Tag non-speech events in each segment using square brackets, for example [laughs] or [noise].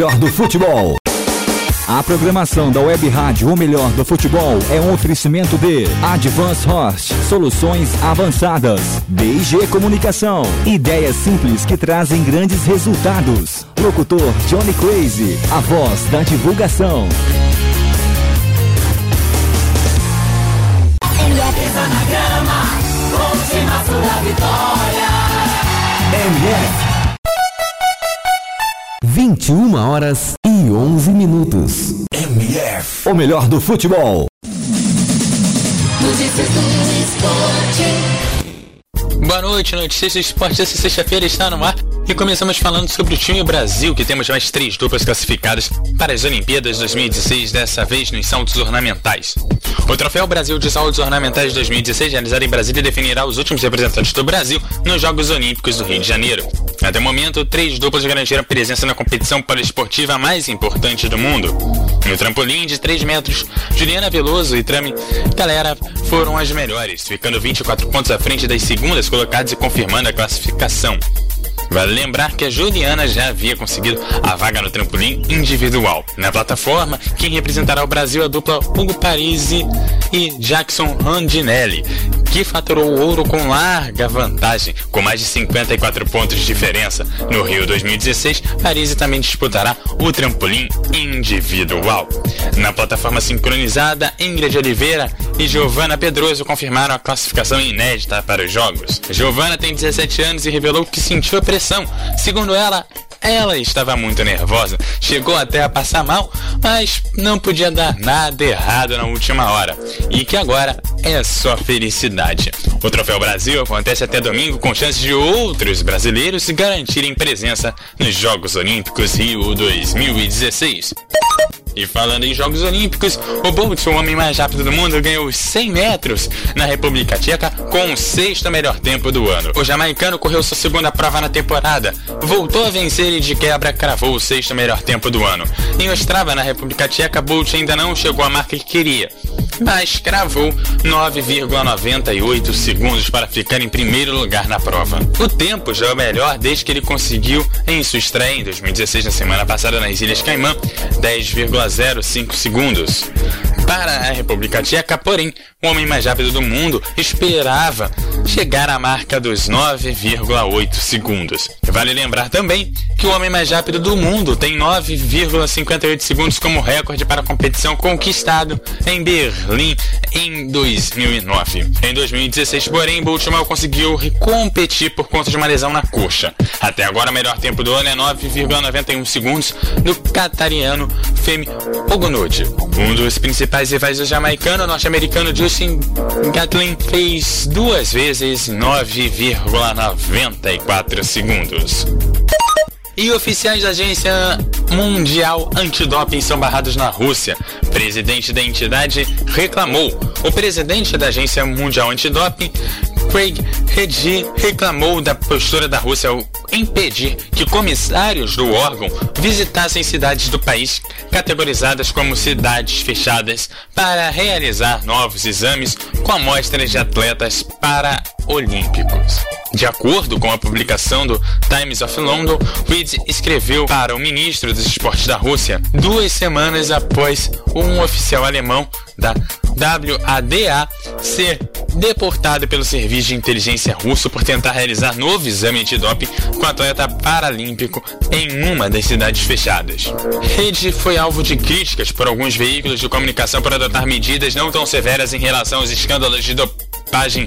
melhor do futebol. A programação da Web Rádio O Melhor do Futebol é um oferecimento de Advance Host, soluções avançadas, BG Comunicação, ideias simples que trazem grandes resultados. Locutor Johnny Crazy, a voz da divulgação. MF 21 horas e 11 minutos. MF. O melhor do futebol. Notícias do esporte. Boa noite, Notícias do Esporte. Essa sexta-feira está no ar e começamos falando sobre o time Brasil, que temos mais três duplas classificadas para as Olimpíadas 2016, dessa vez nos saltos ornamentais. O Troféu Brasil de Saltos Ornamentais 2016, realizado em Brasília, definirá os últimos representantes do Brasil nos Jogos Olímpicos do Rio de Janeiro. Até o momento, três duplas garantiram presença na competição poliesportiva mais importante do mundo. No trampolim de 3 metros, Juliana Veloso e Trame Galera foram as melhores, ficando 24 pontos à frente das segundas colocadas e confirmando a classificação. Vale lembrar que a Juliana já havia conseguido a vaga no trampolim individual. Na plataforma, quem representará o Brasil é a dupla Hugo Parisi e Jackson Randinelli, que faturou o ouro com larga vantagem, com mais de 54 pontos de diferença. No Rio 2016, Parisi também disputará o trampolim individual. Na plataforma sincronizada, Ingrid Oliveira e Giovana Pedroso confirmaram a classificação inédita para os jogos. Giovana tem 17 anos e revelou que sentiu a pressão. Segundo ela, ela estava muito nervosa, chegou até a passar mal, mas não podia dar nada errado na última hora. E que agora é só felicidade. O Troféu Brasil acontece até domingo com chances de outros brasileiros se garantirem presença nos Jogos Olímpicos Rio 2016. E falando em Jogos Olímpicos, o Bolt, o homem mais rápido do mundo, ganhou os 100 metros na República Tcheca com o sexto melhor tempo do ano. O jamaicano correu sua segunda prova na temporada, voltou a vencer e de quebra cravou o sexto melhor tempo do ano. Em Ostrava, na República Tcheca, Bolt ainda não chegou à marca que queria, mas cravou 9,98 segundos para ficar em primeiro lugar na prova. O tempo já é o melhor desde que ele conseguiu em sua estreia em 2016 na semana passada nas Ilhas Caimã, 10,05 segundos. Para a República Tcheca, porém, o homem mais rápido do mundo esperava chegar à marca dos 9,8 segundos. Vale lembrar também que o homem mais rápido do mundo tem 9,58 segundos como recorde para a competição conquistado em Berlim em 2009. Em 2016, porém, Bolt mal conseguiu competir por conta de uma lesão na coxa. Até agora, o melhor tempo do ano é 9,91 segundos do catariano Femi Ogunode. Um dos principais rivais do jamaicano, norte-americano Justin Gatlin fez duas vezes 9,94 segundos. E oficiais da Agência Mundial Antidoping são barrados na Rússia. Presidente da entidade reclamou. O presidente da Agência Mundial Antidoping, Craig Redi, reclamou da postura da Rússia ao impedir que comissários do órgão visitassem cidades do país categorizadas como cidades fechadas para realizar novos exames com amostras de atletas paraolímpicos. De acordo com a publicação do Times of London, Reed escreveu para o ministro dos esportes da Rússia duas semanas após um oficial alemão da WADA ser deportado pelo serviço de inteligência russo por tentar realizar novo exame antidoping com atleta paralímpico em uma das cidades fechadas. Reed foi alvo de críticas por alguns veículos de comunicação por adotar medidas não tão severas em relação aos escândalos de doping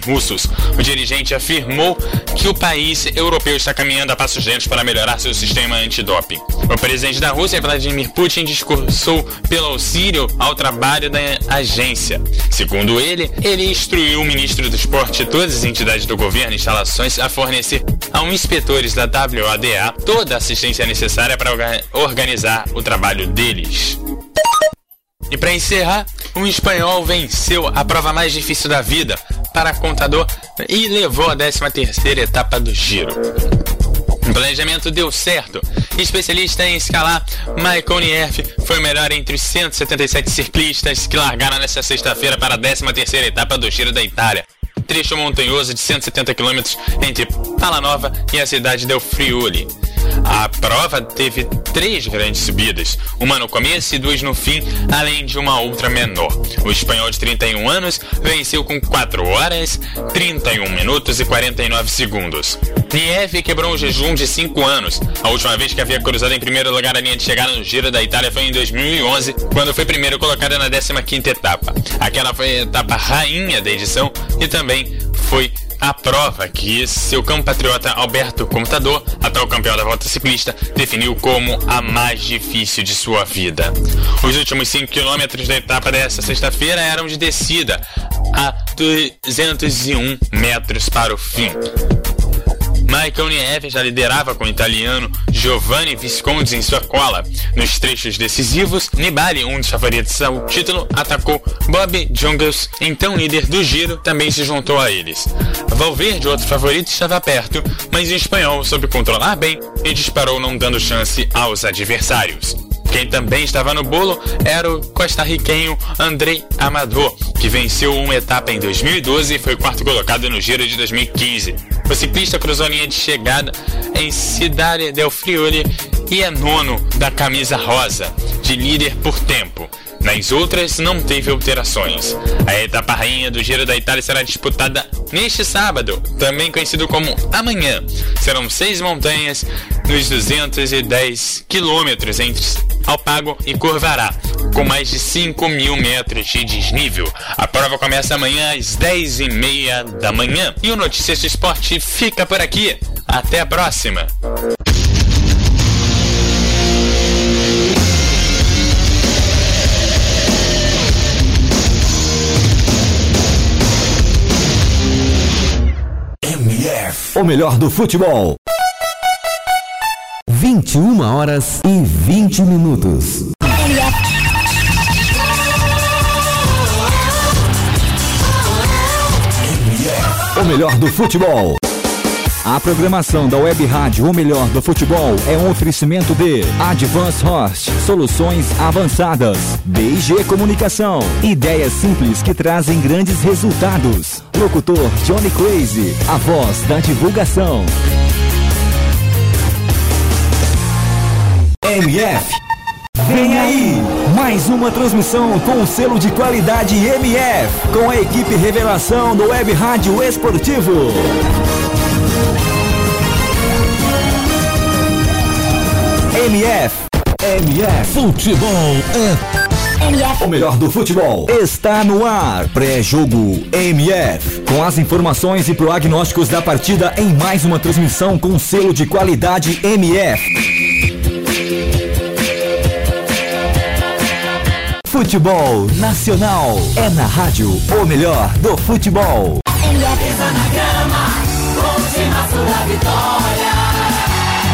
russos. O dirigente afirmou que o país europeu está caminhando a passos lentos para melhorar seu sistema antidoping. O presidente da Rússia, Vladimir Putin, discursou pelo auxílio ao trabalho da agência. Segundo ele, ele instruiu o ministro do esporte e todas as entidades do governo e instalações a fornecer aos inspetores da WADA toda a assistência necessária para organizar o trabalho deles. E para encerrar, um espanhol venceu a prova mais difícil da vida para contador e levou a 13 terceira etapa do giro. O planejamento deu certo. Especialista em escalar, Michael Nierf foi o melhor entre os 177 ciclistas que largaram nesta sexta-feira para a 13 terceira etapa do Giro da Itália. Trecho montanhoso de 170 km entre Palanova e a cidade del Friuli. A prova teve três grandes subidas, uma no começo e duas no fim, além de uma outra menor. O espanhol de 31 anos venceu com 4 horas, 31 minutos e 49 segundos. Nieve quebrou um jejum de 5 anos. A última vez que havia cruzado em primeiro lugar a linha de chegada no Giro da Itália foi em 2011, quando foi primeiro colocada na 15ª etapa. Aquela foi a etapa rainha da edição e também foi a prova que seu compatriota Alberto Computador, atual campeão da volta ciclista, definiu como a mais difícil de sua vida. Os últimos 5 quilômetros da etapa desta sexta-feira eram de descida a 201 metros para o fim. Michael Nieve já liderava com o italiano Giovanni Visconti em sua cola. Nos trechos decisivos, Nibali, um dos favoritos ao título, atacou Bob Jungels, então líder do giro, também se juntou a eles. Valverde, outro favorito, estava perto, mas o espanhol soube controlar bem e disparou não dando chance aos adversários. Quem também estava no bolo era o costarriquenho Andrei Amador, que venceu uma etapa em 2012 e foi quarto colocado no Giro de 2015. O ciclista cruzou a linha de chegada em Cidade del Friuli e é nono da camisa rosa, de líder por tempo. Nas outras, não teve alterações. A etapa rainha do Giro da Itália será disputada neste sábado, também conhecido como amanhã. Serão seis montanhas nos 210 quilômetros entre Alpago e Corvará, com mais de 5 mil metros de desnível. A prova começa amanhã às 10 e meia da manhã. E o Notícias do Esporte fica por aqui. Até a próxima! O melhor do futebol. 21 horas e 20 minutos. O melhor do futebol. A programação da Web Rádio O Melhor do Futebol é um oferecimento de Advance Host, soluções avançadas, BG Comunicação, ideias simples que trazem grandes resultados. Locutor Johnny Crazy, a voz da divulgação. MF. Vem aí! Mais uma transmissão com o selo de qualidade MF, com a equipe Revelação do Web Rádio Esportivo. MF. MF. Futebol é. MF. O melhor do futebol está no ar. Pré-jogo MF. Com as informações e prognósticos da partida em mais uma transmissão com selo de qualidade MF. Futebol Nacional é na rádio o melhor do futebol.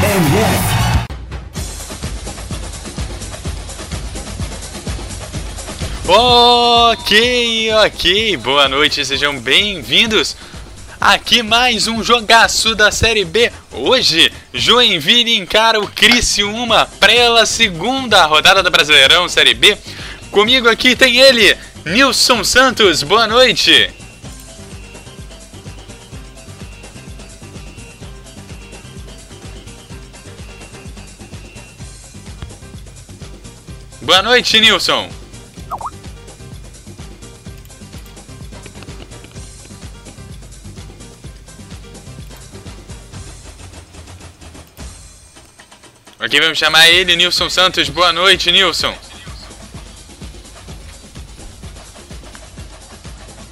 MF. Ok, ok, boa noite, sejam bem-vindos. Aqui mais um jogaço da Série B. Hoje, Joinville encara o Criciúma pela segunda rodada do Brasileirão Série B. Comigo aqui tem ele, Nilson Santos. Boa noite. Boa noite, Nilson. Aqui vamos chamar ele, Nilson Santos. Boa noite, Nilson.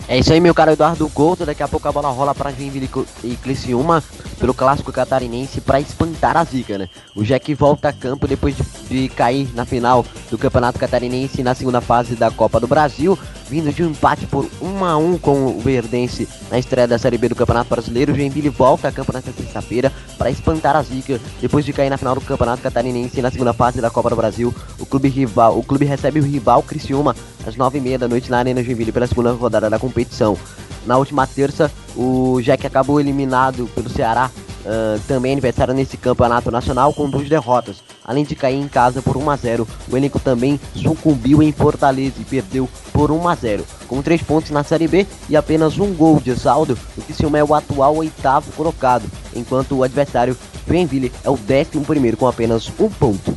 É isso aí, meu cara Eduardo Couto. Daqui a pouco a bola rola para Joinville e Criciúma pelo clássico catarinense para espantar a zica, né? O Jack volta a campo depois de, de, cair na final do Campeonato Catarinense na segunda fase da Copa do Brasil, vindo de um empate por 1 a 1 com o Verdense na estreia da Série B do Campeonato Brasileiro. O Joinville volta a campo nesta sexta-feira para espantar a zica depois de cair na final do Campeonato Catarinense na segunda fase da Copa do Brasil. O clube rival, o clube recebe o rival Criciúma às 9h30 da noite na Arena Joinville pela segunda rodada da competição. Na última terça, o Jack acabou eliminado pelo Ceará, uh, também aniversário nesse campeonato nacional, com duas derrotas. Além de cair em casa por 1 a 0 o elenco também sucumbiu em Fortaleza e perdeu por 1 a 0 Com três pontos na Série B e apenas um gol de saldo, o Criciúma é o atual oitavo colocado, enquanto o adversário Joinville é o 11 com apenas um ponto.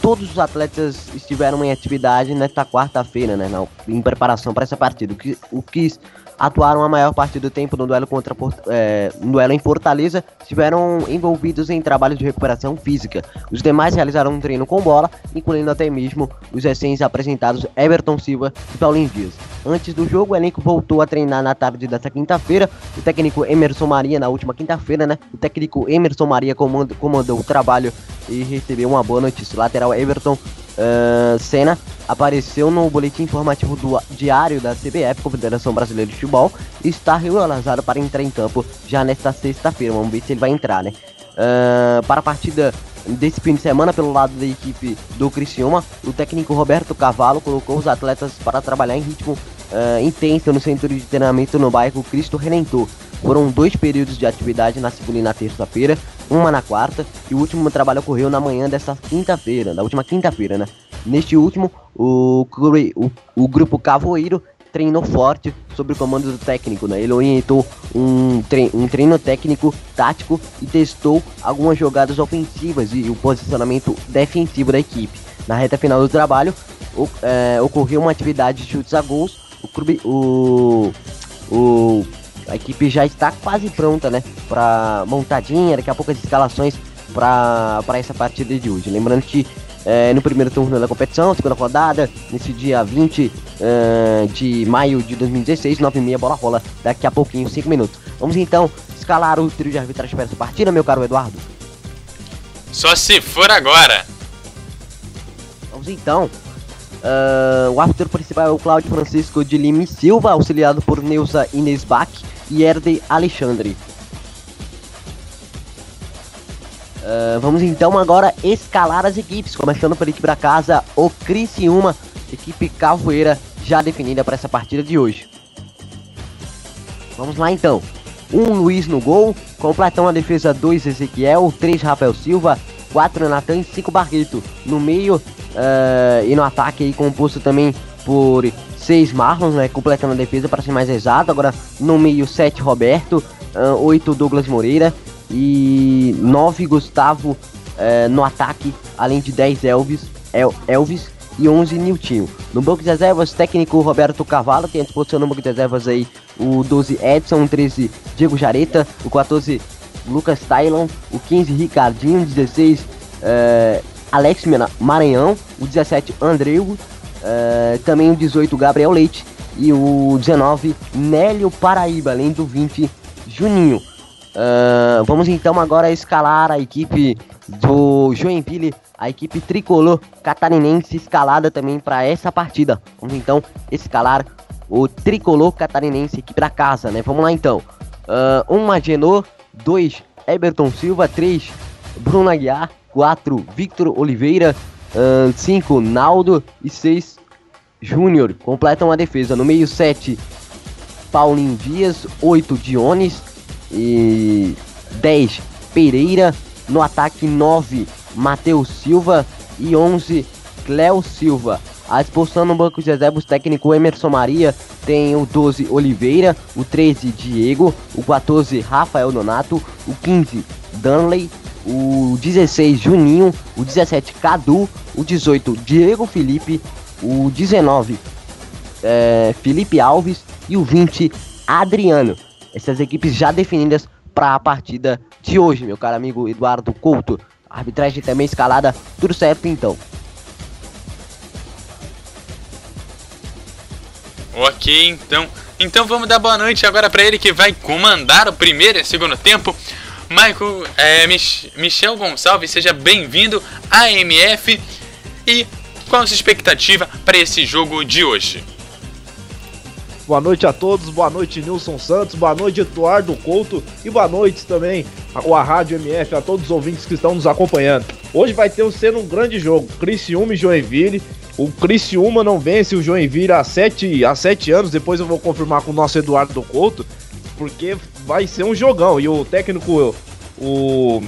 Todos os atletas estiveram em atividade nesta quarta-feira, né, em preparação para essa partida. O que, o que atuaram a maior parte do tempo no duelo contra é, no duelo em Fortaleza, estiveram envolvidos em trabalho de recuperação física. Os demais realizaram um treino com bola, incluindo até mesmo os recém apresentados Everton Silva e Paulinho Dias. Antes do jogo, o elenco voltou a treinar na tarde desta quinta-feira. O técnico Emerson Maria, na última quinta-feira, né? O técnico Emerson Maria comandou, comandou o trabalho e recebeu uma boa notícia. O lateral Everton uh, Senna apareceu no boletim informativo do diário da CBF, Confederação Brasileira de Futebol, e está regularizado para entrar em campo já nesta sexta-feira. Vamos ver se ele vai entrar, né? Uh, para a partida desse fim de semana, pelo lado da equipe do Criciúma, o técnico Roberto Cavalo colocou os atletas para trabalhar em ritmo uh, intenso no centro de treinamento no bairro Cristo Redentor. Foram dois períodos de atividade na segunda e na terça-feira, uma na quarta, e o último trabalho ocorreu na manhã desta quinta-feira, na última quinta-feira, né? Neste último, o, o, o grupo Cavoeiro treinou forte sob o comando do técnico, né? Ele orientou um, tre um treino técnico, tático e testou algumas jogadas ofensivas e o posicionamento defensivo da equipe. Na reta final do trabalho, o, é, ocorreu uma atividade de chutes a gols. O clube, o, o a equipe já está quase pronta, né? Para montadinha, daqui a pouco as escalações para essa partida de hoje. Lembrando que é, no primeiro turno da competição, segunda rodada, nesse dia 20 é, de maio de 2016, 9 e meia, bola rola daqui a pouquinho, 5 minutos. Vamos então escalar o trio de arbitragem para essa partida, meu caro Eduardo? Só se for agora! Vamos então. Uh, o árbitro principal é o Cláudio Francisco de Lima Silva, auxiliado por Neuza Inês Bach e Erde Alexandre. Uh, vamos então agora escalar as equipes, começando pela equipe da casa, o Criciúma, equipe Cavoeira, já definida para essa partida de hoje. Vamos lá então. Um Luiz no gol, completão a defesa 2 Ezequiel, 3 Rafael Silva, 4 Natan e 5 Barreto. No meio uh, e no ataque aí composto também por 6 Marlons, né, completando a defesa para ser mais exato. Agora no meio 7 Roberto, uh, 8 Douglas Moreira e 9 Gustavo uh, no ataque, além de 10 Elvis, El Elvis e 11 Niltinho. No banco de reservas, técnico Roberto Cavalo tem à disposição no banco de reservas aí o 12 Edson, o 13 Diego Jareta, o 14 Lucas Tylon, o 15 Ricardinho, o 16 uh, Alex Maranhão, o 17 Andreu, Uh, também o 18, Gabriel Leite. E o 19, Nélio Paraíba, além do 20, Juninho. Uh, vamos então agora escalar a equipe do Joinville, a equipe tricolor catarinense escalada também para essa partida. Vamos então escalar o tricolor catarinense aqui para casa, né? Vamos lá então. Uh, 1 Agenor, 2 Eberton Silva, 3 Bruno Aguiar, 4 Victor Oliveira, 5 uh, Naldo e 6 Júnior completam a defesa. No meio 7 Paulinho Dias, 8 Dionis e 10 Pereira. No ataque 9 Matheus Silva e 11 Cléo Silva. A disposição no banco de reservas técnico Emerson Maria tem o 12 Oliveira, o 13 Diego, o 14 Rafael Donato, o 15 Danley, o 16 Juninho, o 17 Cadu, o 18 Diego Felipe, o 19 é, Felipe Alves e o 20 Adriano. Essas equipes já definidas para a partida de hoje, meu caro amigo Eduardo Couto. arbitragem também escalada, tudo certo então. Ok, então. Então vamos dar boa noite agora para ele que vai comandar o primeiro e segundo tempo. Michael, é, Mich Michel Gonçalves, seja bem-vindo à MF e qual a sua expectativa para esse jogo de hoje? Boa noite a todos, boa noite Nilson Santos, boa noite Eduardo Couto e boa noite também a Rádio MF, a todos os ouvintes que estão nos acompanhando. Hoje vai ter sendo um grande jogo, Criciúma e Joinville. O Criciúma não vence o Joinville há sete, há sete anos, depois eu vou confirmar com o nosso Eduardo Couto, porque vai ser um jogão. E o técnico, o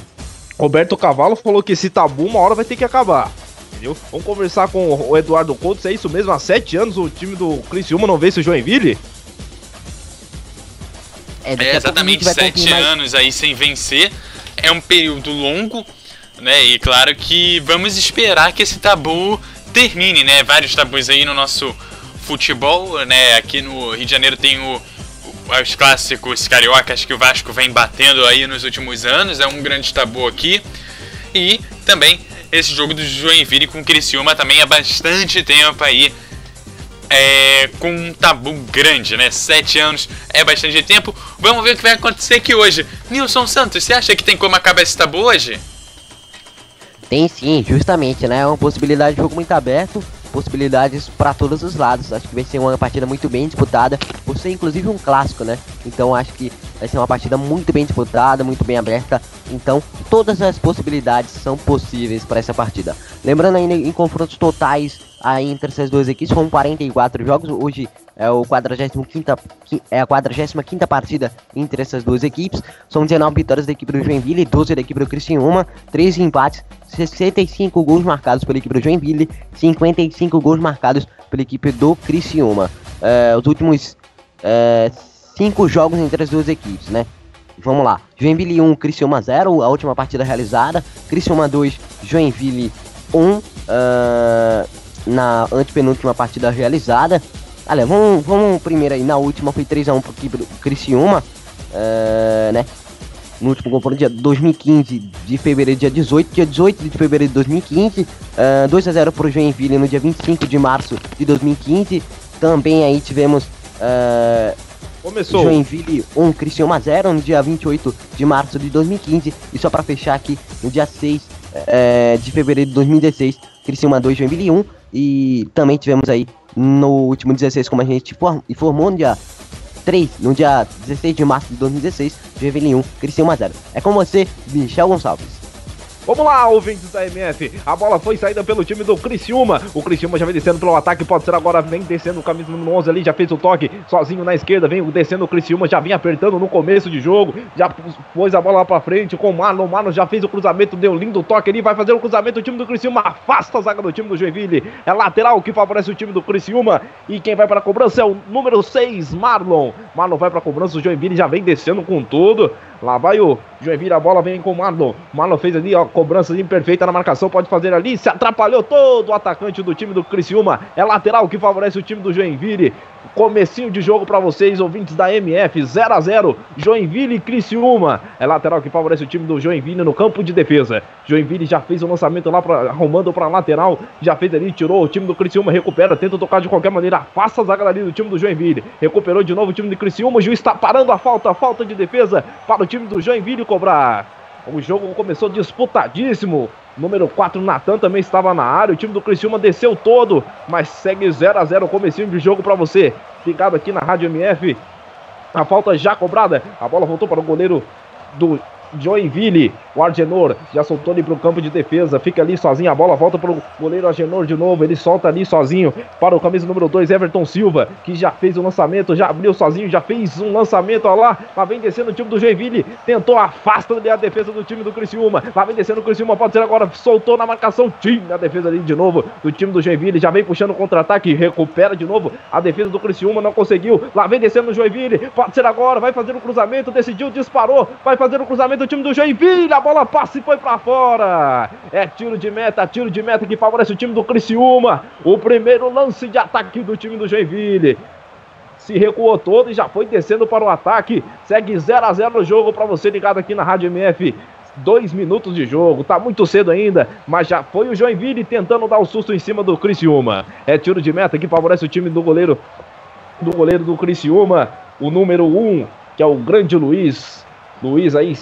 Roberto Cavalo, falou que esse tabu uma hora vai ter que acabar. Entendeu? Vamos conversar com o Eduardo Couto, se é isso mesmo, há sete anos o time do Criciúma não vence o Joinville? É, é exatamente, sete anos aí sem vencer. é um período longo, né? E claro que vamos esperar que esse tabu termine, né? Vários tabus aí no nosso futebol, né? Aqui no Rio de Janeiro tem o, o, os clássicos cariocas que o Vasco vem batendo aí nos últimos anos, é um grande tabu aqui. E também esse jogo do Joinville com Criciúma também há bastante tempo aí é, com um tabu grande, né? Sete anos é bastante tempo. Vamos ver o que vai acontecer aqui hoje. Nilson Santos, você acha que tem como acabar esse tabu hoje? Tem sim, justamente, né? É uma possibilidade de jogo muito aberto, possibilidades para todos os lados. Acho que vai ser uma partida muito bem disputada, por ser inclusive um clássico, né? Então acho que vai ser uma partida muito bem disputada, muito bem aberta. Então todas as possibilidades são possíveis para essa partida. Lembrando ainda em confrontos totais aí entre essas duas equipes, foram 44 jogos. Hoje é, o 45 é a 45 partida entre essas duas equipes. São 19 vitórias da equipe do Joinville, 12 da equipe do Criciúma, 13 empates, 65 gols marcados pela equipe do Joinville, 55 gols marcados pela equipe do Criciúma. É, os últimos 5 é, jogos entre as duas equipes, né? Vamos lá. Joinville 1, Criciúma 0, a última partida realizada. Criciúma 2, Joinville 1. Uh, na antepenúltima partida realizada. Olha, vamos, vamos primeiro aí, na última foi 3x1 pro do Criciúma, uh, né? No último confronto, dia 2015 de fevereiro, dia 18, dia 18 de fevereiro de 2015, uh, 2x0 pro Joinville no dia 25 de março de 2015. Também aí tivemos uh, Começou. Joinville 1, Criciúma 0 no dia 28 de março de 2015. E só para fechar aqui, no dia 6 uh, de fevereiro de 2016, Criciúma 2, Joinville 1. E também tivemos aí no último 16, como a gente informou, no dia 3, no dia 16 de março de 2016, Joinville 1, Criciúma 0. É com você, Michel Gonçalves. Vamos lá, ouvintes da MF. A bola foi saída pelo time do Criciúma. O Criciúma já vem descendo pelo ataque. Pode ser agora. Vem descendo o camisa número 11 ali. Já fez o toque sozinho na esquerda. Vem descendo o Criciúma. Já vem apertando no começo de jogo. Já pôs a bola lá pra frente com o Marlon. O Marlon já fez o cruzamento. Deu lindo toque ali. Vai fazer o cruzamento. O time do Criciúma afasta a zaga do time do Joinville. É lateral que favorece o time do Criciúma. E quem vai para a cobrança é o número 6, Marlon. Marlon vai para a cobrança. O Joinville já vem descendo com tudo. Lá vai o Joinville, a bola vem com o Marlon. Marlon fez ali, ó, cobrança imperfeita na marcação, pode fazer ali. Se atrapalhou todo o atacante do time do Criciúma. É lateral que favorece o time do Joinville. Comecinho de jogo para vocês, ouvintes da MF, 0 a 0 Joinville e Criciúma. É lateral que favorece o time do Joinville no campo de defesa. Joinville já fez o lançamento lá, pra, arrumando para lateral. Já fez ali, tirou o time do Criciúma, recupera, tenta tocar de qualquer maneira, afasta a zaga ali do time do Joinville. Recuperou de novo o time do Criciúma. O juiz está parando a falta, falta de defesa para o time do Joinville cobrar. O jogo começou disputadíssimo. Número 4, Natan também estava na área. O time do Criciúma desceu todo, mas segue 0 a 0 o comecinho de jogo para você. Ligado aqui na Rádio MF. A falta já cobrada. A bola voltou para o goleiro do Joinville. O Argenor já soltou ali para o campo de defesa. Fica ali sozinho. A bola volta para o goleiro Argenor de novo. Ele solta ali sozinho para o camisa número 2, Everton Silva, que já fez o lançamento, já abriu sozinho, já fez um lançamento. Olha lá, lá vem descendo o time do Joinville. Tentou, afasta ali a defesa do time do Criciúma. Lá vem descendo o Criciúma, pode ser agora. Soltou na marcação. Tinha a defesa ali de novo do time do Joinville. Já vem puxando o contra-ataque. Recupera de novo a defesa do Criciúma. Não conseguiu. Lá vem descendo o Joinville. Pode ser agora. Vai fazer o cruzamento. Decidiu, disparou. Vai fazer o cruzamento do time do Joinville. A bola passa e foi para fora. É tiro de meta, tiro de meta que favorece o time do Criciúma. O primeiro lance de ataque do time do Joinville. Se recuou todo e já foi descendo para o ataque. Segue 0 a 0 o jogo para você ligado aqui na Rádio MF. Dois minutos de jogo, tá muito cedo ainda, mas já foi o Joinville tentando dar o um susto em cima do Criciúma. É tiro de meta que favorece o time do goleiro do goleiro do Criciúma, o número 1, um, que é o grande Luiz. Luiz aí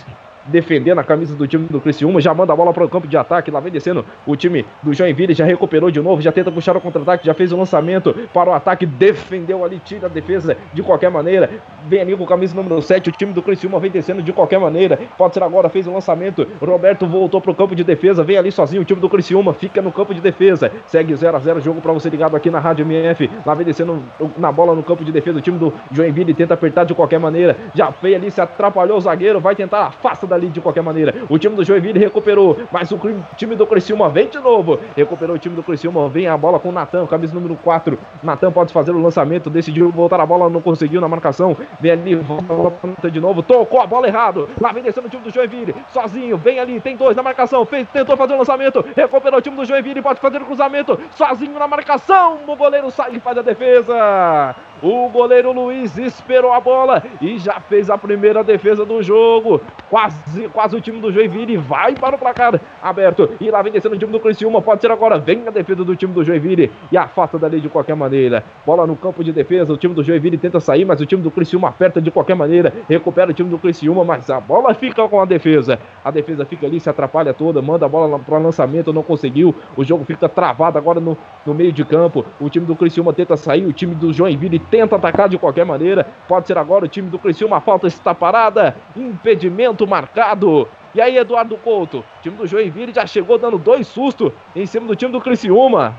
defendendo a camisa do time do Criciúma, já manda a bola para o campo de ataque, lá vem descendo o time do Joinville, já recuperou de novo, já tenta puxar o contra-ataque, já fez o lançamento para o ataque, defendeu ali, tira a defesa de qualquer maneira, vem ali com a camisa número 7, o time do Criciúma vem descendo de qualquer maneira, pode ser agora, fez o lançamento, Roberto voltou para o campo de defesa, vem ali sozinho, o time do Criciúma fica no campo de defesa, segue 0 a 0 jogo para você ligado aqui na Rádio MF, lá vem descendo na bola no campo de defesa, o time do Joinville tenta apertar de qualquer maneira, já veio ali, se atrapalhou o zagueiro, vai tentar, afasta da ali de qualquer maneira. O time do Joinville recuperou, mas o time do Criciúma vem de novo. Recuperou o time do Criciúma, vem a bola com o Natan, camisa número 4. Natan pode fazer o lançamento, decidiu voltar a bola, não conseguiu na marcação. Vem ali, volta de novo, tocou a bola errado. Lá vem descendo o time do Joinville, sozinho, vem ali, tem dois na marcação, fez, tentou fazer o lançamento, recuperou o time do Joinville, pode fazer o cruzamento, sozinho na marcação. O goleiro sai e faz a defesa. O goleiro Luiz esperou a bola e já fez a primeira defesa do jogo. Quase, quase o time do Joinville vai para o placar aberto. E lá vem descendo o time do Criciúma. Pode ser agora. Vem a defesa do time do Joinville e afasta dali de qualquer maneira. Bola no campo de defesa. O time do Joinville tenta sair, mas o time do Criciúma aperta de qualquer maneira. Recupera o time do Criciúma, mas a bola fica com a defesa. A defesa fica ali, se atrapalha toda, manda a bola para lançamento, não conseguiu. O jogo fica travado agora no, no meio de campo. O time do Criciúma tenta sair, o time do Joinville tenta atacar de qualquer maneira. Pode ser agora o time do Criciúma. A falta está parada. Impedimento marcado. E aí, Eduardo Couto, o time do Joinville já chegou dando dois sustos em cima do time do Criciúma.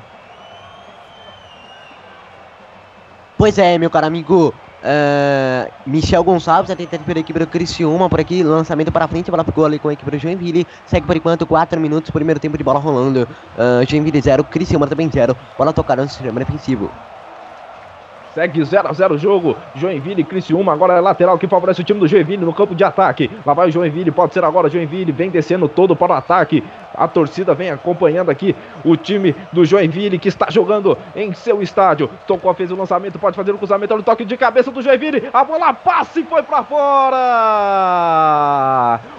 Pois é, meu caro amigo. Uh, Michel Gonçalves atentando pela equipe do Criciúma por aqui, lançamento para frente, a bola ficou ali com a equipe do Joinville, segue por enquanto 4 minutos, primeiro tempo de bola rolando, uh, Joinville 0, Criciúma também 0, bola tocada no sistema defensivo. Segue 0 a 0 o jogo. Joinville e Criciúma. Agora é lateral que favorece o time do Joinville no campo de ataque. Lá vai o Joinville. Pode ser agora. Joinville vem descendo todo para o ataque. A torcida vem acompanhando aqui o time do Joinville que está jogando em seu estádio. Tocou, fez o lançamento. Pode fazer o cruzamento no toque de cabeça do Joinville. A bola passa e foi para fora.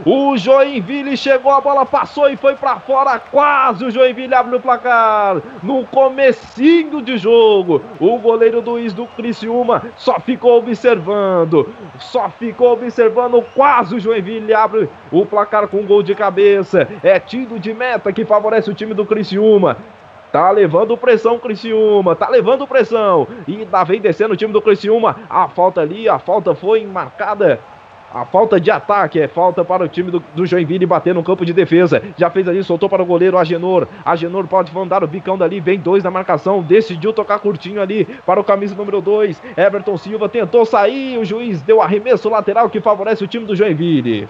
O Joinville chegou. A bola passou e foi para fora. Quase o Joinville abre o placar. No comecinho de jogo. O goleiro do Is do Criciúma só ficou observando, só ficou observando, quase o Joinville abre o placar com um gol de cabeça, é tiro de meta que favorece o time do Criciúma, Tá levando pressão Criciúma, tá levando pressão. E tá vem descendo o time do Criciúma. A falta ali, a falta foi marcada a falta de ataque é falta para o time do, do Joinville bater no campo de defesa. Já fez ali, soltou para o goleiro Agenor. Agenor pode mandar o bicão dali, vem dois na marcação. Decidiu tocar curtinho ali para o camisa número 2. Everton Silva tentou sair. O juiz deu arremesso lateral que favorece o time do Joinville.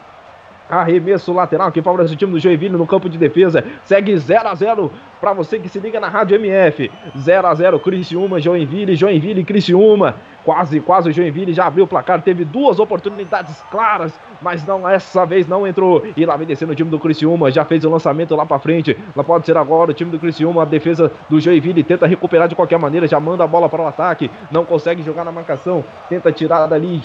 Arremesso lateral que favorece o time do Joinville no campo de defesa. Segue 0 a 0 para você que se liga na Rádio MF. 0 a 0 Criciúma, Joinville, Joinville, Criciúma. Quase, quase o Joinville já abriu o placar. Teve duas oportunidades claras, mas não essa vez não entrou. E lá vem descendo o time do Criciúma. Já fez o lançamento lá para frente. Lá pode ser agora o time do Criciúma. A defesa do Joinville tenta recuperar de qualquer maneira. Já manda a bola para o ataque. Não consegue jogar na marcação. Tenta tirar dali.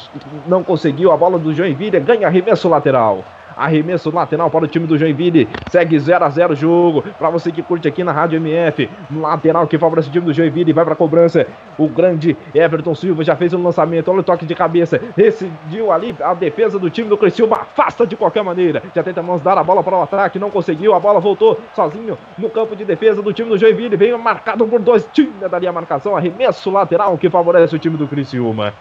Não conseguiu. A bola do Joinville ganha arremesso lateral. Arremesso lateral para o time do Joinville. Segue 0 a 0 o jogo. Para você que curte aqui na Rádio MF. Lateral que favorece o time do Joinville. Vai para a cobrança. O grande Everton Silva já fez um lançamento. Olha o toque de cabeça. Decidiu ali a defesa do time do Criciúma. Afasta de qualquer maneira. Já tenta dar a bola para o ataque. Não conseguiu. A bola voltou sozinho no campo de defesa do time do Joinville. Vem marcado por dois. Tinha dali a marcação. Arremesso lateral que favorece o time do Criciúma.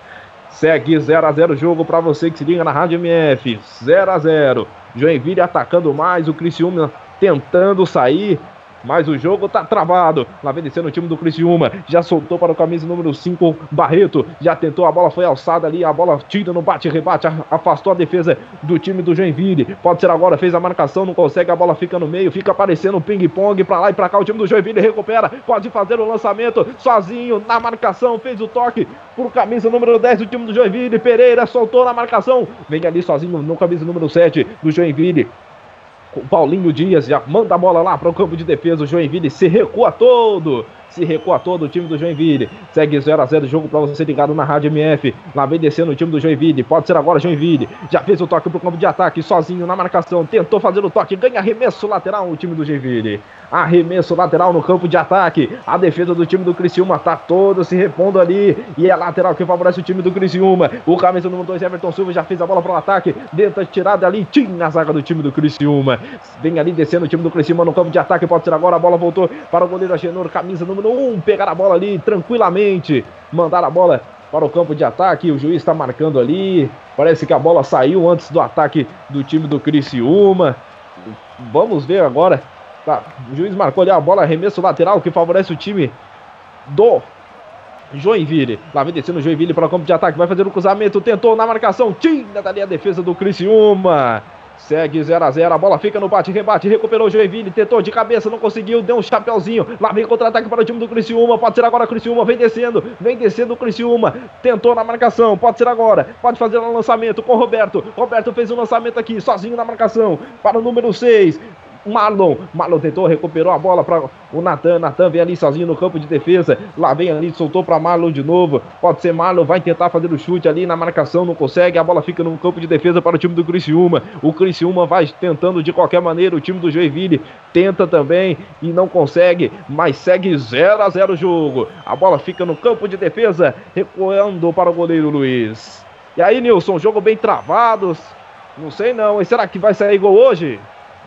Segue 0 a 0 o jogo para você que se liga na Rádio MF. 0 a 0 Joinville atacando mais, o Criciúma tentando sair. Mas o jogo tá travado. Lá vem descendo o time do Criciúma. Já soltou para o camisa número 5, Barreto. Já tentou, a bola foi alçada ali. A bola tira no bate-rebate. Afastou a defesa do time do Joinville. Pode ser agora, fez a marcação, não consegue. A bola fica no meio. Fica aparecendo um ping-pong para lá e para cá. O time do Joinville recupera. Pode fazer o lançamento sozinho na marcação. Fez o toque por camisa número 10 do time do Joinville. Pereira soltou na marcação. Vem ali sozinho no camisa número 7 do Joinville. Paulinho Dias já manda a bola lá para o campo de defesa. O Joinville se recua todo se recua todo o time do Joinville. Segue 0 a 0 o jogo para você ligado na Rádio MF. Lá vem descendo o time do Joinville. Pode ser agora Joinville. Já fez o toque pro campo de ataque, sozinho na marcação. Tentou fazer o toque, ganha arremesso lateral o time do Joinville. Arremesso lateral no campo de ataque. A defesa do time do Criciúma tá toda se repondo ali. E é lateral que favorece o time do Criciúma. O camisa número 2, Everton Silva, já fez a bola para o ataque. Dentro tirada ali, tinha a zaga do time do Criciúma. Vem ali descendo o time do Criciúma no campo de ataque. Pode ser agora. A bola voltou para o goleiro Agenor, camisa número número 1, pegar a bola ali tranquilamente, mandar a bola para o campo de ataque. O juiz está marcando ali. Parece que a bola saiu antes do ataque do time do Criciúma. Vamos ver agora. Tá, o juiz marcou ali a bola, arremesso lateral que favorece o time do Joinville. Lá vem descendo o Joinville para o campo de ataque. Vai fazer o cruzamento. Tentou na marcação. Tinha dali a defesa do Criciúma. Segue 0 a 0 a bola fica no bate-rebate, recuperou o Joinville, tentou de cabeça, não conseguiu, deu um chapéuzinho. Lá vem contra-ataque para o time do Criciúma, pode ser agora o Criciúma, vem descendo, vem descendo o Criciúma, tentou na marcação, pode ser agora, pode fazer o lançamento com o Roberto. Roberto fez um lançamento aqui, sozinho na marcação, para o número 6. Marlon. Marlon tentou, recuperou a bola para o Natan. Natan vem ali sozinho no campo de defesa. Lá vem ali, soltou para Marlon de novo. Pode ser Marlon, vai tentar fazer o chute ali na marcação, não consegue. A bola fica no campo de defesa para o time do Criciúma. O Criciúma vai tentando de qualquer maneira. O time do Joinville tenta também e não consegue, mas segue 0 a 0 o jogo. A bola fica no campo de defesa, recuando para o goleiro Luiz. E aí, Nilson, jogo bem travado. Não sei não. E será que vai sair gol hoje?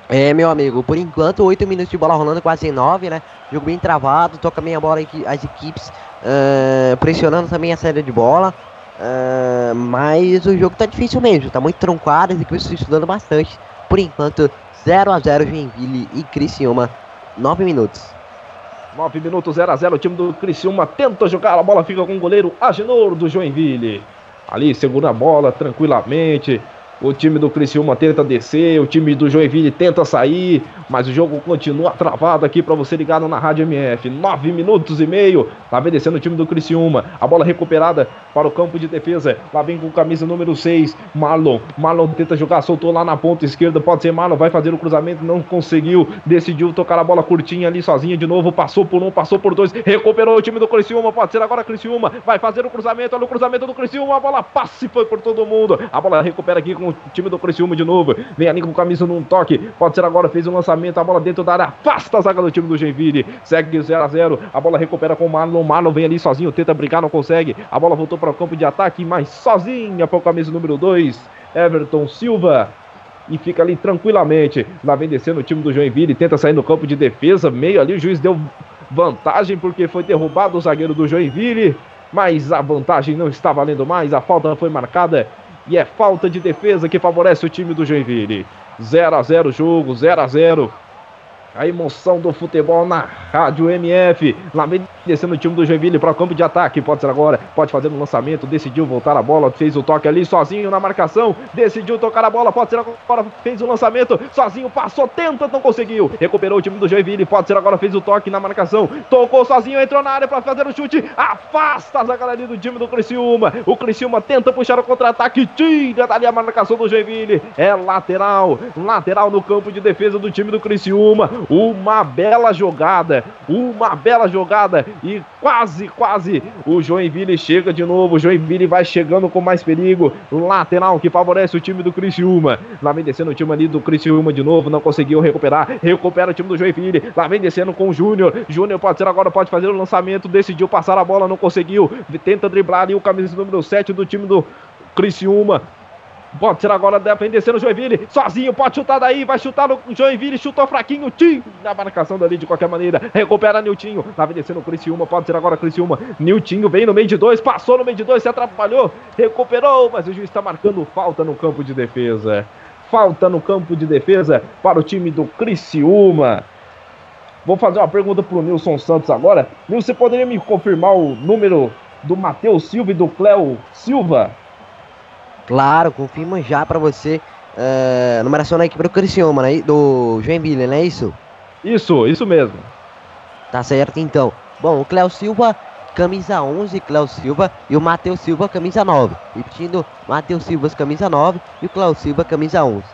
É, meu amigo, por enquanto, 8 minutos de bola rolando, quase 9, né? Jogo bem travado, toca bem a bola as equipes uh, pressionando também a saída de bola. Uh, mas o jogo tá difícil mesmo, tá muito truncado, as equipes estudando bastante. Por enquanto, 0 a 0 Joinville e Criciúma, 9 minutos. 9 minutos, 0 a 0 o time do Criciúma tenta jogar, a bola fica com o goleiro Agenor do Joinville. Ali segura a bola tranquilamente, o time do Criciúma tenta descer, o time do Joinville tenta sair, mas o jogo continua travado aqui para você ligado na Rádio MF. Nove minutos e meio. Lá vem descendo o time do Criciúma. A bola recuperada para o campo de defesa. Lá vem com camisa número 6, Marlon. Marlon tenta jogar, soltou lá na ponta esquerda. Pode ser Marlon, vai fazer o cruzamento, não conseguiu. Decidiu tocar a bola curtinha ali sozinha de novo. Passou por um, passou por dois. Recuperou o time do Criciúma. Pode ser agora Criciúma. Vai fazer o cruzamento. Olha o cruzamento do Criciúma. A bola passa e foi por todo mundo. A bola recupera aqui com o time do Criciúma de novo. Vem ali com camisa num toque. Pode ser agora, fez o um lançamento. A bola dentro da área. Afasta a zaga do time do Genville. Segue 0 a 0 A bola recupera com o Marlon. Marlon vem ali sozinho. Tenta brigar, não consegue. A bola voltou para o campo de ataque, mas sozinha para o camisa número 2. Everton Silva e fica ali tranquilamente. Lá vem descendo o time do Joinville, tenta sair no campo de defesa, meio ali, o juiz deu vantagem porque foi derrubado o zagueiro do Joinville, mas a vantagem não está valendo mais, a falta foi marcada e é falta de defesa que favorece o time do Joinville. 0 a 0 jogo, 0 a 0 a emoção do futebol na Rádio MF. Lá vem descendo o time do Joinville para o campo de ataque. Pode ser agora, pode fazer um lançamento. Decidiu voltar a bola, fez o toque ali sozinho na marcação. Decidiu tocar a bola, pode ser agora, fez o lançamento. Sozinho, passou, tenta, não conseguiu. Recuperou o time do Joinville, pode ser agora, fez o toque na marcação. Tocou sozinho, entrou na área para fazer o chute. Afasta a galera do time do Criciúma. O Criciúma tenta puxar o contra-ataque, tira dali a marcação do Joinville. É lateral, lateral no campo de defesa do time do Criciúma. Uma bela jogada, uma bela jogada e quase, quase o Joinville chega de novo. O Joinville vai chegando com mais perigo. Lateral que favorece o time do Criciúma. Lá vem descendo o time ali do Criciúma de novo, não conseguiu recuperar. Recupera o time do Joinville. Lá vem descendo com o Júnior. Júnior pode ser agora, pode fazer o lançamento. Decidiu passar a bola, não conseguiu. Tenta driblar ali o camisa número 7 do time do Criciúma. Pode ser agora, vem descendo o Joinville, sozinho, pode chutar daí, vai chutar no Joinville, chutou fraquinho, Tim, na marcação dali de qualquer maneira, recupera Niltinho, tá descendo o Criciúma, pode ser agora Criciúma, Niltinho vem no meio de dois, passou no meio de dois, se atrapalhou, recuperou, mas o juiz está marcando falta no campo de defesa, falta no campo de defesa para o time do Criciúma. Vou fazer uma pergunta pro Nilson Santos agora. Nilson, você poderia me confirmar o número do Matheus Silva e do Cléo Silva? Claro, confirma já pra você. Uh, numeração da equipe do Criciúma, né? Do Joinville, não é isso? Isso, isso mesmo. Tá certo então. Bom, o Cléo Silva, camisa 11, Cléo Silva. E o Matheus Silva, camisa 9. Repetindo, Matheus Silva, camisa 9. E o Cléo Silva, camisa 11.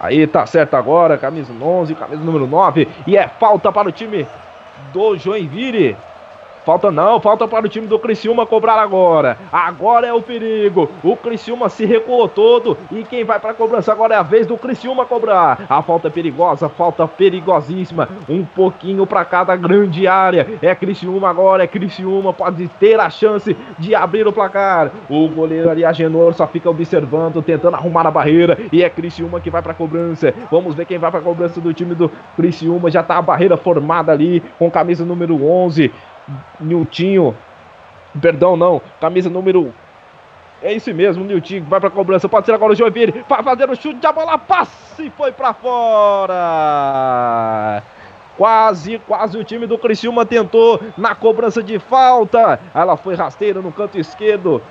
Aí tá certo agora, camisa 11, camisa número 9. E é falta para o time do Joinville. Falta não, falta para o time do Criciúma cobrar agora. Agora é o perigo. O Criciúma se recuou todo e quem vai para a cobrança agora é a vez do Criciúma cobrar. A falta é perigosa, falta perigosíssima. Um pouquinho para cada grande área. É Criciúma agora, é Criciúma pode ter a chance de abrir o placar. O goleiro ali Agenor só fica observando, tentando arrumar a barreira e é Criciúma que vai para a cobrança. Vamos ver quem vai para a cobrança do time do Criciúma. Já tá a barreira formada ali com camisa número 11. Niltinho. Perdão, não. Camisa número. É isso mesmo, Niltinho. Vai pra cobrança. Pode ser agora o Joinville. Vai fazer o chute. A bola passa e foi pra fora. Quase, quase o time do Criciúma tentou na cobrança de falta. Ela foi rasteira no canto esquerdo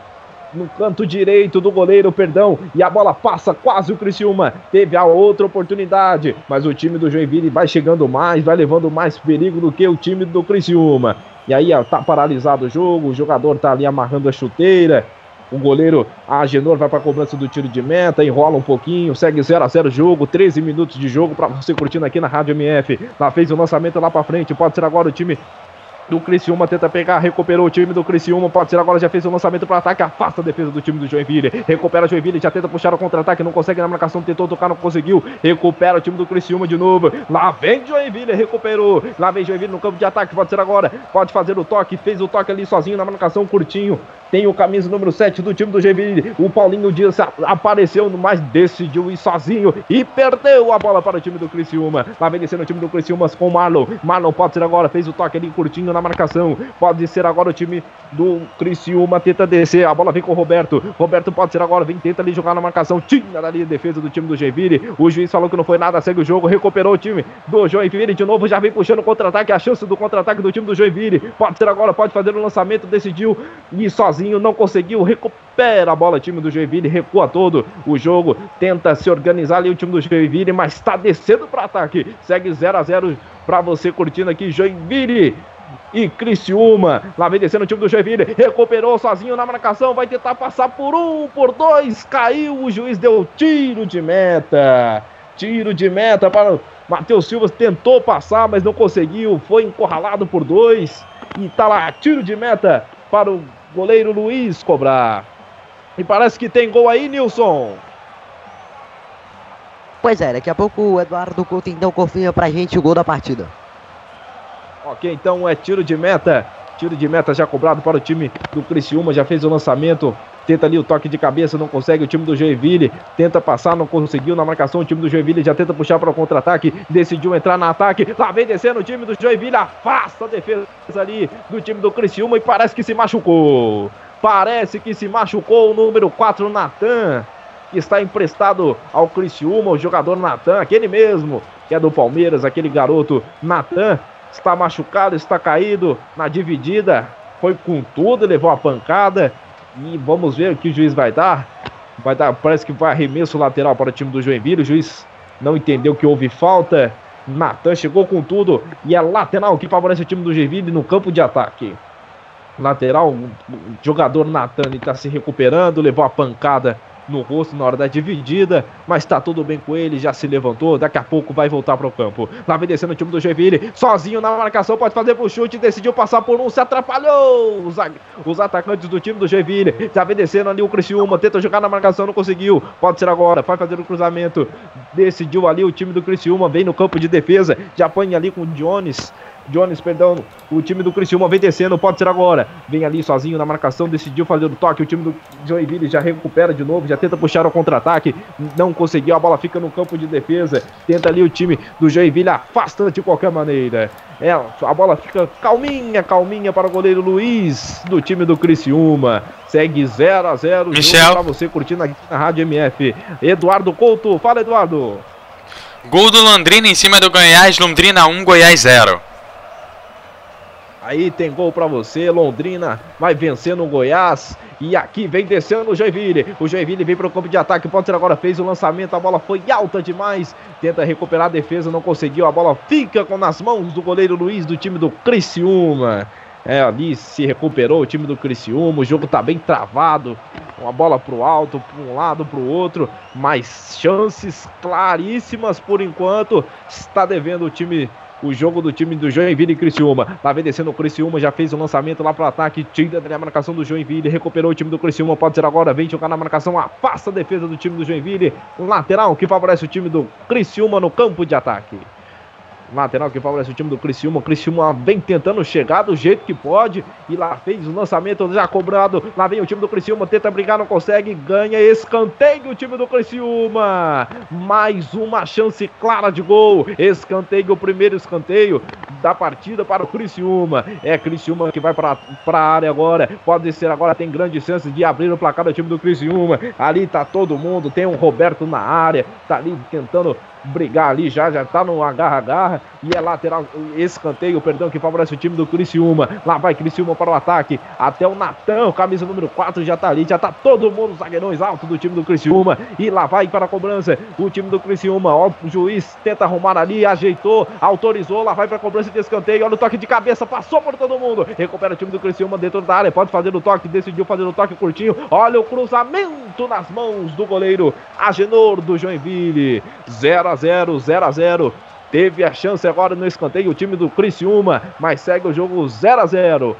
no canto direito do goleiro, perdão, e a bola passa quase o Criciúma. Teve a outra oportunidade, mas o time do Joinville vai chegando mais, vai levando mais perigo do que o time do Criciúma. E aí tá paralisado o jogo, o jogador tá ali amarrando a chuteira. O goleiro Agenor vai para a cobrança do tiro de meta, enrola um pouquinho, segue 0 a 0 jogo, 13 minutos de jogo para você curtindo aqui na Rádio MF. Lá fez o lançamento lá para frente, pode ser agora o time do Criciúma, tenta pegar, recuperou o time do Criciúma, pode ser agora, já fez o lançamento para ataque, afasta a defesa do time do Joinville, recupera o Joinville, já tenta puxar o contra-ataque, não consegue na marcação, tentou tocar, não conseguiu, recupera o time do Criciúma de novo, lá vem Joinville, recuperou, lá vem Joinville no campo de ataque, pode ser agora, pode fazer o toque, fez o toque ali sozinho na marcação, curtinho, tem o camisa número 7 do time do Joinville, o Paulinho Dias apareceu, mas decidiu ir sozinho e perdeu a bola para o time do Criciúma, lá vem descendo o time do Criciúma com o Marlon, Marlon pode ser agora, fez o toque ali curtinho na marcação. Pode ser agora o time do Criciúma, tenta descer. A bola vem com o Roberto. Roberto pode ser agora, vem, tenta ali jogar na marcação. Tinha ali a defesa do time do Joinville. O juiz falou que não foi nada, segue o jogo, recuperou o time do Joinville. De novo, já vem puxando o contra-ataque. A chance do contra-ataque do time do Joinville. Pode ser agora, pode fazer o lançamento. Decidiu ir sozinho, não conseguiu. Recupera a bola, time do Joinville, recua todo o jogo. Tenta se organizar ali o time do Joinville, mas está descendo para ataque. Segue 0 a 0 para você curtindo aqui Joinville e Criciúma. Lá vem descendo o time do Joinville. Recuperou sozinho na marcação. Vai tentar passar por um, por dois. Caiu. O juiz deu tiro de meta. Tiro de meta para Matheus Silva. Tentou passar, mas não conseguiu. Foi encurralado por dois. E tá lá. Tiro de meta para o goleiro Luiz cobrar. E parece que tem gol aí, Nilson. Pois é, daqui a pouco o Eduardo Couto então confirma pra gente o gol da partida. Ok, então é tiro de meta. Tiro de meta já cobrado para o time do Criciúma. Já fez o lançamento. Tenta ali o toque de cabeça, não consegue. O time do Joinville tenta passar, não conseguiu na marcação. O time do Joinville já tenta puxar para o contra-ataque. Decidiu entrar no ataque. Lá vem descendo o time do Joinville. Afasta a defesa ali do time do Criciúma e parece que se machucou. Parece que se machucou o número 4, Natan, que está emprestado ao Criciúma, o jogador Natan, aquele mesmo que é do Palmeiras, aquele garoto Natan está machucado, está caído na dividida, foi com tudo, levou a pancada e vamos ver o que o juiz vai dar. Vai dar, parece que vai arremesso lateral para o time do Joinville. O juiz não entendeu que houve falta. Natan chegou com tudo e é lateral que favorece o time do Joinville no campo de ataque. Lateral, o jogador Natan está se recuperando, levou a pancada no rosto na hora da dividida, mas tá tudo bem com ele, já se levantou, daqui a pouco vai voltar pro campo. Lá vem descendo o time do Joinville, sozinho na marcação, pode fazer pro chute, decidiu passar por um, se atrapalhou! Os, os atacantes do time do Joinville, já vem descendo ali o Criciúma, tenta jogar na marcação, não conseguiu, pode ser agora, vai fazer o cruzamento, decidiu ali o time do Criciúma, vem no campo de defesa, já apanha ali com o Jones, Jones, perdão, o time do Criciúma vem descendo, pode ser agora. Vem ali sozinho na marcação, decidiu fazer o toque. O time do Joinville já recupera de novo, já tenta puxar o contra-ataque. Não conseguiu, a bola fica no campo de defesa. Tenta ali o time do Joinville, afasta de qualquer maneira. É, a bola fica calminha, calminha para o goleiro Luiz do time do Criciúma. Segue 0 a 0 Michel. para você curtindo aqui na Rádio MF. Eduardo Couto, fala Eduardo. Gol do Londrina em cima do Goiás, Londrina 1, Goiás 0. Aí tem gol para você, Londrina vai vencendo o Goiás. E aqui vem descendo o Joinville. O Joinville vem para o campo de ataque. Pode ser agora, fez o lançamento. A bola foi alta demais. Tenta recuperar a defesa, não conseguiu. A bola fica com nas mãos do goleiro Luiz do time do Criciúma. É, ali se recuperou o time do Criciúma. O jogo tá bem travado. Uma bola pro alto, para um lado, para o outro. Mas chances claríssimas por enquanto. Está devendo o time o jogo do time do Joinville e Criciúma. Lá vem descendo o Criciúma, já fez o lançamento lá pro ataque, tira da marcação do Joinville, recuperou o time do Criciúma, pode ser agora, vem jogar na marcação, afasta a defesa do time do Joinville, lateral que favorece o time do Criciúma no campo de ataque. Lateral que favorece o time do Criciúma. Criciúma vem tentando chegar do jeito que pode. E lá fez o lançamento já cobrado. Lá vem o time do Criciúma. Tenta brigar, não consegue. Ganha escanteio o time do Criciúma. Mais uma chance clara de gol. Escanteio, o primeiro escanteio da partida para o Criciúma. É Criciúma que vai para a área agora. Pode ser agora, tem grande chance de abrir o placar do time do Criciúma. Ali tá todo mundo. Tem um Roberto na área. Tá ali tentando brigar ali já, já tá no agarra-agarra e é lateral, escanteio, perdão, que favorece o time do Criciúma. Lá vai Criciúma para o ataque, até o Natan, camisa número 4 já tá ali, já tá todo mundo zagueirões alto do time do Criciúma e lá vai para a cobrança o time do Criciúma. Ó, o juiz tenta arrumar ali, ajeitou, autorizou, lá vai para a cobrança de escanteio. Olha o toque de cabeça, passou por todo mundo. Recupera o time do Criciúma dentro da área, pode fazer o toque, decidiu fazer o toque curtinho. Olha o cruzamento nas mãos do goleiro Agenor do Joinville. 0 a 0, 0 a 0. Teve a chance agora no escanteio o time do Criciúma, mas segue o jogo 0 a 0.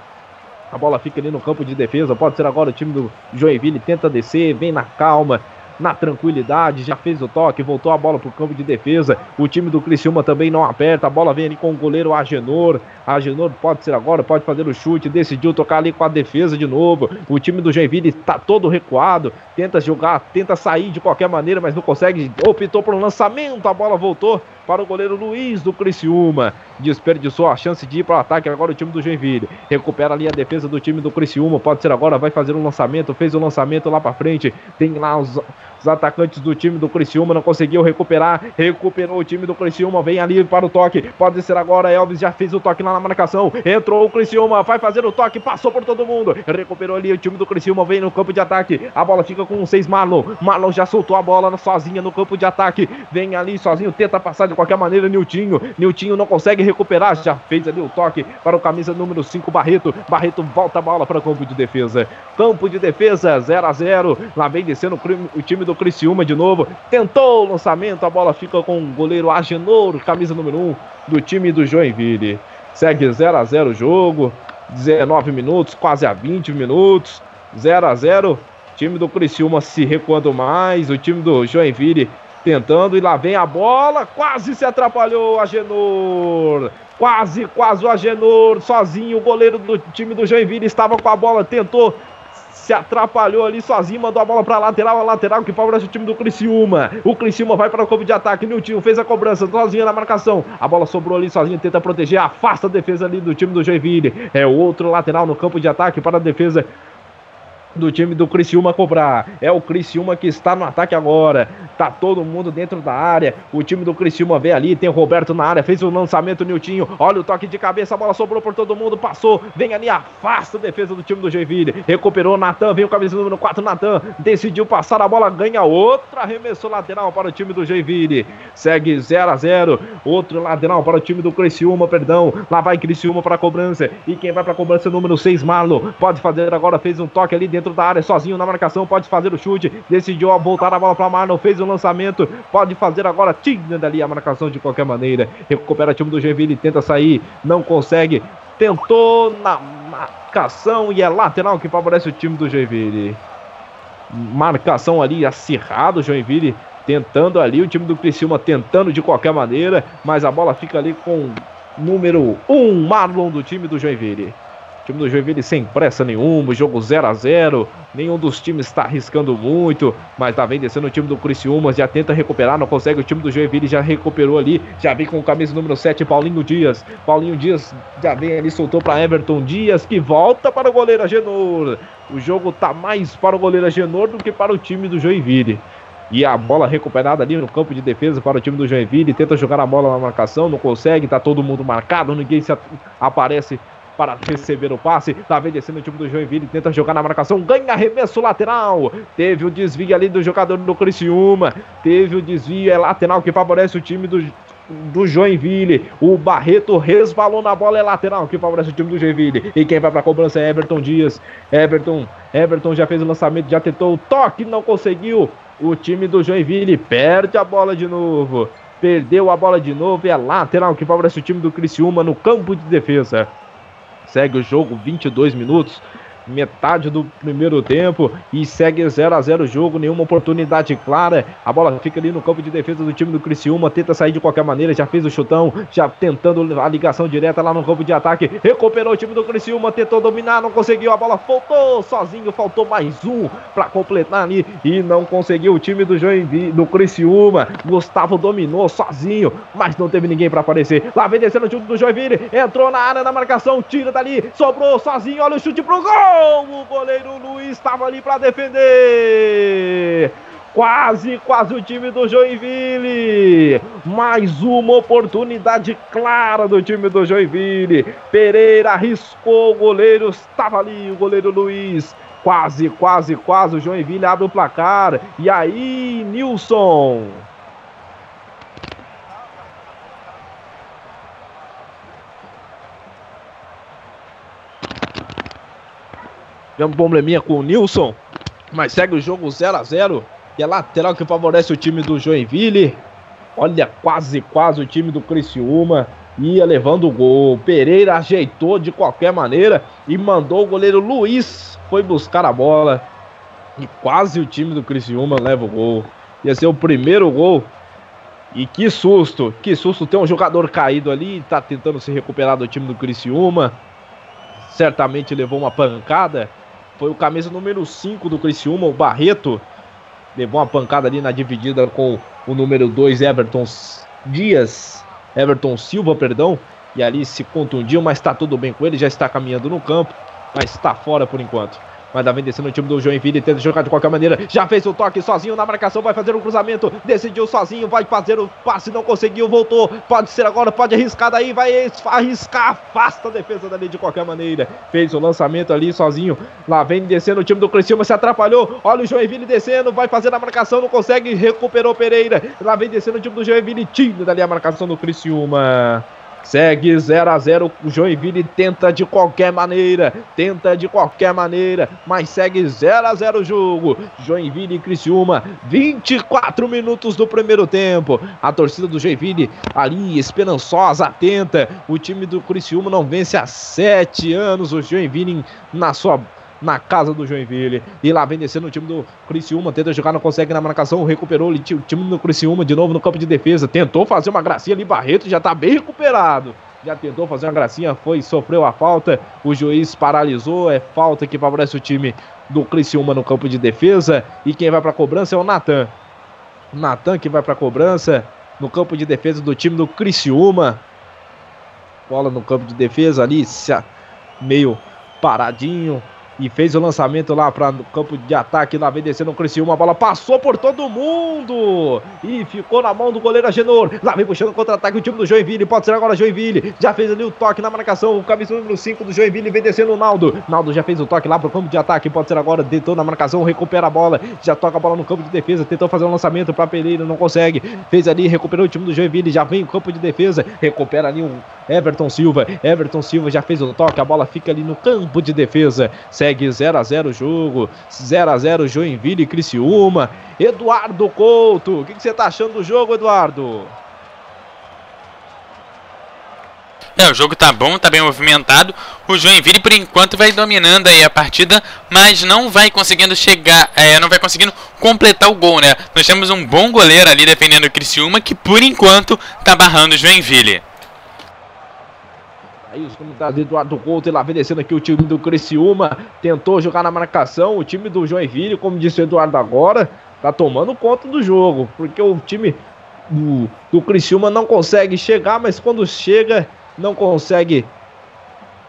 A bola fica ali no campo de defesa. Pode ser agora o time do Joinville. Tenta descer, vem na calma na tranquilidade, já fez o toque, voltou a bola para o campo de defesa. O time do Criciúma também não aperta, a bola vem ali com o goleiro Agenor. Agenor pode ser agora, pode fazer o chute, decidiu tocar ali com a defesa de novo. O time do Joinville está todo recuado, tenta jogar, tenta sair de qualquer maneira, mas não consegue. Optou por um lançamento, a bola voltou para o goleiro Luiz do Criciúma. Desperdiçou a chance de ir para o ataque agora o time do Joinville. Recupera ali a defesa do time do Criciúma. Pode ser agora, vai fazer um lançamento. Fez o um lançamento lá para frente. Tem lá os os atacantes do time do Criciúma não conseguiu recuperar. Recuperou o time do Criciúma. Vem ali para o toque. Pode ser agora. Elvis já fez o toque lá na marcação. Entrou o Criciúma. Vai fazer o toque. Passou por todo mundo. Recuperou ali o time do Criciúma. Vem no campo de ataque. A bola fica com o 6 Marlon. Marlon já soltou a bola sozinha no campo de ataque. Vem ali sozinho. Tenta passar de qualquer maneira. Niltinho. Niltinho não consegue recuperar. Já fez ali o toque para o camisa número 5 Barreto. Barreto volta a bola para o campo de defesa. Campo de defesa 0 a 0 Lá vem descendo o time do Criciúma de novo. Tentou o lançamento, a bola fica com o goleiro Agenor, camisa número 1 do time do Joinville. Segue 0 a 0 o jogo. 19 minutos, quase a 20 minutos. 0 a 0 Time do Criciúma se recuando mais. O time do Joinville tentando e lá vem a bola. Quase se atrapalhou Agenor. Quase, quase o Agenor sozinho. O goleiro do time do Joinville estava com a bola, tentou se atrapalhou ali sozinho, mandou a bola para lateral, a lateral que favorece o time do Criciúma. O Criciúma vai para o campo de ataque, Nilton fez a cobrança, sozinho na marcação. A bola sobrou ali sozinho, tenta proteger, afasta a defesa ali do time do Joinville. É o outro lateral no campo de ataque para a defesa do time do Criciúma cobrar. É o Criciúma que está no ataque agora. Tá todo mundo dentro da área. O time do Criciúma vê ali, tem o Roberto na área, fez o lançamento, Niltinho. Olha o toque de cabeça, a bola sobrou por todo mundo, passou. Vem ali, afasta a defesa do time do Joinville. Recuperou Natan, vem o camisa número 4, Natan. Decidiu passar a bola, ganha outra arremesso lateral para o time do Joinville. Segue 0 a 0 Outro lateral para o time do Criciúma, perdão. Lá vai Criciúma para a cobrança. E quem vai para a cobrança é número 6, Marlon. Pode fazer agora, fez um toque ali dentro da área, sozinho na marcação, pode fazer o chute. Decidiu voltar a bola para Marlon, fez o lançamento, pode fazer agora, tira dali a marcação de qualquer maneira. Recupera o time do Joinville, tenta sair, não consegue. Tentou na marcação e é lateral que favorece o time do Joinville. Marcação ali acirrado, Joinville tentando ali, o time do Criciúma tentando de qualquer maneira, mas a bola fica ali com número 1, um, Marlon do time do Joinville time do Joinville sem pressa nenhuma, jogo 0 a 0 nenhum dos times está arriscando muito, mas tá vem descendo o time do Criciúma, já tenta recuperar, não consegue, o time do Joinville já recuperou ali, já vem com o camisa número 7, Paulinho Dias, Paulinho Dias já vem ali, soltou para Everton Dias, que volta para o goleiro Agenor, o jogo tá mais para o goleiro Agenor do que para o time do Joinville. E a bola recuperada ali no campo de defesa para o time do Joinville. Tenta jogar a bola na marcação, não consegue, tá todo mundo marcado, ninguém se aparece para receber o passe. Tá vendo descendo o time do Joinville, tenta jogar na marcação, ganha arremesso lateral. Teve o desvio ali do jogador do Criciúma. Teve o desvio, é lateral que favorece o time do do Joinville. O Barreto resvalou na bola, é lateral que favorece o time do Joinville. E quem vai para a cobrança é Everton Dias. Everton, Everton já fez o lançamento, já tentou o toque, não conseguiu. O time do Joinville perde a bola de novo. Perdeu a bola de novo, é lateral que favorece o time do Criciúma no campo de defesa. Segue o jogo 22 minutos metade do primeiro tempo e segue 0 a 0 o jogo, nenhuma oportunidade clara. A bola fica ali no campo de defesa do time do Criciúma, tenta sair de qualquer maneira, já fez o chutão, já tentando a ligação direta lá no campo de ataque. Recuperou o time do Criciúma, tentou dominar, não conseguiu, a bola faltou sozinho, faltou mais um para completar ali e não conseguiu o time do Joinville, do Criciúma. Gustavo dominou sozinho, mas não teve ninguém para aparecer. Lá vem descendo o time do Joinville, entrou na área da marcação, tira dali, sobrou sozinho, olha o chute pro gol! O goleiro Luiz estava ali para defender. Quase, quase o time do Joinville. Mais uma oportunidade clara do time do Joinville. Pereira arriscou o goleiro, estava ali o goleiro Luiz. Quase, quase, quase o Joinville abre o placar. E aí, Nilson. Tivemos um probleminha com o Nilson, mas segue o jogo 0 a 0 e a lateral que favorece o time do Joinville. Olha, quase, quase o time do Criciúma ia levando o gol. Pereira ajeitou de qualquer maneira e mandou o goleiro Luiz foi buscar a bola. E quase o time do Criciúma leva o gol. Ia ser o primeiro gol. E que susto, que susto. Tem um jogador caído ali, tá tentando se recuperar do time do Criciúma. Certamente levou uma pancada foi o camisa número 5 do Criciúma, o Barreto. Levou uma pancada ali na dividida com o número 2, Everton Dias. Everton Silva, perdão. E ali se contundiu, mas está tudo bem com ele, já está caminhando no campo, mas está fora por enquanto. Mas vem descendo o time do Joinville, tenta jogar de qualquer maneira. Já fez o toque sozinho na marcação, vai fazer o cruzamento. Decidiu sozinho, vai fazer o passe, não conseguiu, voltou. Pode ser agora, pode arriscar daí, vai arriscar, afasta a defesa dali de qualquer maneira. Fez o lançamento ali sozinho. Lá vem descendo o time do Criciúma, se atrapalhou. Olha o Joinville descendo, vai fazer a marcação, não consegue, recuperou Pereira. Lá vem descendo o time do Joinville, tira dali a marcação do Criciúma. Segue 0 a 0 o Joinville tenta de qualquer maneira, tenta de qualquer maneira, mas segue 0 a 0 o jogo. Joinville e Criciúma, 24 minutos do primeiro tempo. A torcida do Joinville ali esperançosa, atenta. O time do Criciúma não vence há 7 anos. O Joinville na sua na casa do Joinville. E lá vem descendo o time do Criciúma, tenta jogar, não consegue na marcação, recuperou o time do Criciúma de novo no campo de defesa, tentou fazer uma gracinha ali, Barreto já tá bem recuperado. Já tentou fazer uma gracinha, foi, sofreu a falta, o juiz paralisou, é falta que favorece o time do Criciúma no campo de defesa. E quem vai pra cobrança é o Natan. Natan que vai pra cobrança no campo de defesa do time do Criciúma. Bola no campo de defesa ali, meio paradinho e fez o lançamento lá para o campo de ataque, lá vem descendo o Criciúma, a bola passou por todo mundo. E ficou na mão do goleiro Agenor, lá vem puxando contra-ataque o time do Joinville, pode ser agora Joinville, já fez ali o toque na marcação, o camisa número 5 do Joinville vem descendo o Naldo, Naldo já fez o toque lá pro campo de ataque, pode ser agora, deitou na marcação, recupera a bola, já toca a bola no campo de defesa, tentou fazer um lançamento para Pereira, não consegue, fez ali, recuperou o time do Joinville, já vem o campo de defesa, recupera ali um Everton Silva, Everton Silva já fez o toque, a bola fica ali no campo de defesa, segue 0 a 0 o jogo, 0 a 0 Joinville e Criciúma. Eduardo Couto, o que, que você está achando do jogo, Eduardo? É, o jogo tá bom, tá bem movimentado. O Joinville, por enquanto, vai dominando aí a partida, mas não vai conseguindo chegar, é, não vai conseguindo completar o gol, né? Nós temos um bom goleiro ali defendendo o Criciúma, que por enquanto tá barrando o Joinville. Aí os comentários Eduardo Couto, lá vem descendo aqui o time do Criciúma, tentou jogar na marcação, o time do Joinville, como disse o Eduardo agora, tá tomando conta do jogo, porque o time do, do Criciúma não consegue chegar, mas quando chega, não consegue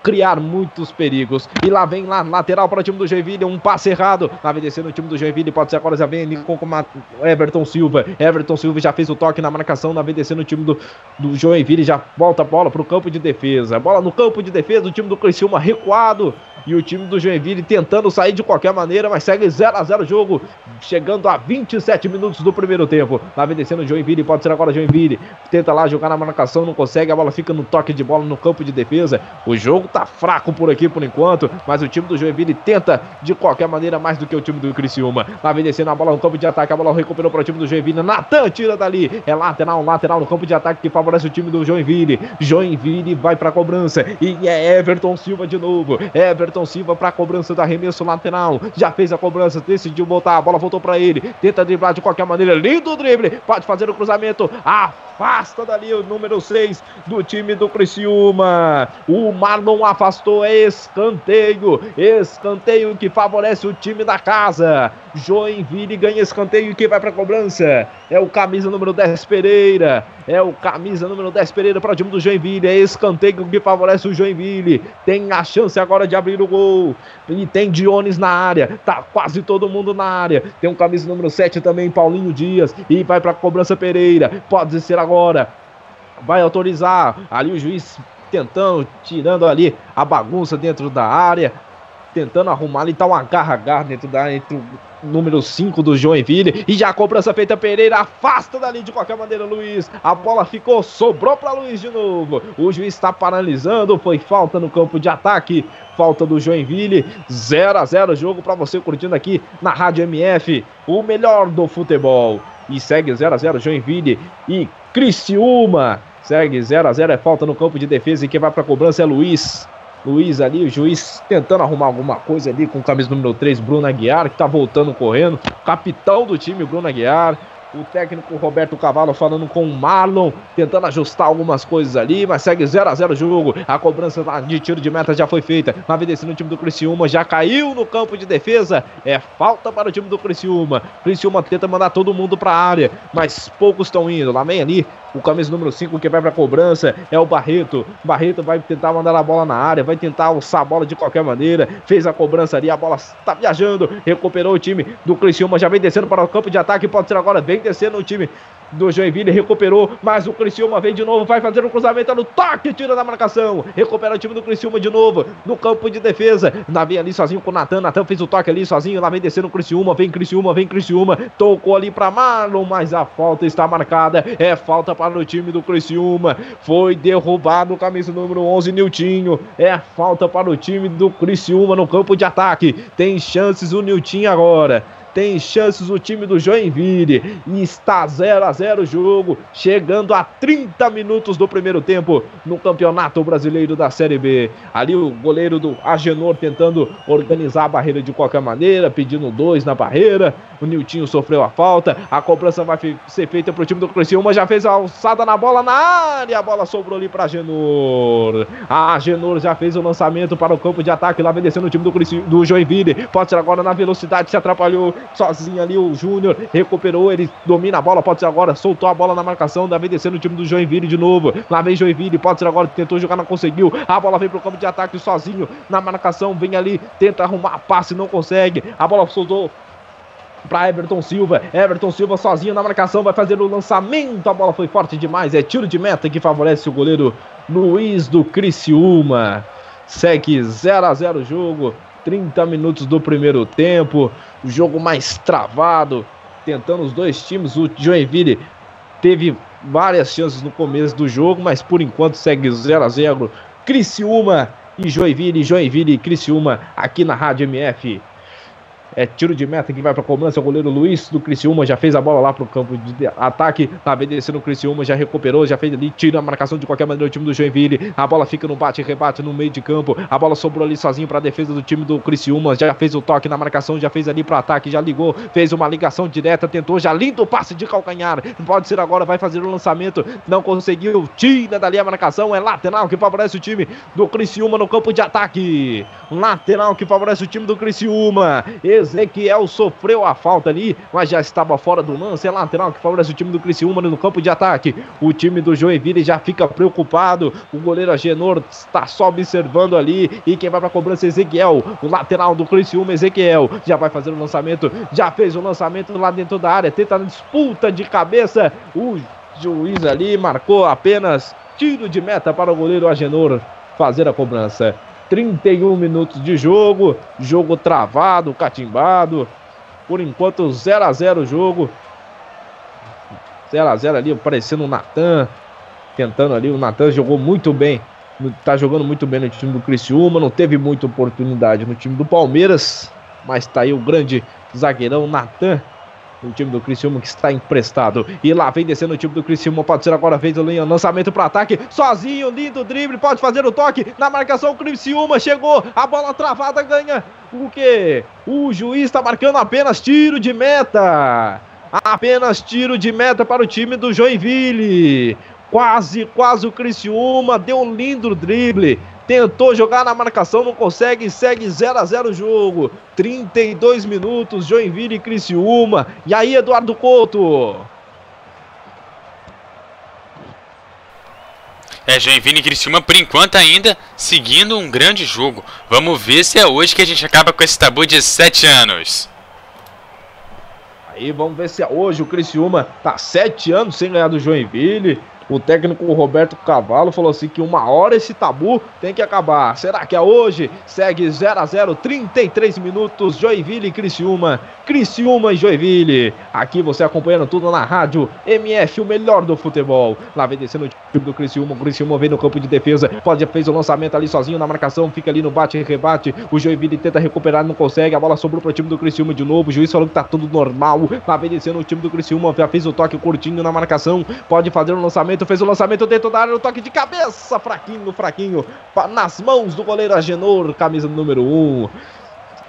criar muitos perigos. E lá vem lá, lateral para o time do Joinville, um passe errado. Lá vem descendo o time do Joinville, pode ser agora já vem com, com Everton Silva. Everton Silva já fez o toque na marcação, lá vem descendo o time do, do Joinville, já volta a bola para o campo de defesa. Bola no campo de defesa, o time do Criciúma recuado. E o time do Joinville tentando sair de qualquer maneira, mas segue 0 a 0 o jogo, chegando a 27 minutos do primeiro tempo. Lá vem descendo o Joinville, pode ser agora Joinville. Tenta lá jogar na marcação, não consegue, a bola fica no toque de bola no campo de defesa. O jogo tá fraco por aqui por enquanto, mas o time do Joinville tenta de qualquer maneira mais do que o time do Criciúma. Lá vem descendo a bola no campo de ataque, a bola recuperou para o time do Joinville. Natan tira dali, é lateral, lateral no campo de ataque que favorece o time do Joinville. Joinville vai para cobrança e é Everton Silva de novo. Everton Silva para cobrança do arremesso lateral. Já fez a cobrança, decidiu voltar, a bola voltou para ele. Tenta driblar de qualquer maneira, lindo drible, pode fazer o cruzamento. Afasta dali o número 6 do time do Criciúma. O Marlon afastou afastou, é escanteio, escanteio que favorece o time da casa. Joinville ganha escanteio que vai para cobrança. É o camisa número 10 Pereira. É o camisa número 10 Pereira para o time do Joinville. É escanteio que favorece o Joinville. Tem a chance agora de abrir o gol. E tem Dionis na área. Tá quase todo mundo na área. Tem um camisa número 7 também, Paulinho Dias. E vai para a cobrança Pereira. Pode ser agora. Vai autorizar. Ali o juiz tentando, tirando ali a bagunça dentro da área tentando arrumar ali, tá um agarra-agarra dentro da entre o número 5 do Joinville. E já a cobrança feita Pereira, afasta dali de qualquer maneira Luiz. A bola ficou, sobrou para Luiz de novo. O juiz está paralisando, foi falta no campo de ataque. Falta do Joinville, 0 a 0 jogo para você curtindo aqui na Rádio MF, o melhor do futebol. E segue 0 a 0 Joinville e Criciúma. Segue 0 a 0 é falta no campo de defesa e quem vai para cobrança é Luiz. Luiz ali, o juiz tentando arrumar alguma coisa ali com o camisa número 3, Bruno Aguiar, que tá voltando correndo. Capitão do time, Bruno Aguiar. O técnico Roberto Cavalo falando com o Marlon, tentando ajustar algumas coisas ali, mas segue 0 a 0 o jogo. A cobrança de tiro de meta já foi feita. Na VDC no time do Criciúma, já caiu no campo de defesa. É falta para o time do Criciúma. Criciúma tenta mandar todo mundo para a área, mas poucos estão indo. Lá vem ali o camisa número 5 que vai para cobrança é o Barreto. Barreto vai tentar mandar a bola na área, vai tentar alçar a bola de qualquer maneira. Fez a cobrança ali, a bola está viajando. Recuperou o time do Criciúma, já vem descendo para o campo de ataque. Pode ser agora, vem descendo o time do Joinville, recuperou, mas o Criciúma vem de novo, vai fazer um cruzamento no toque, tira da marcação, recupera o time do Criciúma de novo, no campo de defesa, na vem ali sozinho com o Natan, Natan fez o toque ali sozinho, lá vem descendo o Criciúma, vem Criciúma, vem Criciúma, tocou ali para Marlon, mas a falta está marcada, é falta para o time do Criciúma, foi derrubado o camisa número 11, Niltinho, é falta para o time do Criciúma no campo de ataque, tem chances o Niltinho agora, tem chances o time do Joinville e está 0 a 0 o jogo, chegando a 30 minutos do primeiro tempo no Campeonato Brasileiro da Série B. Ali o goleiro do Agenor tentando organizar a barreira de qualquer maneira, pedindo dois na barreira. O Niltinho sofreu a falta, a cobrança vai ser feita para o time do Criciúma, já fez a alçada na bola na área, a bola sobrou ali para Agenor. A Agenor já fez o lançamento para o campo de ataque, lá vem descendo o time do, do Joinville. Pode ser agora na velocidade, se atrapalhou sozinho ali o Júnior, recuperou, ele domina a bola, pode ser agora, soltou a bola na marcação, da vem descendo o time do Joinville de novo, lá vem Joinville, pode ser agora, tentou jogar, não conseguiu, a bola vem pro campo de ataque sozinho, na marcação, vem ali, tenta arrumar passe, não consegue, a bola soltou para Everton Silva. Everton Silva sozinho na marcação vai fazer o lançamento. A bola foi forte demais. É tiro de meta que favorece o goleiro Luiz do Criciúma. Segue 0 a 0 o jogo. 30 minutos do primeiro tempo, o jogo mais travado, tentando os dois times. O Joinville teve várias chances no começo do jogo, mas por enquanto segue 0 a 0 Criciúma e Joinville, Joinville e Criciúma aqui na Rádio MF. É tiro de meta que vai para cobrança. O goleiro Luiz do Criciúma já fez a bola lá para o campo de ataque. Tá obedecendo o Criciúma, já recuperou, já fez ali, tira a marcação de qualquer maneira do time do Joinville. A bola fica no bate-rebate no meio de campo. A bola sobrou ali sozinho para a defesa do time do Criciúma. Já fez o toque na marcação, já fez ali para ataque, já ligou, fez uma ligação direta, tentou, já lindo passe de calcanhar. Pode ser agora, vai fazer o lançamento. Não conseguiu, tira dali a marcação. É lateral que favorece o time do Criciúma no campo de ataque. Lateral que favorece o time do Criciúma. Ezequiel sofreu a falta ali, mas já estava fora do lance. É lateral que favorece o time do Criciúma no campo de ataque. O time do Joinville já fica preocupado. O goleiro Agenor está só observando ali. E quem vai para a cobrança é Ezequiel. O lateral do Criciúma, Ezequiel. Já vai fazer o lançamento. Já fez o lançamento lá dentro da área. Tenta a disputa de cabeça. O juiz ali marcou apenas tiro de meta para o goleiro Agenor fazer a cobrança. 31 minutos de jogo, jogo travado, catimbado. Por enquanto 0 a 0 o jogo. 0 a 0 ali, aparecendo o Natan, tentando ali, o Natan jogou muito bem. Tá jogando muito bem no time do Criciúma, não teve muita oportunidade no time do Palmeiras, mas tá aí o grande zagueirão Natan o time do Criciúma que está emprestado. E lá vem descendo o time do Criciúma. Pode ser agora do Linha. Lançamento para ataque. Sozinho, lindo drible. Pode fazer o toque. Na marcação, o Criciúma chegou. A bola travada ganha. O que? O juiz está marcando apenas tiro de meta. Apenas tiro de meta para o time do Joinville. Quase, quase o Criciúma deu um lindo drible. Tentou jogar na marcação, não consegue, segue 0 a 0 o jogo. 32 minutos, Joinville e Criciúma. E aí, Eduardo Couto? É, Joinville e Criciúma, por enquanto ainda, seguindo um grande jogo. Vamos ver se é hoje que a gente acaba com esse tabu de 7 anos. Aí vamos ver se é hoje o Criciúma tá 7 anos sem ganhar do Joinville. O técnico Roberto Cavalo falou assim que uma hora esse tabu tem que acabar. Será que é hoje? Segue 0 a 0 33 minutos, Joinville e Criciúma. Criciúma e Joinville. Aqui você acompanhando tudo na rádio MF, o melhor do futebol. Lá vem descendo o time do Criciúma. O Criciúma vem no campo de defesa. Pode fez o lançamento ali sozinho na marcação. Fica ali no bate e rebate. O Joinville tenta recuperar, não consegue. A bola sobrou para o time do Criciúma de novo. O juiz falou que tá tudo normal. Lá vem descendo o time do Criciúma. Já fez o toque curtinho na marcação. Pode fazer o lançamento. Fez o lançamento dentro da área. O toque de cabeça. Fraquinho, fraquinho. Nas mãos do goleiro Agenor. Camisa número 1. Um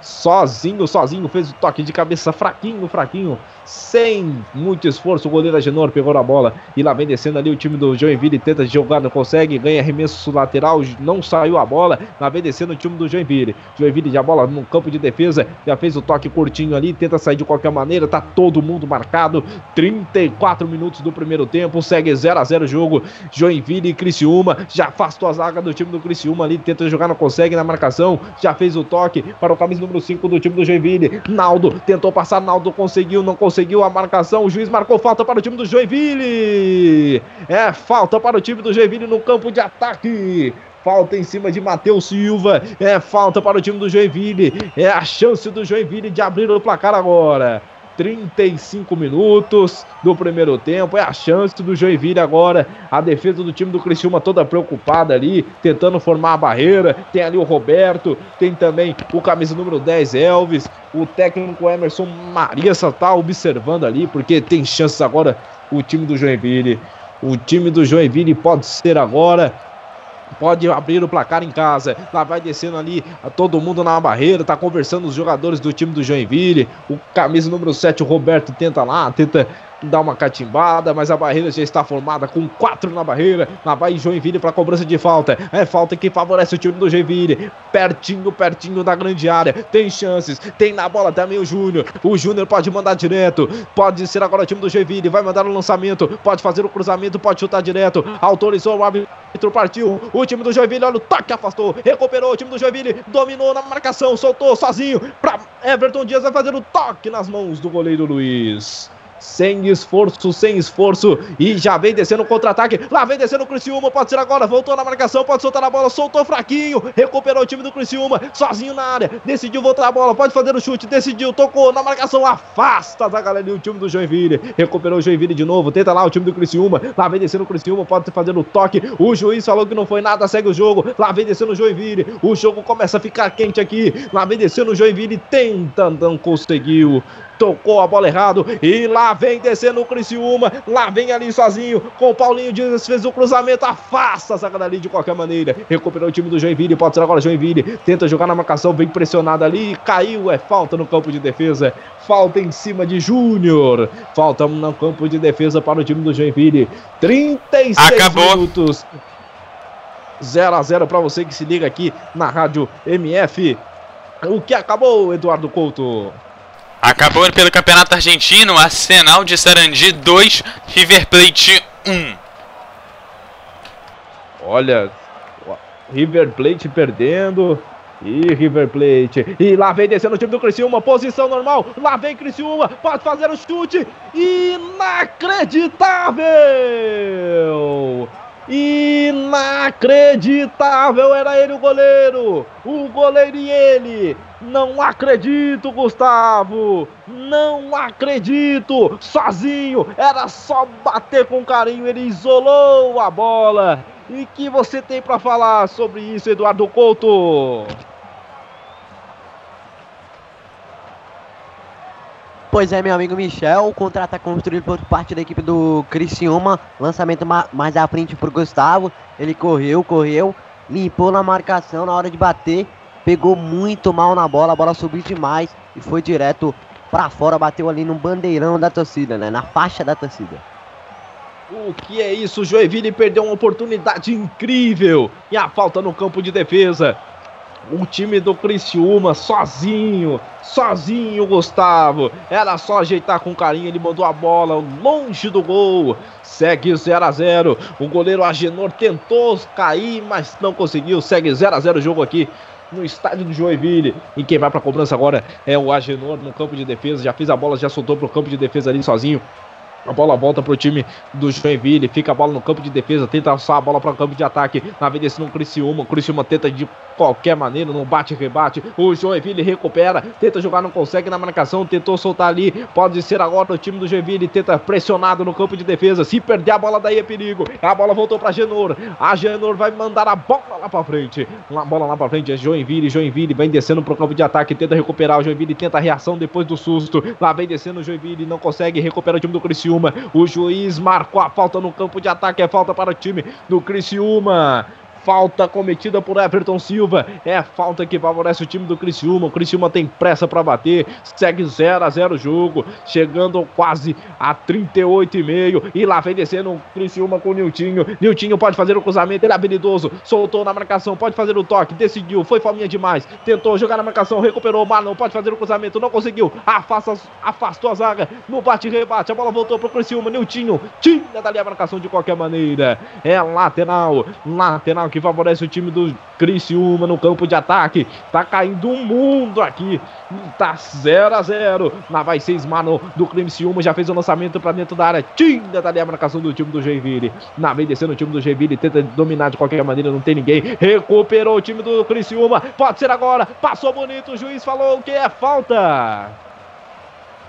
sozinho, sozinho, fez o toque de cabeça fraquinho, fraquinho, sem muito esforço. O goleiro Agenor pegou na bola e lá vem descendo ali o time do Joinville. Tenta jogar, não consegue, ganha arremesso lateral, não saiu a bola. Lá vem descendo o time do Joinville. Joinville já bola no campo de defesa, já fez o toque curtinho ali, tenta sair de qualquer maneira. Tá todo mundo marcado. 34 minutos do primeiro tempo, segue 0 a 0 o jogo. Joinville e Criciúma já afastou a zaga do time do Criciúma ali, tenta jogar, não consegue na marcação. Já fez o toque para o camisa número 5 do time do Joinville. Naldo tentou passar, Naldo conseguiu, não conseguiu a marcação. O juiz marcou falta para o time do Joinville. É falta para o time do Joinville no campo de ataque. Falta em cima de Matheus Silva. É falta para o time do Joinville. É a chance do Joinville de abrir o placar agora. 35 minutos do primeiro tempo. É a chance do Joinville agora. A defesa do time do Criciúma toda preocupada ali, tentando formar a barreira. Tem ali o Roberto, tem também o camisa número 10, Elvis. O técnico Emerson Maria está observando ali, porque tem chances agora o time do Joinville. O time do Joinville pode ser agora pode abrir o placar em casa. Lá vai descendo ali todo mundo na barreira, tá conversando os jogadores do time do Joinville. O camisa número 7, o Roberto, tenta lá, tenta dar uma catimbada, mas a barreira já está formada com quatro na barreira. Lá vai Joinville para cobrança de falta. É falta que favorece o time do Joinville. Pertinho, pertinho da grande área. Tem chances. Tem na bola também o Júnior. O Júnior pode mandar direto. Pode ser agora o time do Joinville. Vai mandar o lançamento. Pode fazer o cruzamento. Pode chutar direto. Autorizou o árbitro. Partiu. O time do Joinville. Olha o toque. Afastou. Recuperou. O time do Joinville. Dominou na marcação. Soltou sozinho. Para Everton Dias. Vai fazer o toque nas mãos do goleiro Luiz sem esforço, sem esforço, e já vem descendo o contra-ataque, lá vem descendo o Criciúma, pode ser agora, voltou na marcação, pode soltar a bola, soltou fraquinho, recuperou o time do Criciúma, sozinho na área, decidiu voltar a bola, pode fazer o chute, decidiu, tocou na marcação, afasta da galera o time do Joinville, recuperou o Joinville de novo, tenta lá o time do Criciúma, lá vem descendo o Criciúma, pode fazer o toque, o juiz falou que não foi nada, segue o jogo, lá vem descendo o Joinville, o jogo começa a ficar quente aqui, lá vem descendo o Joinville, tenta, não conseguiu, tocou a bola errado e lá vem descendo o Criciúma, lá vem ali sozinho com o Paulinho Dias, fez o cruzamento, afasta a zaga dali de qualquer maneira, recuperou o time do Joinville, pode ser agora Joinville, tenta jogar na marcação, vem pressionado ali, caiu, é falta no campo de defesa, falta em cima de Júnior, falta no campo de defesa para o time do Joinville, 36 Acabou. minutos. 0 a 0 para você que se liga aqui na Rádio MF. O que acabou, Eduardo Couto? Acabou pelo Campeonato Argentino, Arsenal de Sarandi 2, River Plate 1. Olha, River Plate perdendo. E River Plate. E lá vem descendo o time do Criciúma. Posição normal. Lá vem Criciúma. Pode fazer o chute. Inacreditável! Inacreditável! Era ele o goleiro! O goleiro e ele! Não acredito, Gustavo! Não acredito! Sozinho! Era só bater com carinho, ele isolou a bola! E que você tem para falar sobre isso, Eduardo Couto? Pois é, meu amigo Michel, o contrato é construído por parte da equipe do Criciúma, lançamento ma mais à frente pro Gustavo, ele correu, correu, limpou na marcação na hora de bater, pegou muito mal na bola, a bola subiu demais e foi direto para fora, bateu ali no bandeirão da torcida, né, na faixa da torcida. O que é isso? O Joinville perdeu uma oportunidade incrível e a falta no campo de defesa. O time do Criciúma sozinho, sozinho, Gustavo. Era só ajeitar com carinho, ele mandou a bola longe do gol. Segue 0 a 0. O goleiro Agenor tentou cair, mas não conseguiu. Segue 0 a 0 o jogo aqui no estádio do Joinville. E quem vai para a cobrança agora é o Agenor no campo de defesa. Já fez a bola, já soltou para o campo de defesa ali sozinho. A bola volta pro time do Joinville, fica a bola no campo de defesa, tenta alçar a bola para o campo de ataque. Na desse no Criciúma, o Criciúma tenta de qualquer maneira, não bate rebate. O Joinville recupera, tenta jogar, não consegue na marcação, tentou soltar ali. Pode ser agora o time do Joinville, tenta pressionado no campo de defesa. Se perder a bola daí é perigo. A bola voltou para Genor. A Genor vai mandar a bola lá para frente. Uma bola lá para frente é Joinville, Joinville vem descendo pro campo de ataque, tenta recuperar o Joinville, tenta a reação depois do susto. Lá vem descendo o Joinville, não consegue recuperar o time do Criciúma. O juiz marcou a falta no campo de ataque, é falta para o time do Criciúma. Falta cometida por Everton Silva. É falta que favorece o time do Criciúma. O Criciúma tem pressa para bater. Segue 0 a 0 o jogo. Chegando quase a 38,5. E lá vem descendo o Criciúma com o Niltinho. Niltinho pode fazer o cruzamento. Ele é habilidoso. Soltou na marcação. Pode fazer o toque. Decidiu. Foi faminha demais. Tentou jogar na marcação. Recuperou. Marlon pode fazer o cruzamento. Não conseguiu. Afasta, afastou a zaga. No bate-rebate. A bola voltou pro Criciúma. Niltinho. Tinha dali a marcação de qualquer maneira. É lateral. Lateral que favorece o time do Criciúma no campo de ataque. Tá caindo um mundo aqui. Tá 0 a 0 Lá vai seis mano do Criciúma. Já fez o lançamento para dentro da área. Tinha dali a marcação do time do Joinville. Na vem descendo o time do Joinville. Tenta dominar de qualquer maneira. Não tem ninguém. Recuperou o time do Criciúma. Pode ser agora. Passou bonito. O juiz falou que é falta.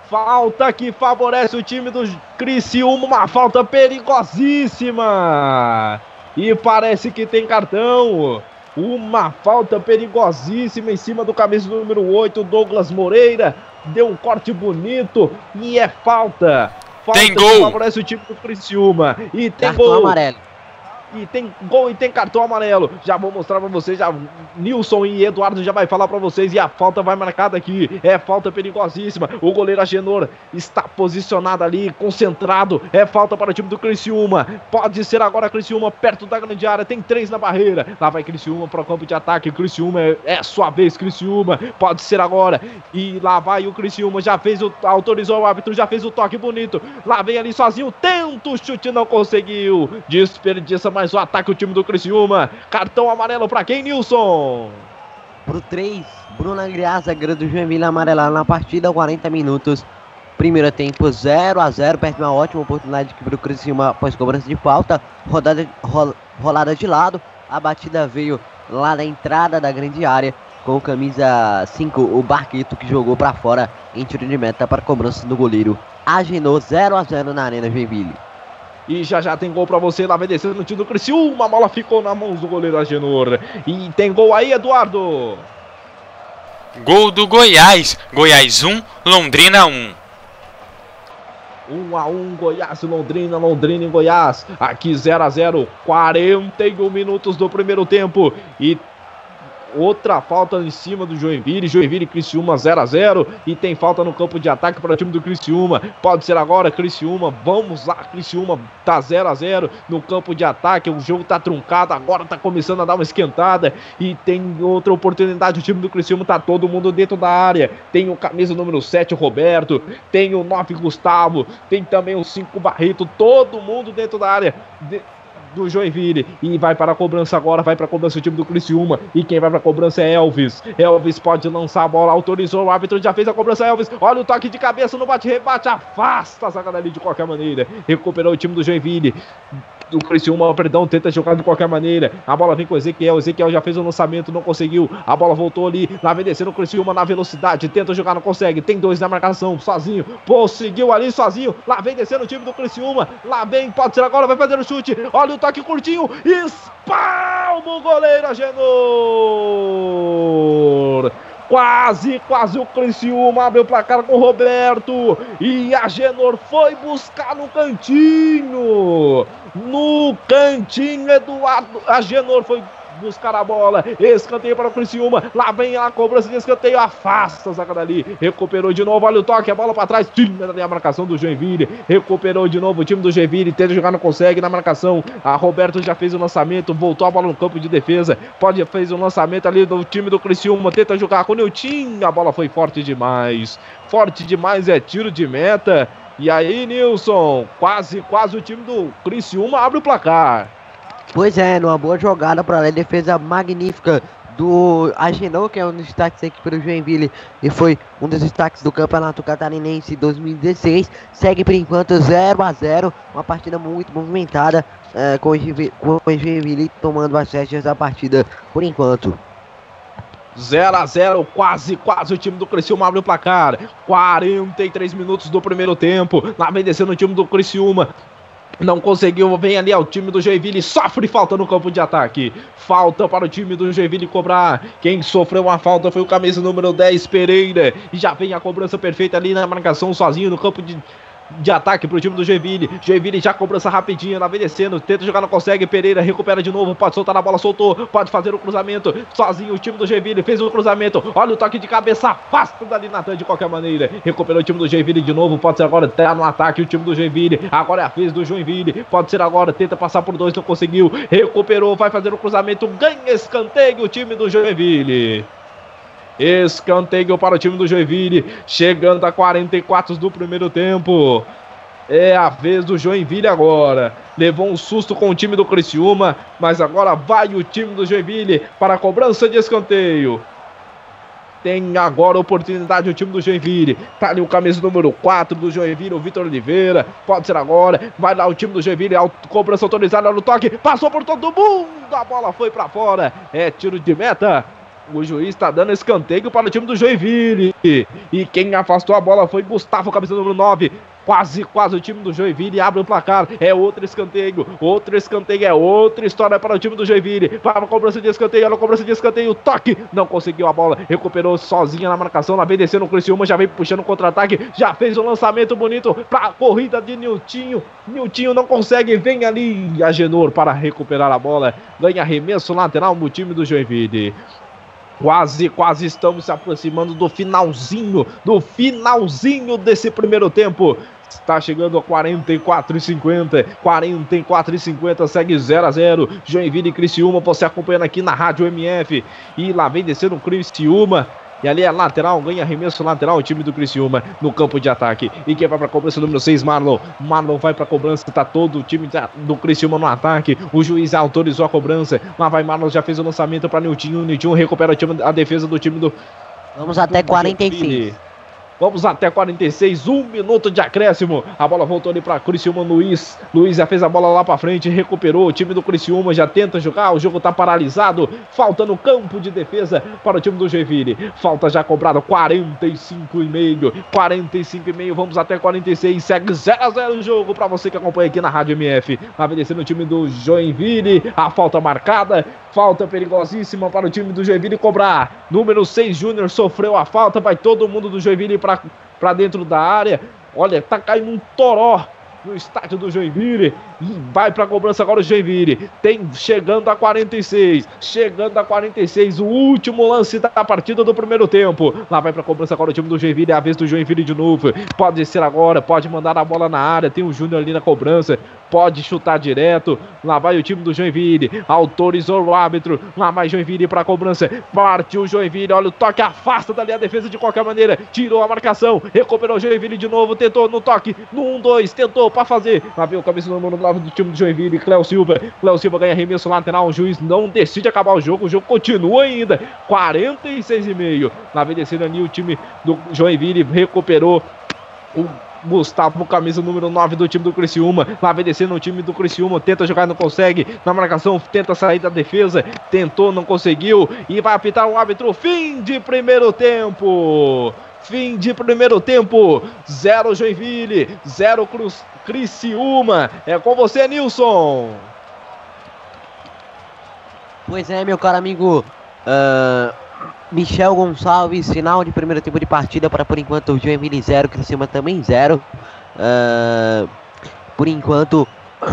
Falta que favorece o time do Criciúma. Uma falta perigosíssima. E parece que tem cartão. Uma falta perigosíssima em cima do camisa número 8, Douglas Moreira. Deu um corte bonito e é falta. Falta tem gol. favorece o time do Criciúma. E tem Cartão gol. amarelo. E tem gol e tem cartão amarelo. Já vou mostrar pra vocês. Já, Nilson e Eduardo já vai falar pra vocês. E a falta vai marcada aqui. É falta perigosíssima. O goleiro Agenor está posicionado ali, concentrado. É falta para o time do Criciúma. Pode ser agora Criciúma perto da grande área. Tem três na barreira. Lá vai Criciúma para o campo de ataque. Criciúma é sua vez, Criciúma. Pode ser agora. E lá vai o Criciúma. Já fez o. Autorizou o árbitro. Já fez o toque bonito. Lá vem ali sozinho. Tenta o chute, não conseguiu. Desperdiça mais o ataque o time do Criciúma. Cartão amarelo para quem, Nilson? Pro 3, Bruno Agriar, zagueiro do Joinville, amarelado na partida, 40 minutos. Primeiro tempo 0 a 0 perde uma ótima oportunidade aqui pro Criciúma após cobrança de falta. Rodada, ro, rolada de lado. A batida veio lá na entrada da grande área. Com o camisa 5, o Barqueto, que jogou para fora em tiro de meta para cobrança do goleiro. Agenou 0 a 0 na Arena Joinville. E já já tem gol pra você. Lá vai descendo no time do Criciúma. A bola ficou na mão do goleiro Agenor. E tem gol aí, Eduardo. Gol do Goiás. Goiás 1, Londrina 1. 1 a 1 Goiás e Londrina, Londrina e Goiás. Aqui 0 a 0 41 minutos do primeiro tempo. E Outra falta em cima do Joinville. Joinville e Criciúma 0 a 0 E tem falta no campo de ataque para o time do Criciúma. Pode ser agora, Criciúma. Vamos lá, Criciúma tá 0 a 0 no campo de ataque. O jogo tá truncado. Agora tá começando a dar uma esquentada. E tem outra oportunidade. O time do Criciúma tá todo mundo dentro da área. Tem o camisa número 7, o Roberto. Tem o 9, Gustavo. Tem também o 5, Barreto. Todo mundo dentro da área. De do Joinville e vai para a cobrança agora, vai para a cobrança o time do Criciúma e quem vai para a cobrança é Elvis. Elvis pode lançar a bola, autorizou, o árbitro já fez a cobrança, Elvis. Olha o toque de cabeça no bate-rebate, afasta a zaga dali de qualquer maneira. Recuperou o time do Joinville o Criciúma, perdão, tenta jogar de qualquer maneira. A bola vem com o Ezequiel. Ezequiel já fez o lançamento, não conseguiu. A bola voltou ali, lá vem descendo o Criciúma na velocidade. Tenta jogar, não consegue. Tem dois na marcação, sozinho. Conseguiu ali, sozinho. Lá vem descendo o time do Criciúma. Lá vem, pode ser agora, vai fazer o chute. Olha o toque curtinho. Espalma o goleiro Agenor. Quase, quase o Criciúma abre o placar com o Roberto. E a Genor foi buscar no cantinho. No cantinho, Eduardo. A Genor foi buscar a bola. Escanteio para o Criciúma. Lá vem a cobrança de escanteio. Afasta o Zaca dali. Recuperou de novo. Olha o toque. A bola para trás. Tira a marcação do Joinville. Recuperou de novo o time do Joinville. Tenta jogar, não consegue na marcação. A Roberto já fez o lançamento. Voltou a bola no campo de defesa. Pode fez o lançamento ali do time do Criciúma. Tenta jogar com o Nilton. A bola foi forte demais. Forte demais. É tiro de meta. E aí, Nilson, quase, quase o time do Criciúma abre o placar. Pois é, numa boa jogada para a defesa magnífica do Agenor, que é um dos destaques aqui para o Joinville e foi um dos destaques do Campeonato Catarinense 2016. Segue por enquanto 0 a 0 uma partida muito movimentada é, com, o Joinville, com o Joinville tomando as rédeas da partida por enquanto. 0 a 0 quase, quase o time do Criciúma abre o placar. 43 minutos do primeiro tempo. Lá vem descendo o time do Criciúma. Não conseguiu, vem ali ao time do Joinville, sofre falta no campo de ataque. Falta para o time do Joinville cobrar. Quem sofreu uma falta foi o camisa número 10, Pereira. E já vem a cobrança perfeita ali na marcação, sozinho no campo de de ataque pro time do Joinville. Joinville já cobrança rapidinho, lá tenta jogar, não consegue. Pereira recupera de novo, pode soltar a bola, soltou, pode fazer o cruzamento. Sozinho o time do Joinville fez o cruzamento. Olha o toque de cabeça, afasta dali Natan de qualquer maneira. Recuperou o time do Joinville de novo, pode ser agora, tá no ataque o time do Joinville. Agora é a vez do Joinville, pode ser agora, tenta passar por dois, não conseguiu. Recuperou, vai fazer o cruzamento, ganha escanteio o time do Joinville. Escanteio para o time do Joinville, chegando a 44 do primeiro tempo. É a vez do Joinville agora. Levou um susto com o time do Criciúma, mas agora vai o time do Joinville para a cobrança de escanteio. Tem agora oportunidade o time do Joinville. Tá ali o camisa número 4 do Joinville, o Vitor Oliveira. Pode ser agora. Vai lá o time do Joinville. Cobrança autorizada no toque. Passou por todo mundo. A bola foi para fora. É tiro de meta. O juiz está dando escanteio para o time do Joinville. E quem afastou a bola foi Gustavo, camisa número 9. Quase, quase o time do Joinville abre o placar. É outro escanteio. Outro escanteio. É outra história para o time do Joinville. Vai para a cobrança de escanteio. Olha a cobrança de escanteio. Toque. Não conseguiu a bola. Recuperou sozinha na marcação. Vem descendo o Criciúma. Já vem puxando contra-ataque. Já fez um lançamento bonito para a corrida de Niltinho. Niltinho não consegue. Vem ali a Genor para recuperar a bola. Ganha arremesso lateral no time do Joinville. Quase, quase estamos se aproximando do finalzinho, do finalzinho desse primeiro tempo. Está chegando a 44 e 50. 44 e 50, segue 0 a 0. Joinville e Criciúma, você acompanhando aqui na Rádio MF. E lá vem descendo o Criciúma. E ali é lateral, ganha arremesso lateral o time do Criciúma no campo de ataque. E quem vai para a cobrança número 6, Marlon. Marlon vai para a cobrança, tá todo o time do Criciúma no ataque. O juiz autorizou a cobrança. Lá vai Marlon, já fez o lançamento para Niltinho. Niltinho recupera time, a defesa do time do. Vamos até 46. Vamos até 46, um minuto de acréscimo. A bola voltou ali para Criciúma Luiz. Luiz já fez a bola lá para frente, recuperou. O time do Criciúma já tenta jogar. O jogo tá paralisado. Falta no campo de defesa para o time do Joinville. Falta já cobrada 45 e meio. 45 e meio. Vamos até 46. Segue 0 a 0 o jogo para você que acompanha aqui na Rádio MF. Vai descendo o time do Joinville. A falta marcada. Falta perigosíssima para o time do Joinville cobrar. Número 6 Júnior sofreu a falta. Vai todo mundo do Joinville para dentro da área. Olha, tá caindo um toró no estádio do Joinville. Vai para a cobrança agora o Joinville. Tem chegando a 46. Chegando a 46. O último lance da partida do primeiro tempo. Lá vai para a cobrança agora o time do Joinville. É a vez do Joinville de novo. Pode ser agora. Pode mandar a bola na área. Tem o Júnior ali na cobrança. Pode chutar direto. Lá vai o time do Joinville. Autorizou o árbitro. Lá vai Joinville para a cobrança. Partiu o Joinville. Olha o toque. Afasta dali a defesa de qualquer maneira. Tirou a marcação. Recuperou o Joinville de novo. Tentou no toque. No 1-2. Tentou para fazer. Lá vem o cabeça número 9 do time do Joinville. Cléo Silva. Cléo Silva ganha arremesso lateral. O juiz não decide acabar o jogo. O jogo continua ainda. 46 e meio. Lá vem descendo ali o time do Joinville. Recuperou o Gustavo, camisa número 9 do time do Criciúma. Lá vem descendo o time do Criciúma. Tenta jogar, não consegue. Na marcação, tenta sair da defesa. Tentou, não conseguiu. E vai apitar o árbitro. Fim de primeiro tempo. Fim de primeiro tempo. Zero Joinville. Zero Cruz, Criciúma. É com você, Nilson. Pois é, meu caro amigo. Uh, Michel Gonçalves, final de primeiro tempo de partida para por enquanto o Joinville 0, Criciúma também 0. Uh, por enquanto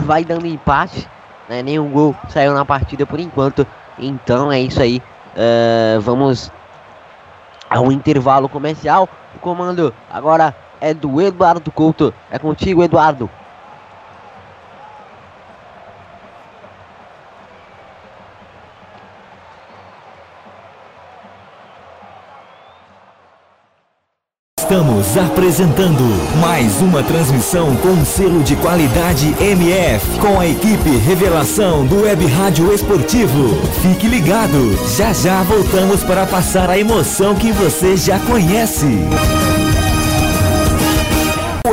vai dando empate, né? nenhum gol saiu na partida por enquanto. Então é isso aí. Uh, vamos ao intervalo comercial. O comando agora é do Eduardo Couto. É contigo, Eduardo. Estamos apresentando mais uma transmissão com selo de qualidade MF, com a equipe Revelação do Web Rádio Esportivo. Fique ligado, já já voltamos para passar a emoção que você já conhece.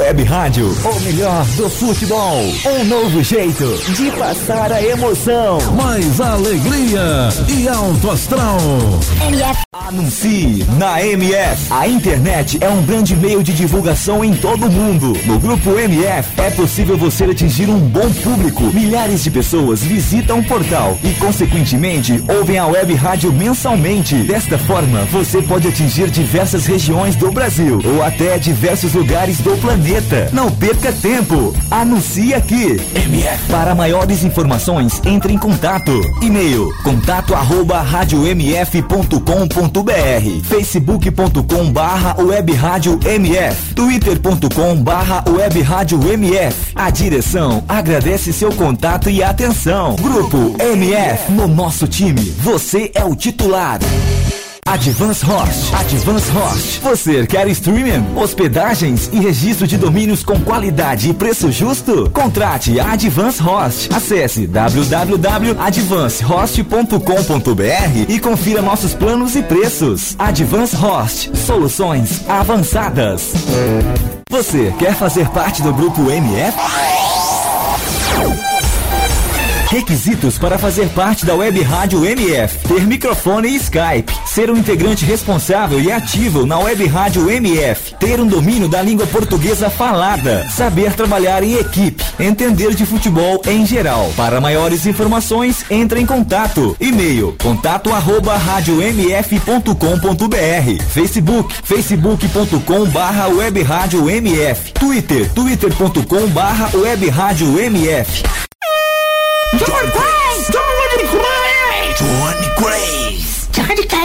Web Rádio, o melhor do futebol. Um novo jeito de passar a emoção. Mais alegria e alto astral. MF. Anuncie na MF. A internet é um grande meio de divulgação em todo o mundo. No grupo MF é possível você atingir um bom público. Milhares de pessoas visitam o portal e, consequentemente, ouvem a web rádio mensalmente. Desta forma, você pode atingir diversas regiões do Brasil ou até diversos lugares do planeta Não perca tempo. Anuncie aqui. MF. Para maiores informações, entre em contato. E-mail: contato arroba radiomf.com.br facebook.com barra web rádio MF twitter.com barra web rádio MF A direção agradece seu contato e atenção. Grupo MF. No nosso time, você é o titular. Advance Host. Advance Host. Você quer streaming, hospedagens e registro de domínios com qualidade e preço justo? Contrate a Advance Host. Acesse www.advancehost.com.br e confira nossos planos e preços. Advance Host. Soluções avançadas. Você quer fazer parte do grupo MF? Requisitos para fazer parte da Web Rádio MF: ter microfone e Skype, ser um integrante responsável e ativo na Web Rádio MF, ter um domínio da língua portuguesa falada, saber trabalhar em equipe, entender de futebol em geral. Para maiores informações, entre em contato. E-mail: contato arroba radiomf.com.br, Facebook, facebook.com barra web rádio MF, Twitter, twitter.com barra web rádio MF. Johnny Grace! Johnny Grace!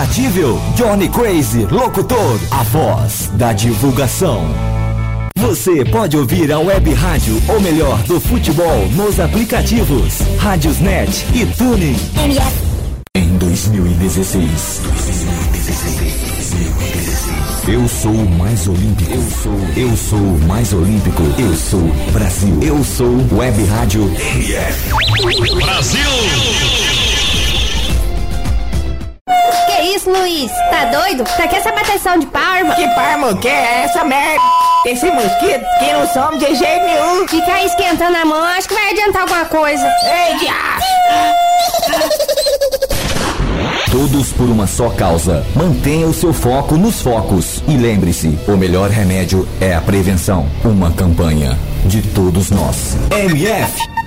Johnny Crazy Locutor, a voz da divulgação. Você pode ouvir a web rádio, ou melhor, do futebol, nos aplicativos Rádiosnet e Tuning. MF. Em 2016. 2016. Eu sou o mais olímpico. Eu sou, eu sou o mais olímpico. Eu sou Brasil. Eu sou Web Rádio MF. Brasil! Que isso, Luiz? Tá doido? Pra que essa bateção de palma? Que palma que é essa merda? Esse mosquito que não some de jeito nenhum. Ficar esquentando a mão, acho que vai adiantar alguma coisa. Ei, diacho! Todos por uma só causa. Mantenha o seu foco nos focos. E lembre-se: o melhor remédio é a prevenção. Uma campanha de todos nós. MF.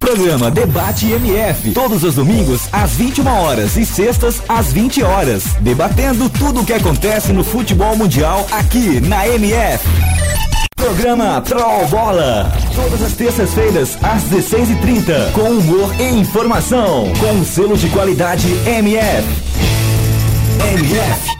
Programa Debate MF. Todos os domingos às 21 horas e sextas às 20 horas. Debatendo tudo o que acontece no futebol mundial aqui na MF. Programa Troll Bola. Todas as terças-feiras, às 16h30. Com humor e informação. Com o selo de qualidade MF. MF.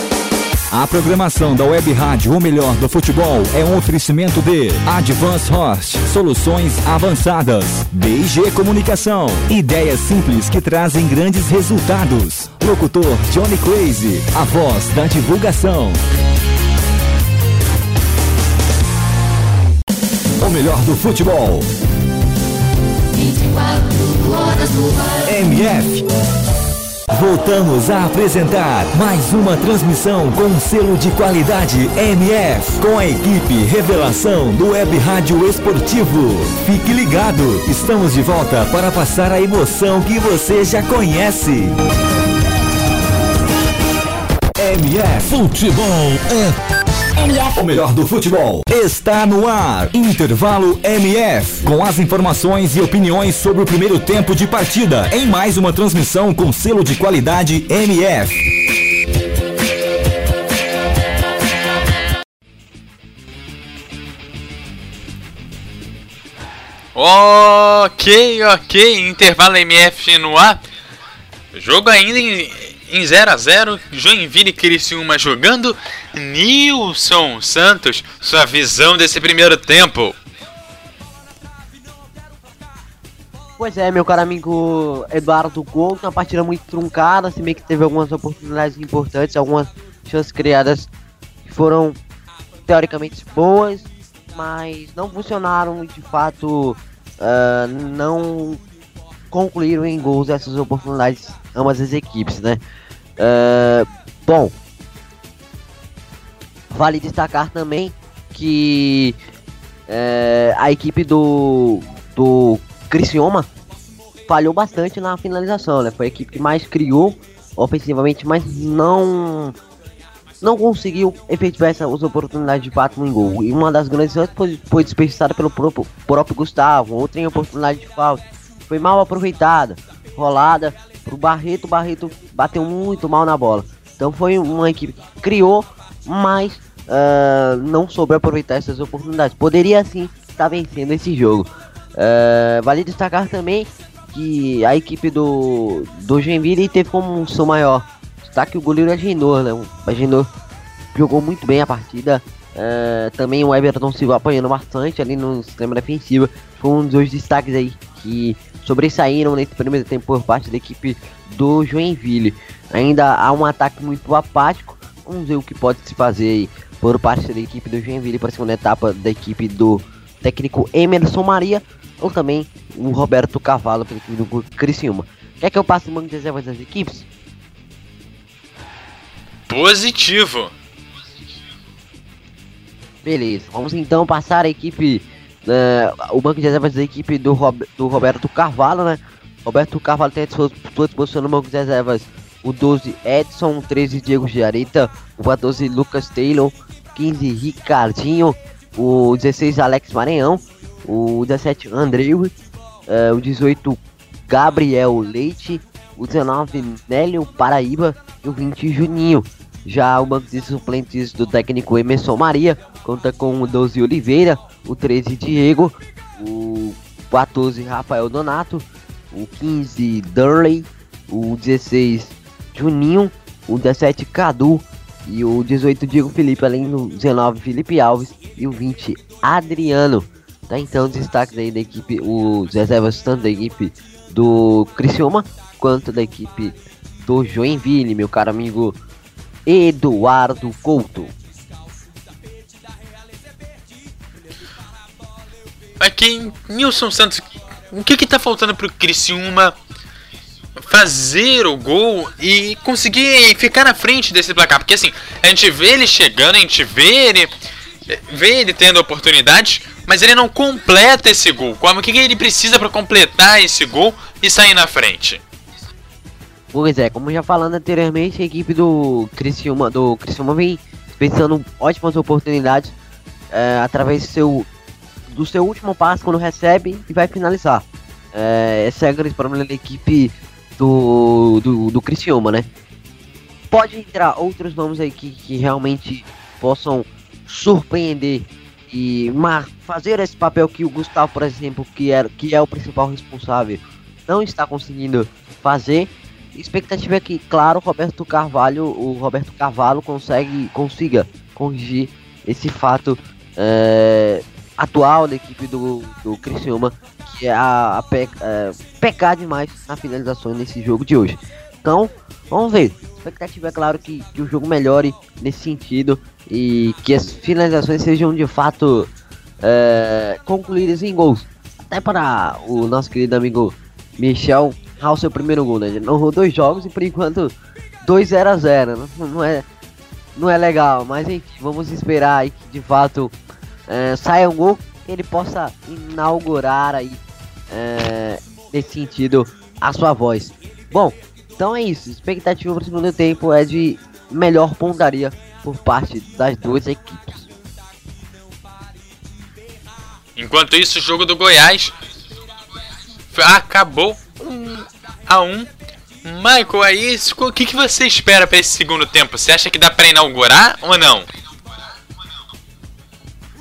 A programação da Web Rádio, o melhor do futebol, é um oferecimento de Advance Host, soluções avançadas, BG Comunicação, ideias simples que trazem grandes resultados. Locutor Johnny Crazy, a voz da divulgação. O melhor do futebol. 24 MF. Voltamos a apresentar mais uma transmissão com selo de qualidade MF, com a equipe Revelação do Web Rádio Esportivo. Fique ligado, estamos de volta para passar a emoção que você já conhece. MF Futebol é o melhor do futebol está no ar. Intervalo MF. Com as informações e opiniões sobre o primeiro tempo de partida. Em mais uma transmissão com selo de qualidade MF. Ok, ok. Intervalo MF no ar. Jogo ainda em em 0 a 0 Joinville e Criciúma jogando. Nilson Santos, sua visão desse primeiro tempo. Pois é, meu caro amigo Eduardo Gol, uma partida muito truncada, se bem que teve algumas oportunidades importantes, algumas chances criadas que foram teoricamente boas, mas não funcionaram de fato uh, não concluíram em gols essas oportunidades ambas as equipes, né? Uh, bom, vale destacar também que uh, a equipe do, do Criciúma falhou bastante na finalização, né? Foi a equipe que mais criou ofensivamente, mas não não conseguiu efetivar essas oportunidades de fato no gol. E uma das grandes chances foi, foi desperdiçada pelo próprio, próprio Gustavo, outra em oportunidade de falta. Foi mal aproveitada, rolada pro Barreto, o Barreto bateu muito mal na bola. Então foi uma equipe que criou, mas uh, não soube aproveitar essas oportunidades. Poderia sim estar vencendo esse jogo. Uh, vale destacar também que a equipe do, do Genville teve como um som maior destaque o goleiro Agenor, né? Agenor jogou muito bem a partida. Uh, também o Everton Silva apanhando bastante ali no sistema defensivo. Foi um dos destaques aí que sobressaíram nesse primeiro tempo por parte da equipe do Joinville. Ainda há um ataque muito apático. Vamos ver o que pode se fazer aí por parte da equipe do Joinville para a segunda etapa da equipe do técnico Emerson Maria ou também o Roberto Cavalo pela equipe do Criciúma. Quer que eu passe o banco de reservas das equipes? Positivo. Beleza, vamos então passar a equipe uh, o banco de reservas da equipe do, Rob, do Roberto Carvalho, né? Roberto Carvalho tem à sua disposição no banco de reservas. O 12 Edson, o 13 Diego Giarita, o 14 Lucas Taylor, 15 Ricardinho, o 16 Alex Maranhão, o 17 Andreu, uh, o 18 Gabriel Leite, o 19 Nélio Paraíba. E o 20 Juninho. Já o banco de suplentes do técnico Emerson Maria conta com o 12 Oliveira, o 13 Diego, o 14 Rafael Donato, o 15 Durley, o 16 Juninho, o 17 Cadu e o 18 Diego Felipe, além do 19 Felipe Alves e o 20 Adriano. Tá então os destaques aí da equipe, os reservas tanto da equipe do Criciúma quanto da equipe do Joinville, meu caro amigo Eduardo Couto. Aqui, Nilson Santos, o que que tá faltando pro Criciúma fazer o gol e conseguir ficar na frente desse placar? Porque assim, a gente vê ele chegando, a gente vê ele, vê ele tendo oportunidade, mas ele não completa esse gol. Como o que ele precisa para completar esse gol e sair na frente? Pois é, como já falando anteriormente, a equipe do Criciúma, do Criciúma vem pensando ótimas oportunidades é, através do seu, do seu último passo quando recebe e vai finalizar. É, esse é o grande problema da equipe do, do, do Criciúma, né? Pode entrar outros nomes aí que, que realmente possam surpreender e mas fazer esse papel que o Gustavo, por exemplo, que é, que é o principal responsável, não está conseguindo fazer expectativa é que, claro, Roberto Carvalho, o Roberto Carvalho consegue, consiga corrigir esse fato é, atual da equipe do, do Criciúma, que é a, a pe, é, pecar demais na finalização nesse jogo de hoje. Então, vamos ver. Expectativa é claro que, que o jogo melhore nesse sentido e que as finalizações sejam de fato é, concluídas em gols. Até para o nosso querido amigo Michel ao seu primeiro gol, né? Ele não errou dois jogos e por enquanto 2 0 a 0 não, não, é, não é legal, mas enfim, vamos esperar aí que de fato é, saia um gol que ele possa inaugurar aí é, nesse sentido a sua voz. Bom, então é isso. Expectativa para o segundo tempo é de melhor pontaria por parte das duas equipes. Enquanto isso, o jogo do Goiás acabou 1 a 1. Michael, aí o que, que você espera para esse segundo tempo? Você acha que dá para inaugurar ou não?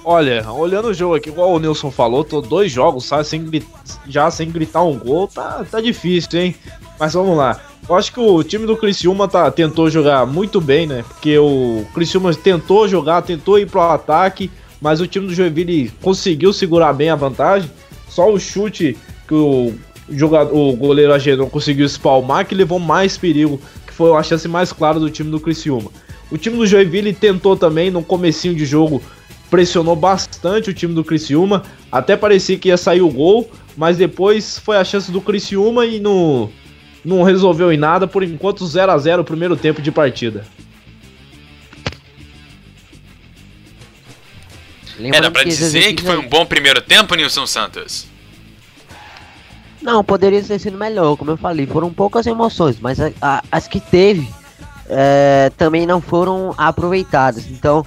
Olha, olhando o jogo aqui, igual o Nilson falou, tô dois jogos, sabe, sem, já sem gritar um gol, tá, tá difícil, hein? Mas vamos lá. Eu acho que o time do Criciúma tá, tentou jogar muito bem, né? Porque o Criciúma tentou jogar, tentou ir pro ataque, mas o time do Joinville conseguiu segurar bem a vantagem. Só o chute que o, jogador, o goleiro Agenon conseguiu espalmar que levou mais perigo, que foi a chance mais clara do time do Criciúma. O time do Joinville tentou também no comecinho de jogo pressionou bastante o time do Criciúma, até parecia que ia sair o gol, mas depois foi a chance do Criciúma e não, não resolveu em nada, por enquanto 0 a 0 o primeiro tempo de partida. É, dá pra dizer que foi um bom primeiro tempo, Nilson Santos? Não, poderia ter sido melhor, como eu falei, foram poucas emoções, mas a, a, as que teve é, também não foram aproveitadas, então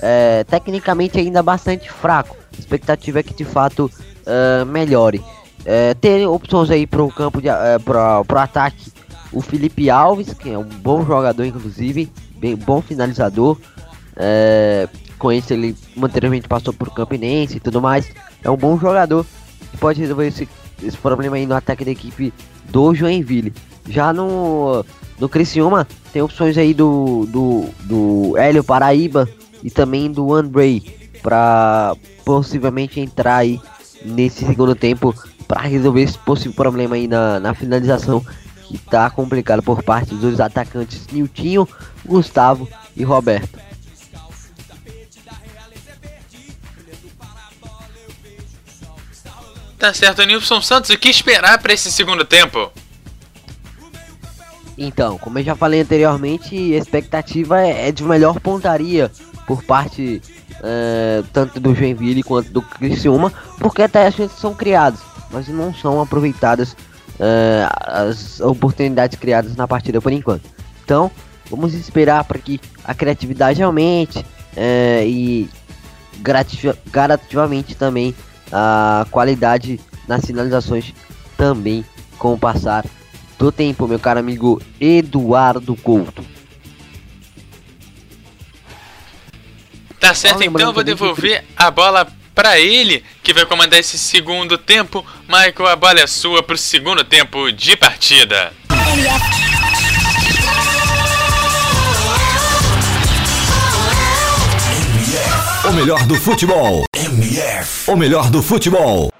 é, tecnicamente ainda bastante fraco. A expectativa é que de fato uh, melhore. É, ter opções aí para o campo de uh, para o ataque. O Felipe Alves, que é um bom jogador, inclusive, bem bom finalizador. É, com isso ele anteriormente passou por Campinense e tudo mais. É um bom jogador que pode resolver esse, esse problema aí no ataque da equipe do Joinville. Já no, no Criciúma tem opções aí do, do, do Hélio Paraíba, e também do Andrei para possivelmente entrar aí nesse segundo tempo para resolver esse possível problema aí na, na finalização que tá complicado por parte dos atacantes Niltinho, Gustavo e Roberto. Tá certo, Nilson Santos, o que esperar para esse segundo tempo? Então, como eu já falei anteriormente, a expectativa é, é de melhor pontaria por parte é, tanto do Joinville quanto do Criciúma, porque até as chances são criadas, mas não são aproveitadas é, as oportunidades criadas na partida por enquanto. Então, vamos esperar para que a criatividade aumente é, e gradativamente também a qualidade nas finalizações também com o passar do tempo, meu caro amigo Eduardo Couto. Tá certo, então eu vou devolver a bola para ele, que vai comandar esse segundo tempo. Michael, a bola é sua pro segundo tempo de partida. O melhor do futebol. MF. O melhor do futebol.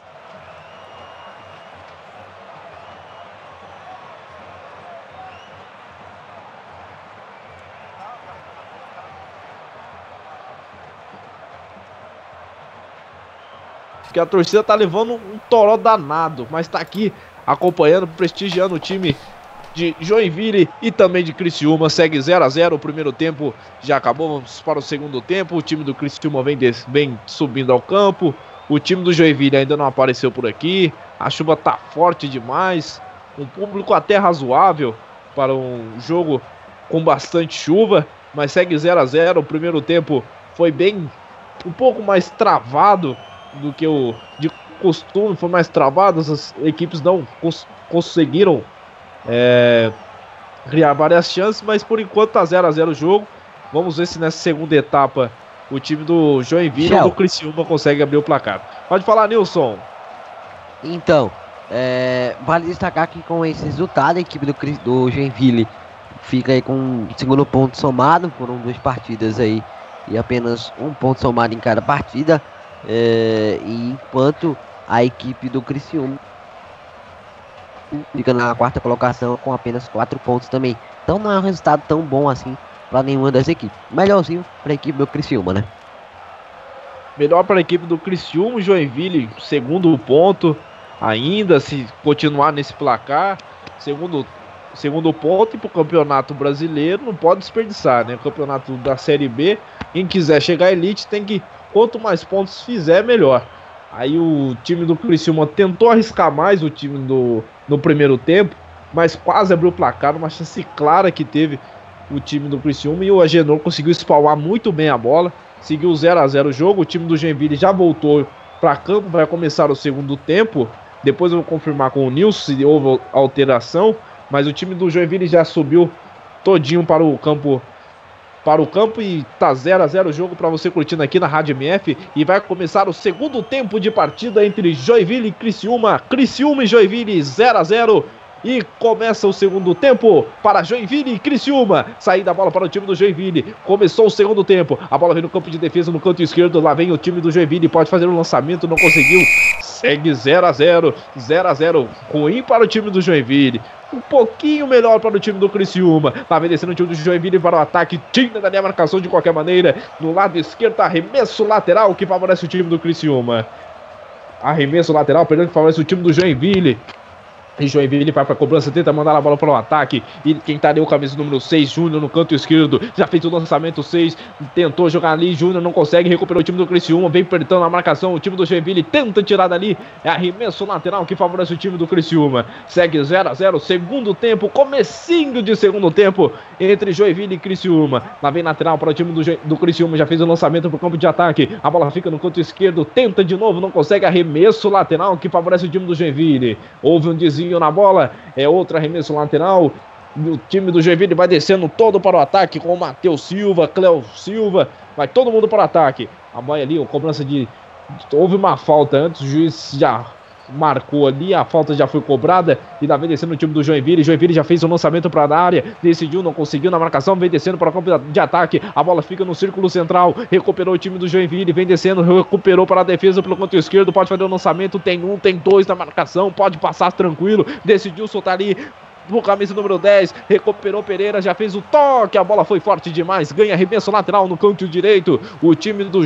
Porque a torcida tá levando um toró danado, mas tá aqui acompanhando, prestigiando o time de Joinville e também de Criciúma. Segue 0 a 0 o primeiro tempo já acabou, vamos para o segundo tempo. O time do Criciúma vem, des, vem subindo ao campo. O time do Joinville ainda não apareceu por aqui. A chuva tá forte demais. Um público até razoável para um jogo com bastante chuva, mas segue 0 a 0 O primeiro tempo foi bem um pouco mais travado do que o de costume, foi mais travado, as equipes não cons conseguiram é, criar várias chances, mas por enquanto tá 0 a 0 o jogo. Vamos ver se nessa segunda etapa o time do Joinville ou do Criciúma consegue abrir o placar. Pode falar, Nilson. Então, é, vale destacar que com esse resultado a equipe do, do Joinville fica aí com um segundo ponto somado, foram duas partidas aí e apenas um ponto somado em cada partida. É, e enquanto a equipe do Criciúma fica na quarta colocação com apenas 4 pontos também. Então não é um resultado tão bom assim para nenhuma das equipes. Melhorzinho para a equipe do Criciúma, né? Melhor para a equipe do Criciúma, Joinville, segundo ponto. ainda, se continuar nesse placar. Segundo, segundo ponto, e para o campeonato brasileiro não pode desperdiçar, né? O campeonato da Série B, quem quiser chegar à elite tem que, quanto mais pontos fizer, melhor. Aí o time do Criciúma tentou arriscar mais o time do, no primeiro tempo, mas quase abriu o placar, uma chance clara que teve o time do Criciúma e o Agenor conseguiu espalhar muito bem a bola, seguiu 0 a 0 o jogo, o time do Genville já voltou para campo, vai começar o segundo tempo, depois eu vou confirmar com o Nilson se houve alteração, mas o time do Joinville já subiu todinho para o campo para o campo e tá 0 a 0 o jogo para você curtindo aqui na Rádio MF e vai começar o segundo tempo de partida entre Joinville e Criciúma. Criciúma e Joinville 0 a 0 e começa o segundo tempo para Joinville e Criciúma. Saída da bola para o time do Joinville. Começou o segundo tempo. A bola vem no campo de defesa no canto esquerdo. Lá vem o time do Joinville. Pode fazer o um lançamento, não conseguiu. Segue 0 a 0 0 a 0 Ruim para o time do Joinville um pouquinho melhor para o time do Criciúma. Lá vem descendo o time do Joinville para o ataque. Tinha da minha marcação de qualquer maneira. No lado esquerdo, arremesso lateral que favorece o time do Criciúma. Arremesso lateral, perdão, que favorece o time do Joinville. E Joinville vai para cobrança, tenta mandar a bola para o ataque. E quem tá ali o camisa número 6, Júnior no canto esquerdo. Já fez o lançamento 6. Tentou jogar ali. Júnior não consegue. Recuperou o time do Criciúma. Vem apertando a marcação. O time do Joinville tenta tirar dali. É arremesso lateral que favorece o time do Criciúma. Segue 0 a 0 Segundo tempo. Comecinho de segundo tempo entre Joinville e Criciúma. Lá vem lateral para o time do, do Criciúma. Já fez o lançamento para o campo de ataque. A bola fica no canto esquerdo. Tenta de novo. Não consegue. Arremesso lateral que favorece o time do Joinville. Houve um desvio na bola, é outro arremesso lateral. O time do Joinville vai descendo todo para o ataque com o Matheus Silva, Cléo Silva, vai todo mundo para o ataque. A boia ali, a cobrança de. Houve uma falta antes, o juiz já marcou ali, a falta já foi cobrada e vem descendo o time do Joinville. Joinville já fez o lançamento para a área, decidiu, não conseguiu na marcação, vem descendo para o campo de ataque. A bola fica no círculo central, recuperou o time do Joinville, vem descendo, recuperou para a defesa pelo canto esquerdo, pode fazer o lançamento, tem um, tem dois na marcação, pode passar tranquilo, decidiu soltar ali, no camisa número 10, recuperou Pereira, já fez o toque, a bola foi forte demais, ganha arremesso lateral no canto direito, o time do,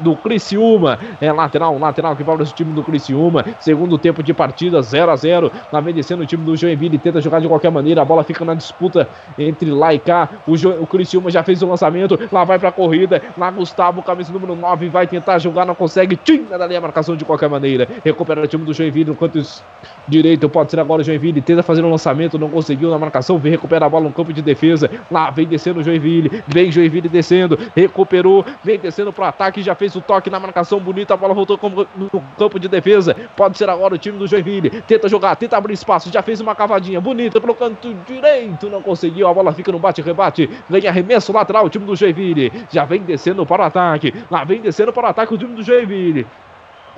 do Criciúma, é lateral, lateral que favorece o time do Criciúma, segundo tempo de partida, 0 a 0 na descendo o time do Joinville, tenta jogar de qualquer maneira, a bola fica na disputa entre lá e cá, o, jo o Criciúma já fez o lançamento, lá vai pra corrida, lá Gustavo, camisa número 9, vai tentar jogar, não consegue, tira dali a marcação de qualquer maneira, recupera o time do Joinville no canto direito, pode ser agora o Joinville, tenta fazer um lançamento, não conseguiu na marcação, vem recuperar a bola no campo de defesa, lá vem descendo o Joinville, vem Joinville descendo, recuperou, vem descendo pro ataque, já fez o toque na marcação bonita, a bola voltou no campo de defesa, pode ser agora o time do Joinville, tenta jogar, tenta abrir espaço, já fez uma cavadinha bonita pelo canto direito, não conseguiu, a bola fica no bate-rebate, vem arremesso lateral, o time do Joinville, já vem descendo para o ataque, lá vem descendo para o ataque o time do Joinville,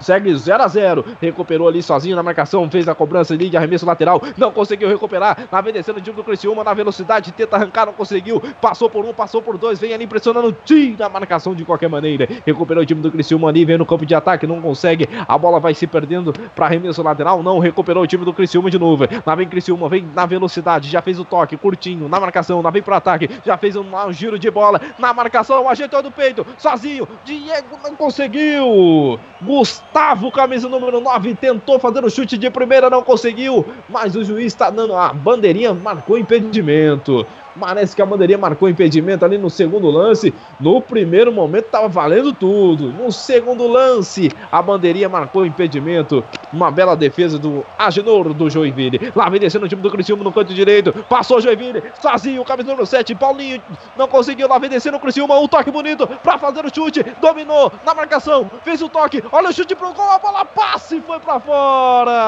segue 0 a 0 recuperou ali sozinho na marcação, fez a cobrança ali de arremesso lateral, não conseguiu recuperar, na vem descendo o time do Criciúma na velocidade, tenta arrancar, não conseguiu, passou por um, passou por dois, vem ali pressionando, tira a marcação de qualquer maneira, recuperou o time do Criciúma ali, vem no campo de ataque, não consegue, a bola vai se perdendo para arremesso lateral, não, recuperou o time do Criciúma de novo, lá vem Criciúma, vem na velocidade, já fez o toque, curtinho, na marcação, lá vem pro ataque, já fez um, um giro de bola, na marcação, ajeitou do peito, sozinho, Diego não conseguiu, Gustavo Gustavo, camisa número 9, tentou fazer o chute de primeira, não conseguiu, mas o juiz está dando a bandeirinha, marcou impedimento. Parece que a bandeirinha marcou impedimento ali no segundo lance. No primeiro momento estava valendo tudo. No segundo lance, a bandeirinha marcou impedimento. Uma bela defesa do Agenor do Joinville. Lá vem descendo o time do Criciúma no canto direito. Passou o Joinville, sozinho, camisa número 7. Paulinho não conseguiu. Lá vem descendo o Criciúma. Um toque bonito para fazer o chute. Dominou na marcação. Fez o toque. Olha o chute pro gol. A bola passa e foi para fora.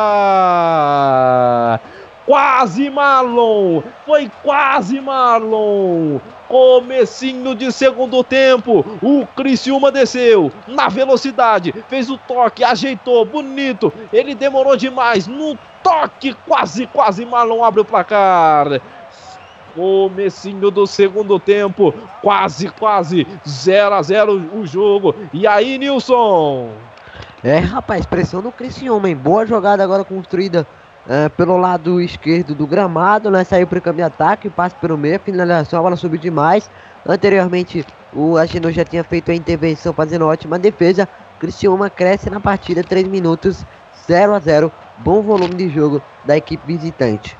Quase Marlon! Foi quase Marlon! Comecinho de segundo tempo, o Criciúma desceu na velocidade, fez o toque, ajeitou, bonito. Ele demorou demais no toque, quase, quase Marlon abre o placar. Comecinho do segundo tempo, quase, quase 0 a 0 o jogo. E aí, Nilson? É, rapaz, pressão no Criciúma, hein? Boa jogada agora construída uh, pelo lado esquerdo do gramado, né? Saiu para o campo de ataque, passe pelo meio, finalização, a bola subiu demais. Anteriormente, o Agenor já tinha feito a intervenção fazendo ótima defesa. Criciúma cresce na partida, 3 minutos 0 a 0 Bom volume de jogo da equipe visitante.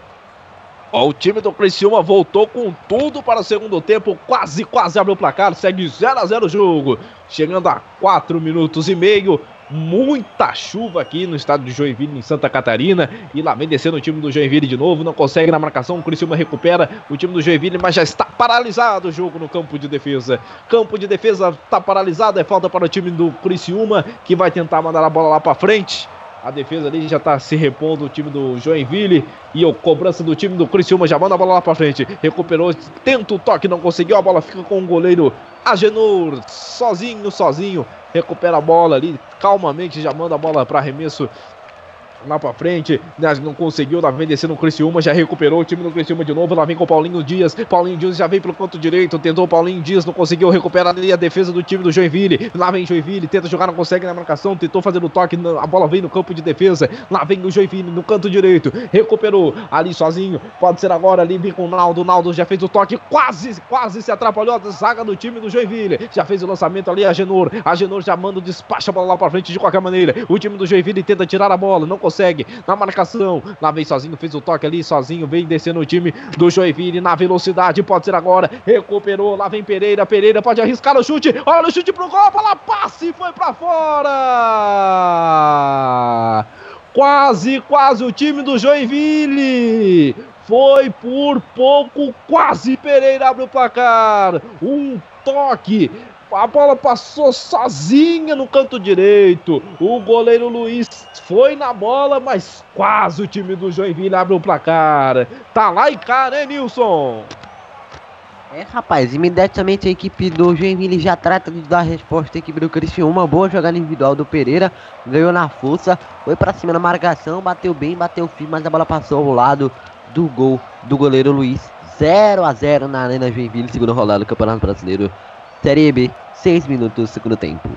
Ó, o time do Criciúma voltou com tudo para o segundo tempo, quase, quase abriu o placar, segue 0 a 0 o jogo. Chegando a 4 minutos e meio, muita chuva aqui no estado de Joinville, em Santa Catarina. E lá vem descendo o time do Joinville de novo. Não consegue na marcação. O Criciúma recupera o time do Joinville, mas já está paralisado o jogo no campo de defesa. Campo de defesa está paralisado. É falta para o time do Criciúma, que vai tentar mandar a bola lá para frente. A defesa ali já está se repondo o time do Joinville. E a cobrança do time do Criciúma já manda a bola lá para frente. Recuperou, tenta o toque, não conseguiu. A bola fica com o goleiro Agenor, sozinho, sozinho. Recupera a bola ali, calmamente, já manda a bola para arremesso lá pra frente, não conseguiu, lá vem descendo o Criciúma, já recuperou o time do Criciúma de novo, lá vem com o Paulinho Dias, Paulinho Dias já vem pelo canto direito, tentou o Paulinho Dias, não conseguiu recuperar ali a defesa do time do Joinville, lá vem Joinville, tenta jogar, não consegue na marcação, tentou fazer o toque, a bola vem no campo de defesa, lá vem o Joinville no canto direito, recuperou ali sozinho, pode ser agora ali, vem com o Naldo, Naldo já fez o toque, quase, quase se atrapalhou a zaga do time do Joinville, já fez o lançamento ali, a Genor, a Genor já manda o despacho a bola lá pra frente de qualquer maneira, o time do Joinville tenta tirar a bola, não consegue, na marcação, lá vem sozinho, fez o toque ali, sozinho, vem descendo o time do Joinville na velocidade, pode ser agora, recuperou, lá vem Pereira, Pereira pode arriscar o chute, olha o chute pro gol, bola passe, foi pra fora! Quase, quase o time do Joinville! Foi por pouco, quase Pereira abre o placar. Um toque a bola passou sozinha no canto direito. O goleiro Luiz foi na bola, mas quase o time do Joinville abre o placar. Tá lá e cá, né, Nilson? É, rapaz, imediatamente a equipe do Joinville já trata de dar resposta à equipe do Criciúma. Boa jogada individual do Pereira, ganhou na força, foi para cima na marcação, bateu bem, bateu firme, mas a bola passou ao lado do gol do goleiro Luiz. 0 a 0 na Arena Joinville, segunda rodada do Campeonato Brasileiro Série B, 6 minutos, segundo tempo.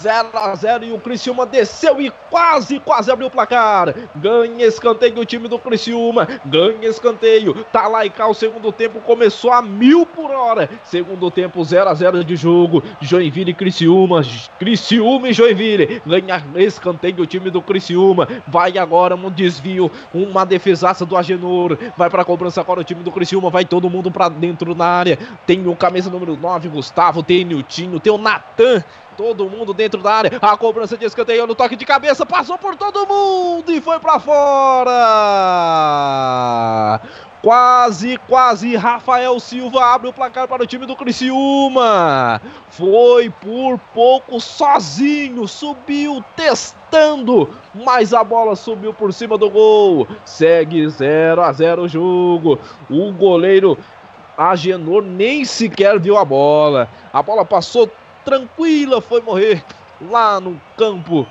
0 a 0 e o Criciúma desceu e quase, quase abriu o placar. Ganha escanteio o time do Criciúma. Ganha escanteio. Tá lá e cá o segundo tempo começou a mil por hora. Segundo tempo 0 a 0 de jogo. Joinville e Criciúma. Criciúma e Joinville. Ganha escanteio o time do Criciúma. Vai agora um desvio, uma defesaça do Agenor. Vai para cobrança agora o time do Criciúma. Vai todo mundo para dentro na área. Tem o camisa número 9, Gustavo. Tem Niltinho. Tem o Natan Todo mundo dentro da área. A cobrança de escanteio no toque de cabeça. Passou por todo mundo e foi para fora. Quase, quase Rafael Silva abre o placar para o time do Criciúma. Foi por pouco sozinho, subiu testando, mas a bola subiu por cima do gol. Segue 0 a 0 o jogo. O goleiro Agenor nem sequer viu a bola. A bola passou tranquila, foi morrer lá no campo,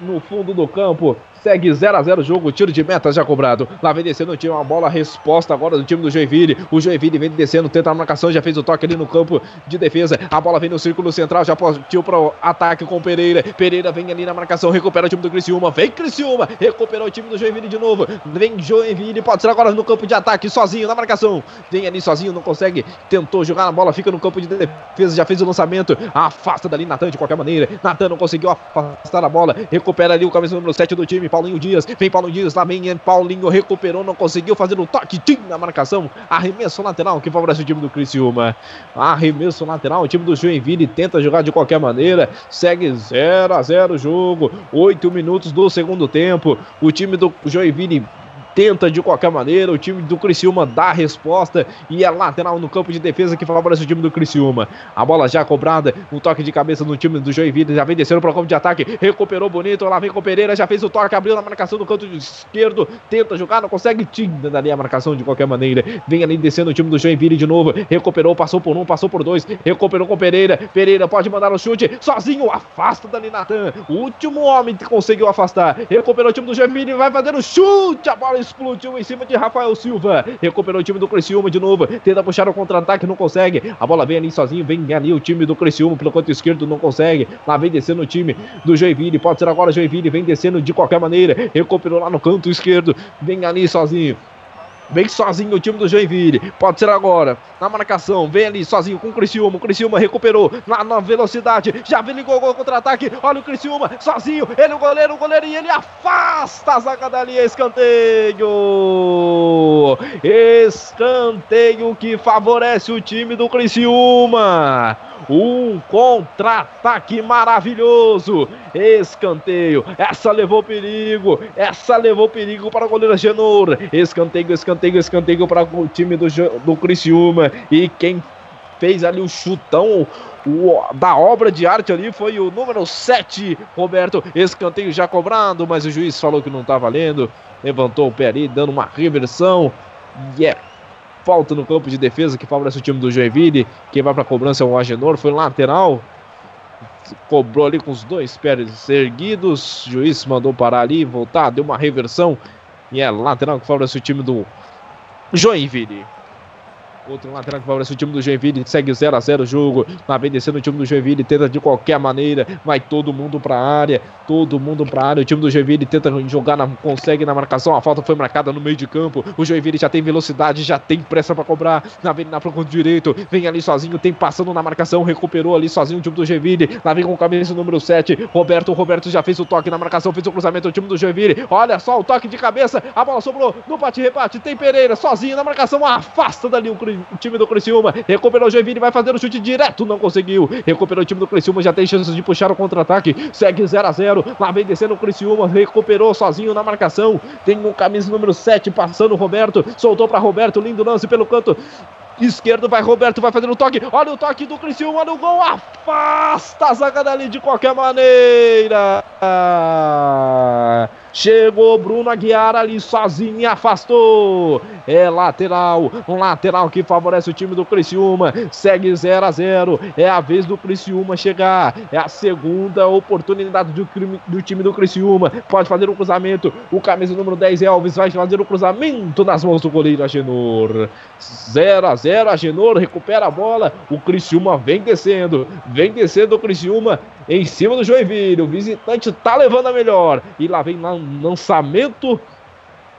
no fundo do campo, Segue 0 a 0 o jogo, tiro de meta já cobrado. Lá vem descendo o time, uma bola resposta agora do time do Joinville. O Joinville vem descendo, tenta a marcação, já fez o toque ali no campo de defesa. A bola vem no círculo central, já partiu para o ataque com Pereira. Pereira vem ali na marcação, recupera o time do Criciúma. Vem Criciúma, recuperou o time do Joinville de novo. Vem Joinville, pode ser agora no campo de ataque, sozinho na marcação. Vem ali sozinho, não consegue. Tentou jogar na bola, fica no campo de defesa, já fez o lançamento. Afasta dali Natan de qualquer maneira. Natan não conseguiu afastar a bola. Recupera ali o camisa número 7 do time. Paulinho Dias, vem Paulinho Dias, lá vem Paulinho, recuperou, não conseguiu fazer o toque, tim, na marcação, arremesso lateral que favorece o time do Criciúma, arremesso lateral, o time do Joinville tenta jogar de qualquer maneira, segue 0 a 0 o jogo, 8 minutos do segundo tempo, o time do Joinville tenta de qualquer maneira, o time do Criciúma dá a resposta e é lateral no campo de defesa que favorece o time do Criciúma. A bola já cobrada, um toque de cabeça no time do Joinville, já vem descendo para o campo de ataque, recuperou bonito, lá vem com o Pereira, já fez o toque, abriu na marcação do canto esquerdo, tenta jogar, não consegue, tinda dali a marcação de qualquer maneira, vem ali descendo o time do Joinville de novo, recuperou, passou por um, passou por dois, recuperou com o Pereira, Pereira pode mandar o chute, sozinho, afasta dali Natan, o último homem que conseguiu afastar, recuperou o time do Joinville, vai fazer chute, a bola explodiu em cima de Rafael Silva. Recuperou o time do Criciúma de novo. Tenta puxar o contra-ataque, não consegue. A bola vem ali sozinho, vem ali o time do Criciúma pelo canto esquerdo, não consegue. Lá vem descendo o time do Joinville. Pode ser agora Joinville, vem descendo de qualquer maneira. Recuperou lá no canto esquerdo, vem ali sozinho. Vem sozinho o time do Joinville. Pode ser agora. Na marcação. Vem ali sozinho com o Criciúma. O Criciúma recuperou na, na velocidade. Já vem ligou o contra-ataque. Olha o Criciúma sozinho. Ele o goleiro, o goleiro e ele afasta a zaga dali. Escanteio. Escanteio que favorece o time do Criciúma. Um contra-ataque maravilhoso. Escanteio. Essa levou perigo. Essa levou perigo para o goleiro Genor. Escanteio, escanteio, escanteio para o time do, do Criciúma. E quem fez ali o chutão o, da obra de arte ali foi o número 7, Roberto. Escanteio já cobrado, mas o juiz falou que não está valendo. Levantou o pé ali, dando uma reversão. E é falta no campo de defesa que favorece o time do Joinville. Quem vai para a cobrança é o Agenor, foi lateral. Cobrou ali com os dois pés erguidos. O juiz mandou parar ali, voltar, deu uma reversão. E é lateral que favorece o time do Joinville. Outro lateral que favorece o time do Joinville. Segue 0 a 0 o jogo. Lá vem descendo o time do Joinville. Tenta de qualquer maneira. Vai todo mundo para a área. Todo mundo para a área. O time do Joinville tenta jogar. Na, consegue na marcação. A falta foi marcada no meio de campo. O Joinville já tem velocidade. Já tem pressa para cobrar. Na vem na ponta direito. Vem ali sozinho. Tem passando na marcação. Recuperou ali sozinho o time do Joinville. Lá vem com o cabeça número 7. Roberto. Roberto já fez o toque na marcação. Fez o cruzamento. O time do Joinville. Olha só o toque de cabeça. A bola sobrou no bate-rebate. Tem Pereira sozinho na marcação. Afasta dali o o time do Criciúma. Recuperou o Joinville, vai fazer o chute direto, não conseguiu. Recuperou o time do Criciúma, já tem chances de puxar o contra-ataque. Segue 0 a 0 Lá vem descendo o Criciúma, recuperou sozinho na marcação. Tem um camisa número 7 passando o Roberto. Soltou para Roberto, lindo lance pelo canto esquerdo, vai Roberto, vai fazendo o toque, olha o toque do Criciúma no gol, afasta a zaga dali de qualquer maneira. Chegou Bruno Aguiar ali sozinho e afastou. É lateral, um lateral que favorece o time do Criciúma. Segue 0 a 0. É a vez do Criciúma chegar. É a segunda oportunidade do, do time do Criciúma. Pode fazer o cruzamento. O camisa número 10 Elvis vai fazer o cruzamento nas mãos do goleiro Agenor. 0 a 0. Agenor recupera a bola. O Criciúma vem descendo. Vem descendo o Criciúma em cima do Joinville. O visitante tá levando a melhor. E lá vem lançamento.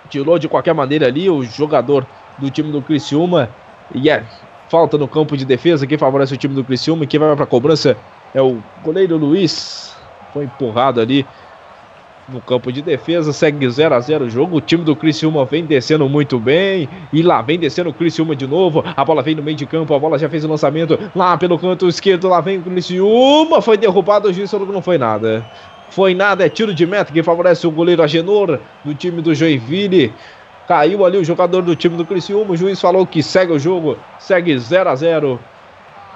Tirou de qualquer maneira ali o jogador do time do Criciúma. E é falta no campo de defesa. Quem favorece o time do Criciúma e quem vai para a cobrança é o goleiro Luiz. Foi empurrado ali no campo de defesa, segue 0 a 0 o jogo. O time do Criciúma vem descendo muito bem. E lá vem descendo o Criciúma de novo. A bola vem no meio de campo, a bola já fez o lançamento lá pelo canto esquerdo. Lá vem o Criciúma, foi derrubado. O juiz falou que não foi nada. Foi nada, é tiro de meta que favorece o goleiro Agenor do time do Joinville. Caiu ali o jogador do time do Criciúma. O juiz falou que segue o jogo, segue 0 a 0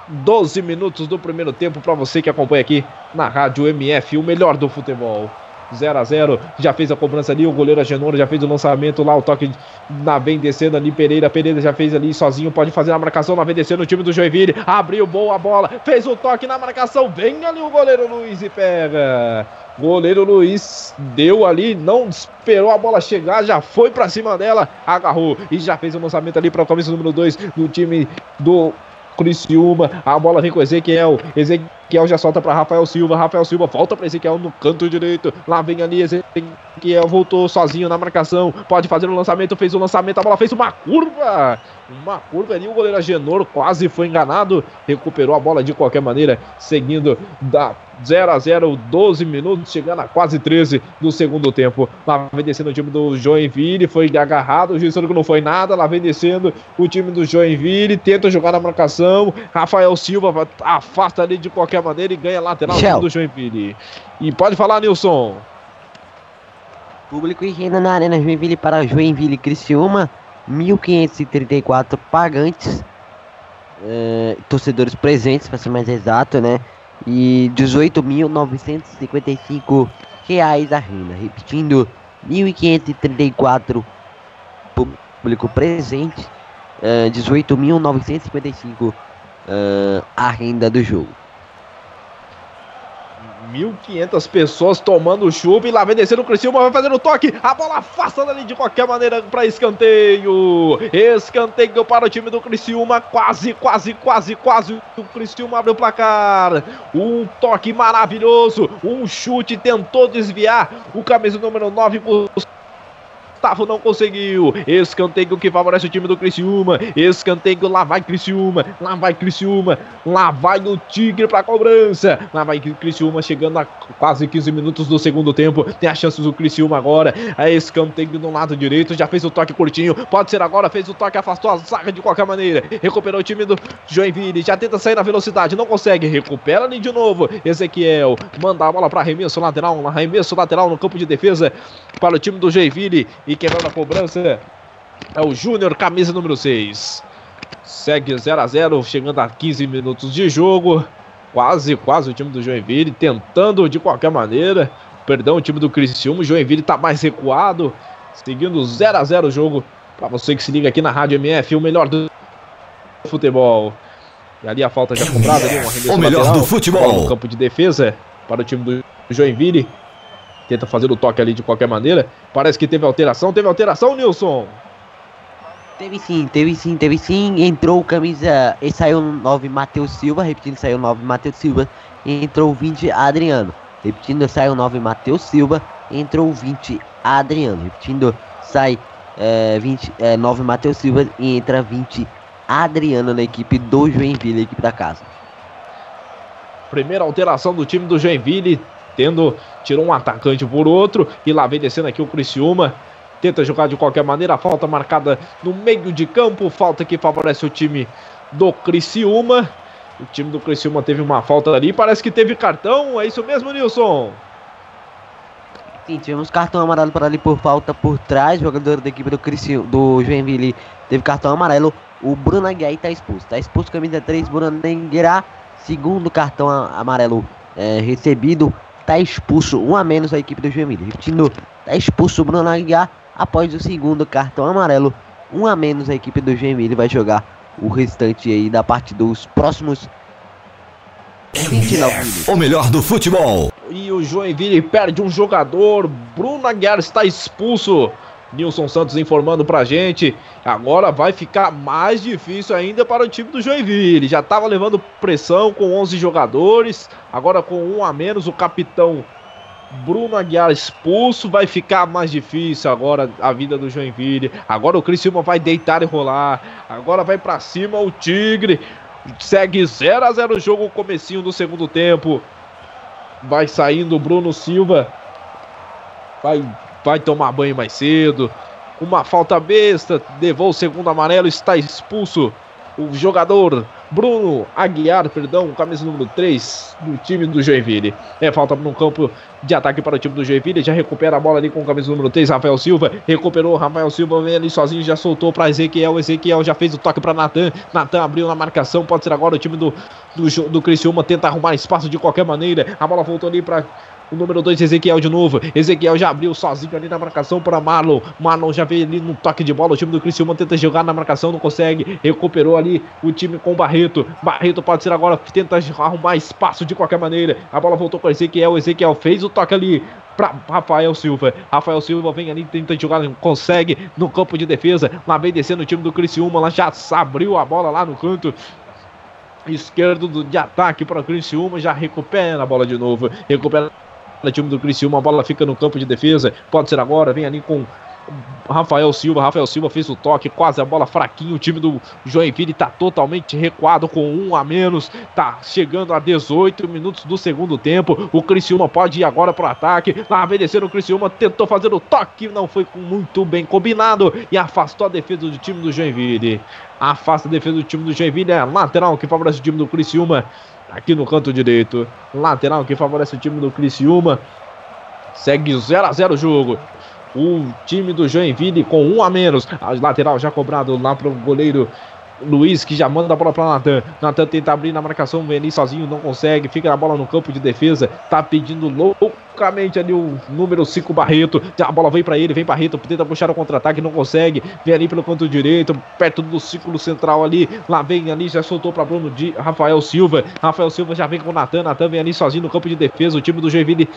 12 minutos do primeiro tempo para você que acompanha aqui na Rádio MF, o melhor do futebol. 0 a 0 Já fez a cobrança ali, o goleiro Agenor já fez o lançamento lá, o toque na vem descendo ali, Pereira, Pereira já fez ali sozinho, pode fazer a marcação, na vem descendo o time do Joinville, abriu boa bola, fez o toque na marcação, vem ali o goleiro Luiz e pega. Goleiro Luiz deu ali, não esperou a bola chegar, já foi para cima dela, agarrou e já fez o lançamento ali para o camisa número 2 do time do Criciúma. A bola vem com Ezequiel. Ezequiel já solta para Rafael Silva. Rafael Silva volta para Ezequiel no canto direito. Lá vem ali Ezequiel. Voltou sozinho na marcação. Pode fazer o lançamento. Fez o lançamento. A bola fez uma curva. Uma curva ali. O goleiro Agenor quase foi enganado. Recuperou a bola de qualquer maneira. Seguindo da 0 a 0 12 minutos, chegando a quase 13 do segundo tempo. Lá vem descendo o time do Joinville, foi agarrado, o juiz que não foi nada. Lá vem descendo o time do Joinville, tenta jogar na marcação. Rafael Silva afasta ali de qualquer maneira e ganha lateral Michel. do Joinville. E pode falar, Nilson. Público e renda na Arena Joinville para Joinville Criciúma, 1.534 pagantes, eh, torcedores presentes, para ser mais exato, né? E 18.955 reais a renda. Repetindo, 1.534 público presente, eh, 18.955 eh, a renda do jogo. 1.500 pessoas tomando chuva e lá vem descendo o Criciúma, vai fazendo o toque, a bola afasta ali de qualquer maneira para escanteio, escanteio para o time do Criciúma, quase, quase, quase, quase, o Criciúma abre o placar, um toque maravilhoso, um chute, tentou desviar, o camisa número 9 Otávio não conseguiu. Escanteio que favorece o time do Criciúma. Escanteio, lá vai Criciúma. Lá vai Criciúma. Lá vai o Tigre pra cobrança. Lá vai Criciúma chegando a quase 15 minutos do segundo tempo. Tem a chance do Criciúma agora. É escanteio no lado direito. Já fez o toque curtinho. Pode ser agora. Fez o toque, afastou a zaga de qualquer maneira. Recuperou o time do Joinville. Já tenta sair na velocidade. Não consegue. Recupera ali de novo. Ezequiel manda a bola para arremesso lateral. Arremesso lateral no campo de defesa para o time do Joinville. E quebrando a cobrança é o Júnior, camisa número 6. Segue 0 a 0 chegando a 15 minutos de jogo. Quase, quase o time do Joinville tentando de qualquer maneira. Perdão, o time do Criciúma. O Joinville está mais recuado. Seguindo 0 a 0 o jogo. Para você que se liga aqui na Rádio MF, o melhor do futebol. E ali a falta já cobrada, ali, um o melhor lateral, do futebol. No campo de defesa para o time do Joinville. Tenta fazer o toque ali de qualquer maneira. Parece que teve alteração. Teve alteração, Nilson? Teve sim, teve sim, teve sim. Entrou o camisa. E saiu o 9 Matheus Silva. Repetindo, saiu o 9 Matheus Silva. Entrou o 20 Adriano. Repetindo, saiu o 9 Matheus Silva. Entrou o 20 Adriano. Repetindo, sai é, 20, é, 9 Matheus Silva e entra 20 Adriano na equipe do Joinville, equipe da casa. Primeira alteração do time do Joinville, tendo tirou um atacante por outro e lá vem descendo aqui o Criciúma. Tenta jogar de qualquer maneira, falta marcada no meio de campo, falta que favorece o time do Criciúma. O time do Criciúma teve uma falta ali, parece que teve cartão, é isso mesmo, Nilson? Sim, tivemos cartão amarelo para ali por falta por trás. Jogador da equipe do Criciúma, do Joinville teve cartão amarelo. O Bruno Aguiar está expulso. Está expulso camisa 3, Bruno Aguiar. Segundo cartão amarelo é, recebido. Está expulso um a menos a equipe do Joinville. Repetindo, está expulso o Bruno Aguiar após o segundo cartão amarelo. Um a menos a equipe do Joinville vai jogar o restante aí da parte dos próximos 29 minutos. O melhor do futebol. E o Joinville perde um jogador. Bruno Aguiar está expulso. Nilson Santos informando pra gente. Agora vai ficar mais difícil ainda para o time do Joinville. Já estava levando pressão com 11 jogadores. Agora com um a menos, o capitão Bruno Aguiar expulso. Vai ficar mais difícil agora a vida do Joinville. Agora o Criciúma vai deitar e rolar. Agora vai para cima o Tigre. Segue 0 a 0 o jogo, comecinho do segundo tempo. Vai saindo o Bruno Silva. Vai vai tomar banho mais cedo. Uma falta besta, levou o segundo amarelo, está expulso o jogador Bruno Aguiar, perdão, camisa número 3 do time do Joinville. É falta no campo de ataque para o time do Joinville, já recupera a bola ali com o camisa número 3, Rafael Silva, recuperou, Rafael Silva vem ali sozinho, já soltou para Ezequiel, Ezequiel já fez o toque para Natan, Natan abriu na marcação, pode ser agora o time do, do, do Criciúma, tenta arrumar espaço de qualquer maneira, a bola voltou ali para o número 2, Ezequiel de novo. Ezequiel já abriu sozinho ali na marcação para Marlon. Marlon já veio ali no toque de bola. O time do Criciúma tenta jogar na marcação, não consegue. Recuperou ali o time com Barreto. Barreto pode ser agora, tenta arrumar espaço de qualquer maneira. A bola voltou para Ezequiel. Ezequiel fez o toque ali para Rafael Silva. Rafael Silva vem ali, tenta jogar, consegue no campo de defesa. Lá vem descendo o time do Criciúma. Lá já abriu a bola lá no canto esquerdo de ataque para o Criciúma. Já recupera a bola de novo. Recupera o time do Criciúma, a bola fica no campo de defesa, pode ser agora, vem ali com Rafael Silva, Rafael Silva fez o toque, quase a bola fraquinho, o time do Joinville está totalmente recuado com um a menos, tá chegando a 18 minutos do segundo tempo, o Criciúma pode ir agora para o ataque, lá vem descendo o Criciúma, tentou fazer o toque, não foi muito bem combinado. E afastou a defesa do time do Joinville, afasta a defesa do time do Joinville, é lateral que favorece o time do Criciúma, aqui no canto direito. Lateral que favorece o time do Criciúma. Segue 0 a 0 o jogo. O time do Joinville com um a menos. A lateral já cobrado lá para o goleiro Luiz que já manda a bola para Natan. Natan tenta abrir na marcação, vem ali sozinho, não consegue. Fica a bola no campo de defesa. Tá pedindo loucamente ali o número 5 Barreto. A bola vem para ele, vem Barreto, tenta puxar o contra-ataque, não consegue. Vem ali pelo canto direito, perto do círculo central ali. Lá vem ali, já soltou para Bruno de Rafael Silva. Rafael Silva já vem com o Natan. Natan vem ali sozinho no campo de defesa. O time do Joinville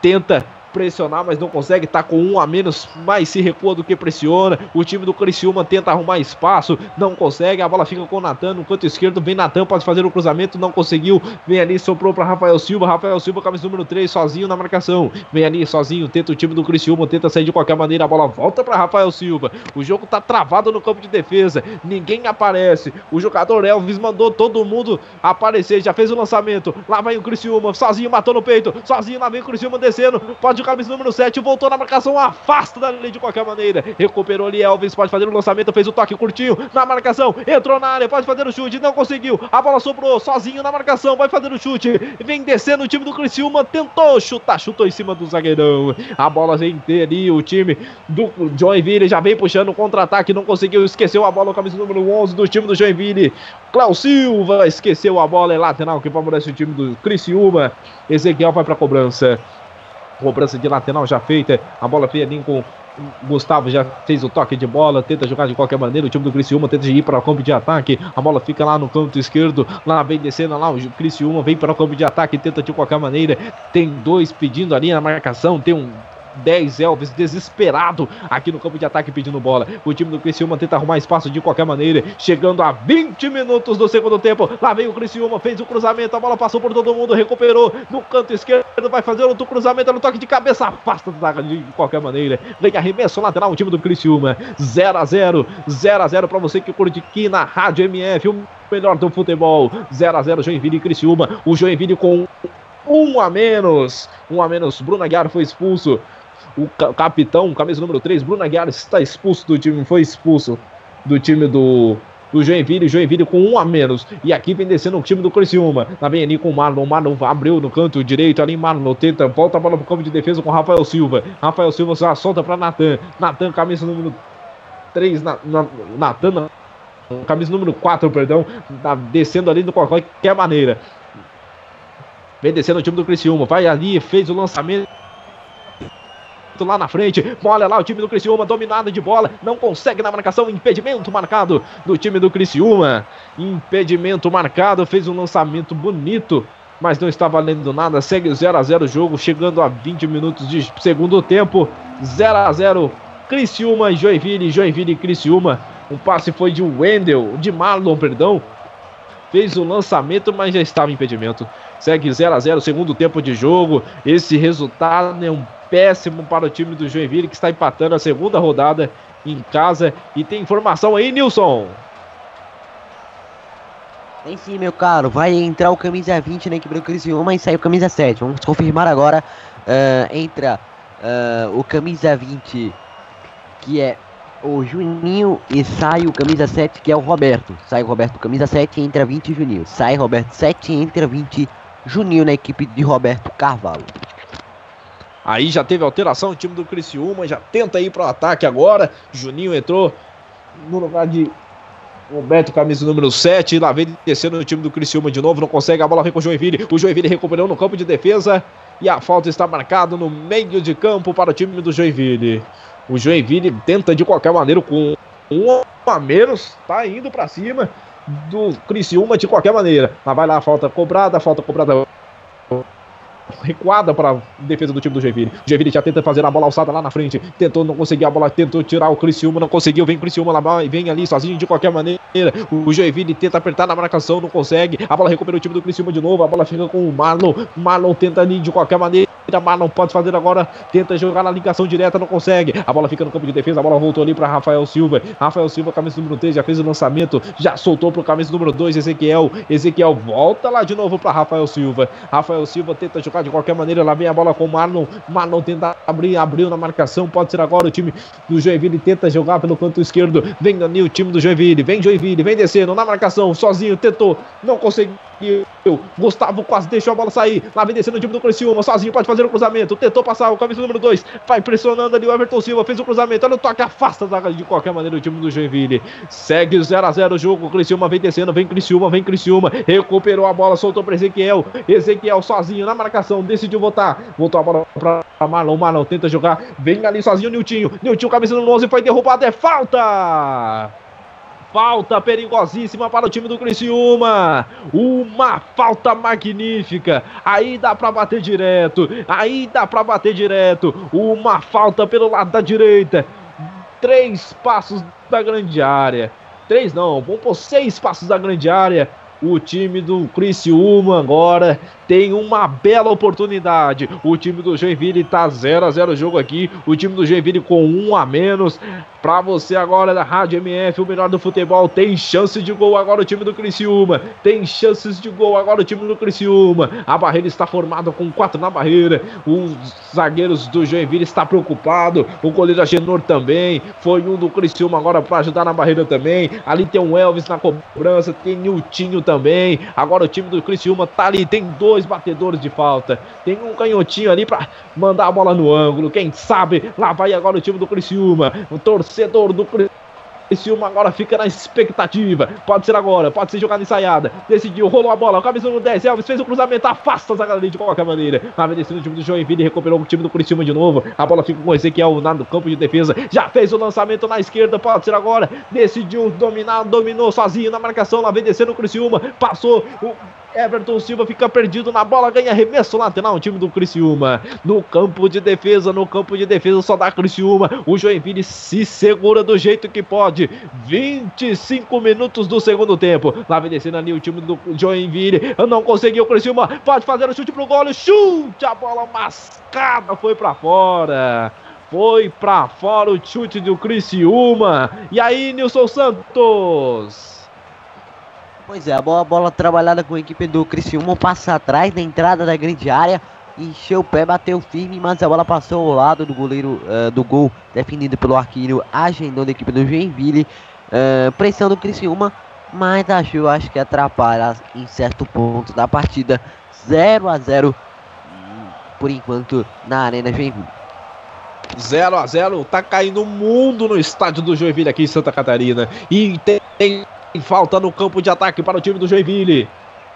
tenta pressionar, mas não consegue, tá com um a menos, mais se recua do que pressiona. O time do Criciúma tenta arrumar espaço, não consegue, a bola fica com o Natan no canto esquerdo, vem Natan, pode fazer o cruzamento, não conseguiu, vem ali, soprou para Rafael Silva, Rafael Silva, camisa número 3, sozinho na marcação, vem ali sozinho, tenta o time do Criciúma, tenta sair de qualquer maneira, a bola volta para Rafael Silva. O jogo tá travado no campo de defesa, ninguém aparece. O jogador Elvis mandou todo mundo aparecer, já fez o lançamento. Lá vai o Criciúma, sozinho matou no peito, sozinho lá vem o Criciúma descendo, pode o camisa número 7, voltou na marcação, afasta dali de qualquer maneira. Recuperou ali Elvis, pode fazer o lançamento, fez o toque curtinho na marcação, entrou na área, pode fazer o chute, não conseguiu. A bola sobrou, sozinho na marcação, vai fazer o chute. Vem descendo o time do Criciúma, tentou chutar, chutou em cima do zagueirão. A bola vem ter ali o time do Joinville, já vem puxando contra-ataque, não conseguiu, esqueceu a bola, o camisa número 11 do time do Joinville. Cláudio Silva esqueceu a bola, é lateral que favorece o time do Criciúma. Ezequiel vai para cobrança. Cobrança de lateral já feita. A bola feia ali com Gustavo já fez o toque de bola, tenta jogar de qualquer maneira. O time do Criciúma tenta ir para o campo de ataque. A bola fica lá no canto esquerdo. Lá vem descendo lá. O Criciúma vem para o campo de ataque, tenta de qualquer maneira. Tem dois pedindo ali na marcação. Tem um 10 Elvis desesperado aqui no campo de ataque pedindo bola. O time do Criciúma tenta arrumar espaço de qualquer maneira, chegando a 20 minutos do segundo tempo. Lá vem o Criciúma, fez o cruzamento, a bola passou por todo mundo, recuperou no canto esquerdo, vai fazer outro cruzamento no toque de cabeça, afasta de qualquer maneira. Vem arremesso lateral o time do Criciúma. 0 a 0, 0 a 0 para você que curte aqui na Rádio MF, o melhor do futebol. 0 a 0 Joinville e Criciúma. O Joinville com um a menos. Um a menos. Bruno Aguiar foi expulso o capitão, camisa número 3, Bruno Aguiar, está expulso do time, foi expulso do time do, do Joinville, Joinville com um a menos. E aqui vem descendo o time do Criciúma. Tá bem ali com o Marlon. Marlon abriu no canto direito ali. Marlon tenta, volta a bola pro campo de defesa com Rafael Silva. Rafael Silva só solta para Natan. Natan, camisa número 3. Na, na, Natan, camisa número 4, perdão. Tá descendo ali de qualquer maneira. Vem descendo o time do Criciúma. Vai ali, fez o lançamento lá na frente. Olha lá o time do Criciúma, dominado de bola, não consegue na marcação, impedimento marcado do time do Criciúma. Impedimento marcado, fez um lançamento bonito, mas não está valendo nada. Segue 0 a 0 o jogo, chegando a 20 minutos de segundo tempo. 0 a 0 Criciúma e Joinville, Joinville e Criciúma. O passe foi de Wendel, de Marlon, perdão. Fez o lançamento, mas já estava impedimento. Segue 0 a 0 segundo tempo de jogo. Esse resultado é um péssimo para o time do Joinville que está empatando a segunda rodada em casa. E tem informação aí, Nilson. Tem sim, meu caro. Vai entrar o camisa 20 na equipe do Criciúma e sai o camisa 7. Vamos confirmar agora. Uh, entra uh, o camisa 20, que é o Juninho, e sai o camisa 7, que é o Roberto. Sai o Roberto, camisa 7, entra 20 Juninho. Sai Roberto 7, entra 20 Juninho na equipe de Roberto Carvalho. Aí já teve alteração o time do Criciúma, já tenta ir para o ataque agora. Juninho entrou no lugar de Roberto, camisa número 7. Lá vem descendo o time do Criciúma de novo, não consegue. A bola vem com o Joinville. O Joinville recuperou no campo de defesa. E a falta está marcada no meio de campo para o time do Joinville. O Joinville tenta de qualquer maneira com um a menos, tá indo para cima do Criciúma de qualquer maneira. Mas vai lá, falta cobrada, falta cobrada recuada para defesa do time do Joinville. Joinville já tenta fazer a bola alçada lá na frente. Tentou, não conseguiu a bola, tentou tirar o Criciúma, não conseguiu. Vem Criciúma lá, vem ali sozinho de qualquer maneira. O Joinville tenta apertar na marcação, não consegue. A bola recupera o time do Criciúma de novo. A bola fica com o Marlon. Marlon tenta ali de qualquer maneira. Marlon pode fazer agora. Tenta jogar na ligação direta, não consegue. A bola fica no campo de defesa. A bola voltou ali para Rafael Silva. Rafael Silva, camisa número 3, já fez o lançamento. Já soltou para o camisa número 2, Ezequiel. Ezequiel volta lá de novo para Rafael Silva. Rafael Silva tenta jogar de qualquer maneira. Lá vem a bola com o Marlon. Marlon tenta abrir, abriu na marcação. Pode ser agora o time do Joinville. Tenta jogar pelo canto esquerdo. Vem ali o time do Joinville. Vem Joinville, vem descendo na marcação. Sozinho, tentou, não conseguiu. Gustavo quase deixou a bola sair. Lá vem descendo o time do Criciúma. Sozinho pode fazer o cruzamento. Tentou passar o camisa número 2. Vai pressionando ali o Everton Silva. Fez o cruzamento. Olha o toque. Afasta de qualquer maneira o time do Joinville. Segue 0 a 0 o jogo. Criciúma vem descendo. Vem Criciúma. Vem Criciúma. Recuperou a bola. Soltou para Ezequiel. Ezequiel sozinho na marcação. Decidiu voltar. Voltou a bola para Marlon. Marlon tenta jogar. Vem ali sozinho o Niltinho. Niltinho, camisa número 11. Foi derrubado. É falta. Falta perigosíssima para o time do Criciúma. Uma falta magnífica. Aí dá para bater direto. Aí dá para bater direto. Uma falta pelo lado da direita. Três passos da grande área. Três não, vamos por seis passos da grande área. O time do Criciúma agora tem uma bela oportunidade. O time do Joinville está 0 a 0 jogo aqui. O time do Joinville com um a menos. Para você agora da Rádio MF, o melhor do futebol, tem chance de gol agora o time do Criciúma. Tem chances de gol agora o time do Criciúma. A barreira está formada com quatro na barreira. Os zagueiros do Joinville está preocupado. O goleiro Agenor também. Foi um do Criciúma agora para ajudar na barreira também. Ali tem o Elvis na cobrança, tem Niltinho também. Agora o time do Criciúma tá ali, tem dois batedores de falta. Tem um canhotinho ali para mandar a bola no ângulo. Quem sabe lá vai agora o time do Criciúma. O torcedor do Criciúma agora fica na expectativa. Pode ser agora, pode ser jogada ensaiada. Decidiu, rolou a bola, camisa no 10. Elvis fez o cruzamento, afasta a zaga de qualquer maneira. Descendo o time do Joinville, recuperou o time do Criciúma de novo. A bola fica com o Ezequiel no campo de defesa. Já fez o lançamento na esquerda, pode ser agora. Decidiu dominar, dominou sozinho na marcação. Lá vem descendo o Criciúma, passou o Everton Silva fica perdido na bola, ganha arremesso lateral, o time do Criciúma. No campo de defesa, no campo de defesa só dá Criciúma. O Joinville se segura do jeito que pode. 25 minutos do segundo tempo. Lá vem descendo ali o time do Joinville. Não conseguiu o Criciúma. Pode fazer o chute pro gol. Chute, a bola mascada foi para fora. Foi para fora o chute do Criciúma. E aí, Nilson Santos? Pois é, a bola, bola trabalhada com a equipe do Criciúma passa atrás na entrada da grande área. Encheu o pé, bateu firme, mas a bola passou ao lado do goleiro uh, do gol, definido pelo arqueiro agendou da equipe do Joinville. Uh, pressão do Criciúma, mas achou, acho que atrapalha em certo ponto da partida. 0 a 0 por enquanto na Arena Joinville. 0 a 0 tá caindo o mundo no estádio do Joinville aqui em Santa Catarina. E tem falta no campo de ataque para o time do Joinville.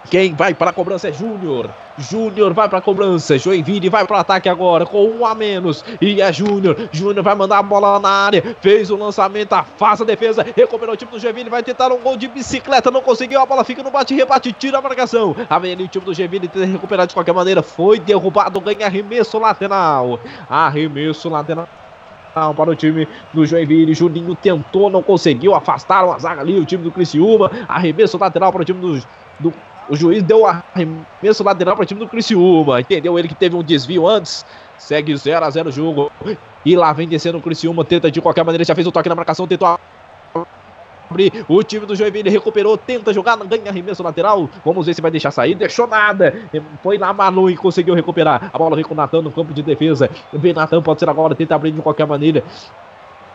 Quem vai para a cobrança é Júnior. Júnior vai para a cobrança. Joinville vai para o ataque agora com um a menos. E é Júnior. Júnior vai mandar a bola na área. Fez o lançamento, afasta a defesa. Recuperou o time do Joinville. Vai tentar um gol de bicicleta. Não conseguiu. A bola fica no bate-rebate. Tira a marcação. A vem ali o time do Joinville tenta recuperar de qualquer maneira. Foi derrubado. Ganha arremesso lateral. Arremesso lateral para o time do Joinville. Juninho tentou, não conseguiu. Afastaram a zaga ali, o time do Criciúma. Arremesso lateral para o time do, do. O juiz deu arremesso lateral para o time do Criciúma. Entendeu? Ele que teve um desvio antes. Segue 0 a 0 o jogo. E lá vem descendo o Criciúma. Tenta de qualquer maneira. Já fez o toque na marcação. Tentou o time do Joinville recuperou, tenta jogar, ganha arremesso lateral. Vamos ver se vai deixar sair. Deixou nada. Foi na Manu e conseguiu recuperar. A bola vem com o Natan no campo de defesa. Vem Natan, pode ser agora, tenta abrir de qualquer maneira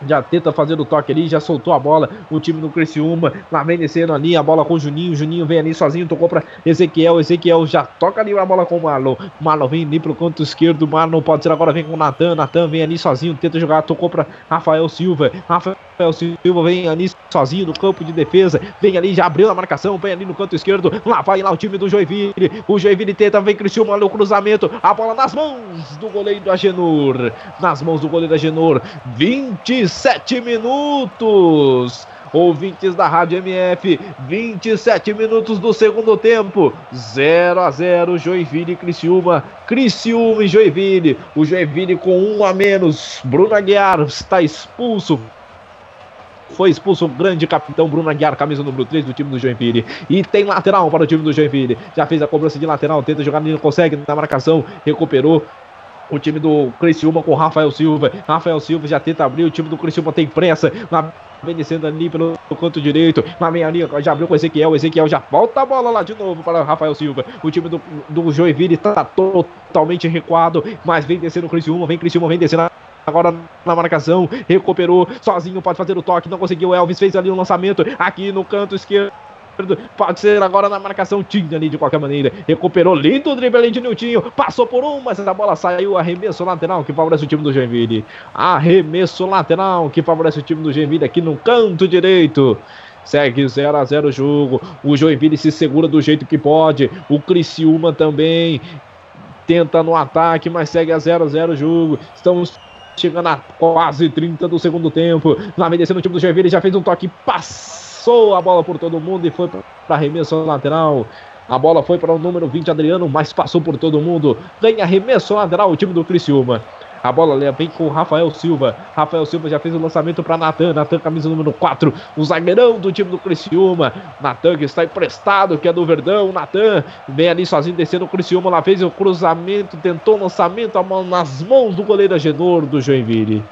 já tenta fazer o toque ali, já soltou a bola. O time do Criciúma, lá vem descendo ali, a bola com o Juninho. Juninho vem ali sozinho, tocou para Ezequiel. Ezequiel já toca ali a bola com o Marlon. Marlon vem ali pro canto esquerdo. Marlon pode ser agora, vem com o Natan. Natan vem ali sozinho, tenta jogar, tocou para Rafael Silva. Rafael Silva vem ali sozinho no campo de defesa. Vem ali, já abriu a marcação, vem ali no canto esquerdo. Lá vai lá o time do Joinville. O Joinville tenta, vem Criciúma no cruzamento. A bola nas mãos do goleiro Agenor. Nas mãos do goleiro Agenor. 27 minutos. Ouvintes da Rádio MF, 27 minutos do segundo tempo, 0 a 0 Joinville e Criciúma, Criciúma e Joinville, o Joinville com um a menos, Bruno Aguiar está expulso, foi expulso o grande capitão Bruno Aguiar, camisa número 3 do time do Joinville. E tem lateral para o time do Joinville. Já fez a cobrança de lateral, tenta jogar, não consegue na marcação, recuperou. O time do Criciúma com Rafael Silva. Rafael Silva já tenta abrir. O time do Criciúma tem pressa. Lá vem descendo ali pelo canto direito. Lá vem ali, já abriu com o Ezequiel. Ezequiel já volta a bola lá de novo para Rafael Silva. O time do, do Joinville está totalmente recuado. Mas vem descendo o Criciúma. Vem Criciúma, vem descendo agora na marcação, recuperou sozinho, pode fazer o toque, não conseguiu. Elvis fez ali o um lançamento aqui no canto esquerdo. Pode ser agora na marcação, tinha ali de qualquer maneira. Recuperou lindo o drible de Niltinho. Passou por um, mas a bola saiu. Arremesso lateral que favorece o time do Joinville. Arremesso lateral que favorece o time do Joinville aqui no canto direito. Segue 0 a 0 o jogo. O Joinville se segura do jeito que pode. O Criciúma também tenta no ataque, mas segue a 0 a 0 o jogo. Estamos chegando a quase 30 do segundo tempo. Lá vem descendo o time do Joinville, já fez um toque passe passou a bola por todo mundo e foi para arremesso lateral. A bola foi para o número 20, Adriano, mas passou por todo mundo. Ganha arremesso lateral o time do Criciúma. A bola vem com o Rafael Silva. Rafael Silva já fez o lançamento para Natan. Natan, camisa número 4. O zagueirão do time do Criciúma. Natan que está emprestado, que é do Verdão. Natan vem ali sozinho descendo o Criciúma. Lá fez o cruzamento, tentou o lançamento nas mãos do goleiro Agenor do Joinville.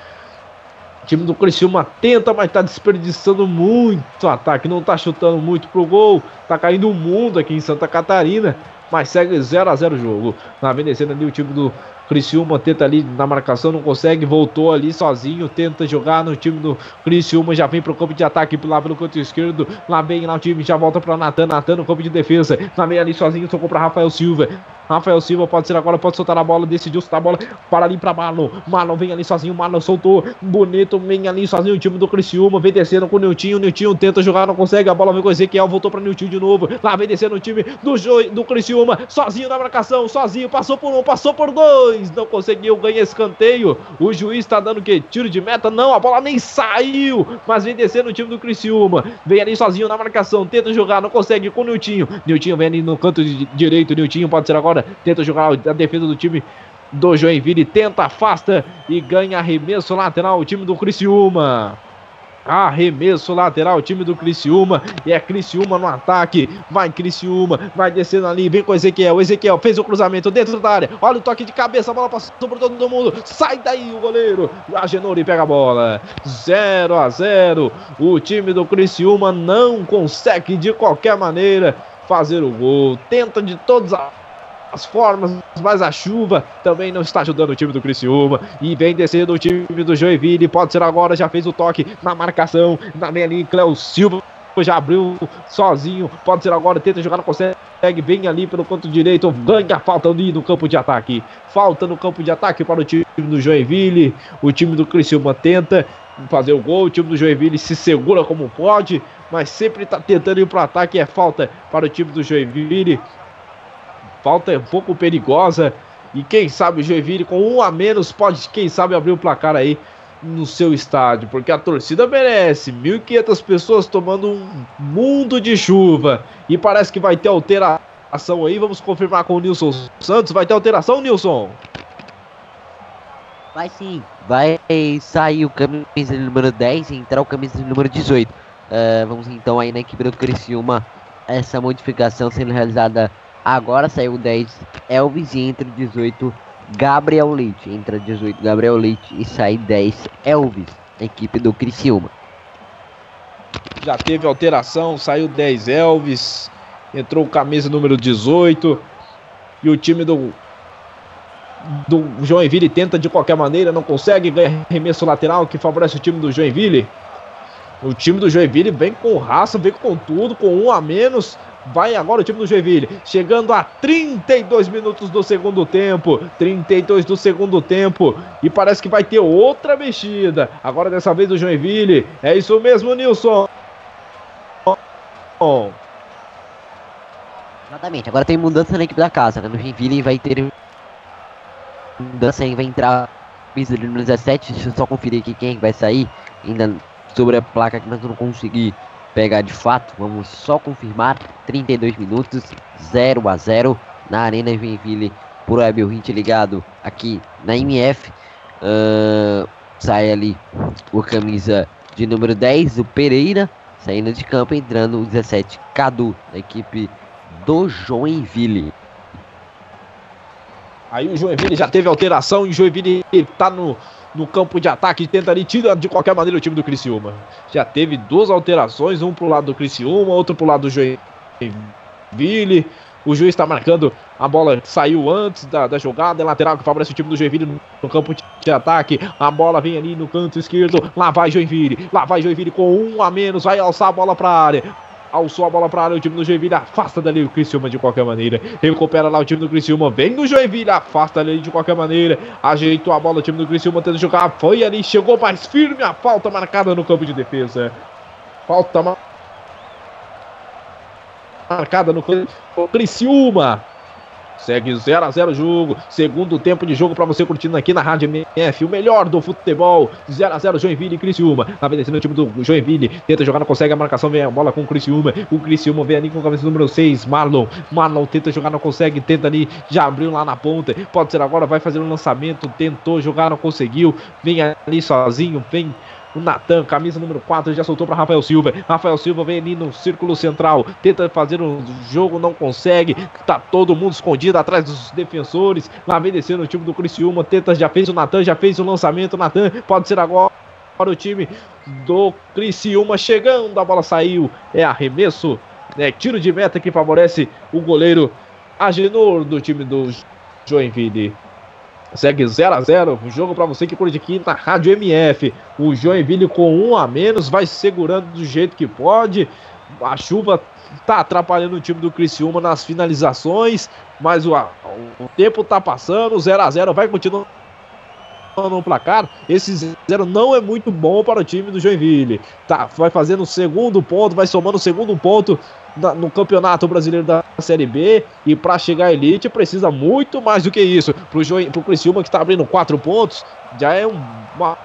O time do Criciúma tenta, mas está desperdiçando muito ataque. Não está chutando muito pro gol. Está caindo o mundo aqui em Santa Catarina. Mas segue 0 a 0 o jogo. Na vencendo ali o time do Criciúma tenta ali na marcação, não consegue, voltou ali sozinho, tenta jogar no time do Criciúma, já vem pro campo de ataque lá pelo canto esquerdo, lá vem lá o time, já volta para Natan, Natan no campo de defesa, na meia ali sozinho, tocou para Rafael Silva, Rafael Silva pode ser agora, pode soltar a bola, decidiu soltar a bola para ali para Marlon. Marlon vem ali sozinho, Marlon soltou, bonito, vem ali sozinho o time do Criciúma, vem descendo com o Niltinho, Niltinho tenta jogar, não consegue, a bola vem com o Ezequiel, voltou para Niltinho de novo, lá vem descendo o time do, jo do Criciúma, sozinho na marcação, sozinho, passou por um, passou por dois, não conseguiu, ganha escanteio, o juiz está dando que? Tiro de meta? Não, a bola nem saiu, mas vem descendo o time do Criciúma, vem ali sozinho na marcação, tenta jogar, não consegue com o Niltinho, Niltinho vem ali no canto direito, Niltinho pode ser agora tenta jogar a defesa do time do Joinville, tenta, afasta e ganha arremesso lateral o time do Criciúma. Arremesso lateral, time do Criciúma. E é Criciúma no ataque. Vai Criciúma, vai descendo ali. Vem com o Ezequiel. O Ezequiel fez o cruzamento dentro da área. Olha o toque de cabeça. A bola passou por todo mundo. Sai daí o goleiro. A Genori pega a bola. 0 a 0. O time do Criciúma não consegue de qualquer maneira fazer o gol. Tenta de todas as as formas, mas a chuva também não está ajudando o time do Criciúma. E vem descendo o time do Joinville. Pode ser agora, já fez o toque na marcação. Na meia linha, Cléo Silva já abriu sozinho. Pode ser agora, tenta jogar, não consegue. Vem ali pelo canto direito, ganha falta ali no campo de ataque. Falta no campo de ataque para o time do Joinville. O time do Criciúma tenta fazer o gol. O time do Joinville se segura como pode, mas sempre está tentando ir para o ataque. É falta para o time do Joinville. Falta é um pouco perigosa. E quem sabe o Joinville com um a menos pode, quem sabe, abrir o placar aí no seu estádio. Porque a torcida merece. 1.500 pessoas tomando um mundo de chuva. E parece que vai ter alteração aí. Vamos confirmar com o Nilson Santos. Vai ter alteração, Nilson? Vai sim. Vai sair o camisa número 10 e entrar o camisa número 18. Uh, eh, vamos então aí na equipe do Criciúma. Essa modificação sendo realizada Agora saiu 10 Elvis e entra 18 Gabriel Leite. Entra 18 Gabriel Leite e sai 10 Elvis, equipe do Criciúma. Já teve alteração, saiu 10 Elvis, entrou camisa número 18 e o time do do Joinville tenta de qualquer maneira, não consegue ganhar remesso lateral que favorece o time do Joinville. O time do Joinville vem com raça, vem com tudo, com um a menos, Vai agora o time do Joinville, chegando a 32 minutos do segundo tempo. 32 do segundo tempo. E parece que vai ter outra mexida. Agora dessa vez o Joinville. É isso mesmo, Nilson. Exatamente. Agora tem mudança na equipe da casa. Né? No Joinville vai ter mudança aí, vai entrar no 17. Deixa eu só conferir aqui quem vai sair. Ainda sobre a placa que nós não consegui pegar de fato. Vamos só confirmar. 32 minutos, 0 a 0 na Arena Joinville por Abel Hint ligado aqui na MF. Uh, sai ali o camisa de número 10, o Pereira, saindo de campo, entrando o 17, Cadu, da equipe do Joinville. Aí o Joinville já teve alteração e o Joinville está no, no campo de ataque, tenta ali, tira de qualquer maneira o time do Criciúma. Já teve duas alterações, um pro lado do Criciúma, outro pro lado do Joinville. O juiz está marcando, a bola saiu antes da, da jogada, é lateral que favorece o time do Joinville no, no campo de, de ataque. A bola vem ali no canto esquerdo, lá vai Joinville, lá vai Joinville com um a menos, vai alçar a bola para a área alçou a bola para área, o time do Joinville afasta dali o Criciúma de qualquer maneira, recupera lá o time do Criciúma, vem o Joinville, afasta ali de qualquer maneira, ajeitou a bola, o time do Criciúma tentando jogar, foi ali, chegou mais firme, a falta marcada no campo de defesa, falta marcada no Criciúma, Segue 0 a 0 o jogo. Segundo tempo de jogo para você curtindo aqui na Rádio MF. O melhor do futebol. 0 a 0 Joinville e Criciúma. Tá vencendo o time do Joinville. Tenta jogar, não consegue a marcação. Vem a bola com o Criciúma. O Criciúma vem ali com a camisa número 6. Marlon. Marlon tenta jogar, não consegue. Tenta ali. Já abriu lá na ponta. Pode ser agora. Vai fazer um lançamento. Tentou jogar, não conseguiu. Vem ali sozinho. Vem o Natan, camisa número 4, já soltou para Rafael Silva. Rafael Silva vem ali no círculo central, tenta fazer um jogo, não consegue. Tá todo mundo escondido atrás dos defensores. Lá vem descendo o time do Criciúma, tenta, já fez o Natan, já fez o lançamento. Natan pode ser agora para o time do Criciúma chegando, a bola saiu. É arremesso, é tiro de meta que favorece o goleiro Agenor do time do Joinville. Segue 0 a 0 O jogo para você que curte aqui na Rádio MF. O Joinville com um a menos vai segurando do jeito que pode. A chuva tá atrapalhando o time do Criciúma nas finalizações, mas o, o tempo tá passando, 0 a 0 vai continuar no placar. Esse zero não é muito bom para o time do Joinville. Tá, vai fazendo o segundo ponto, vai somando o segundo ponto na, no Campeonato Brasileiro da Série B. E para chegar à elite precisa muito mais do que isso. Para o Criciúma que está abrindo quatro pontos, já é um, uma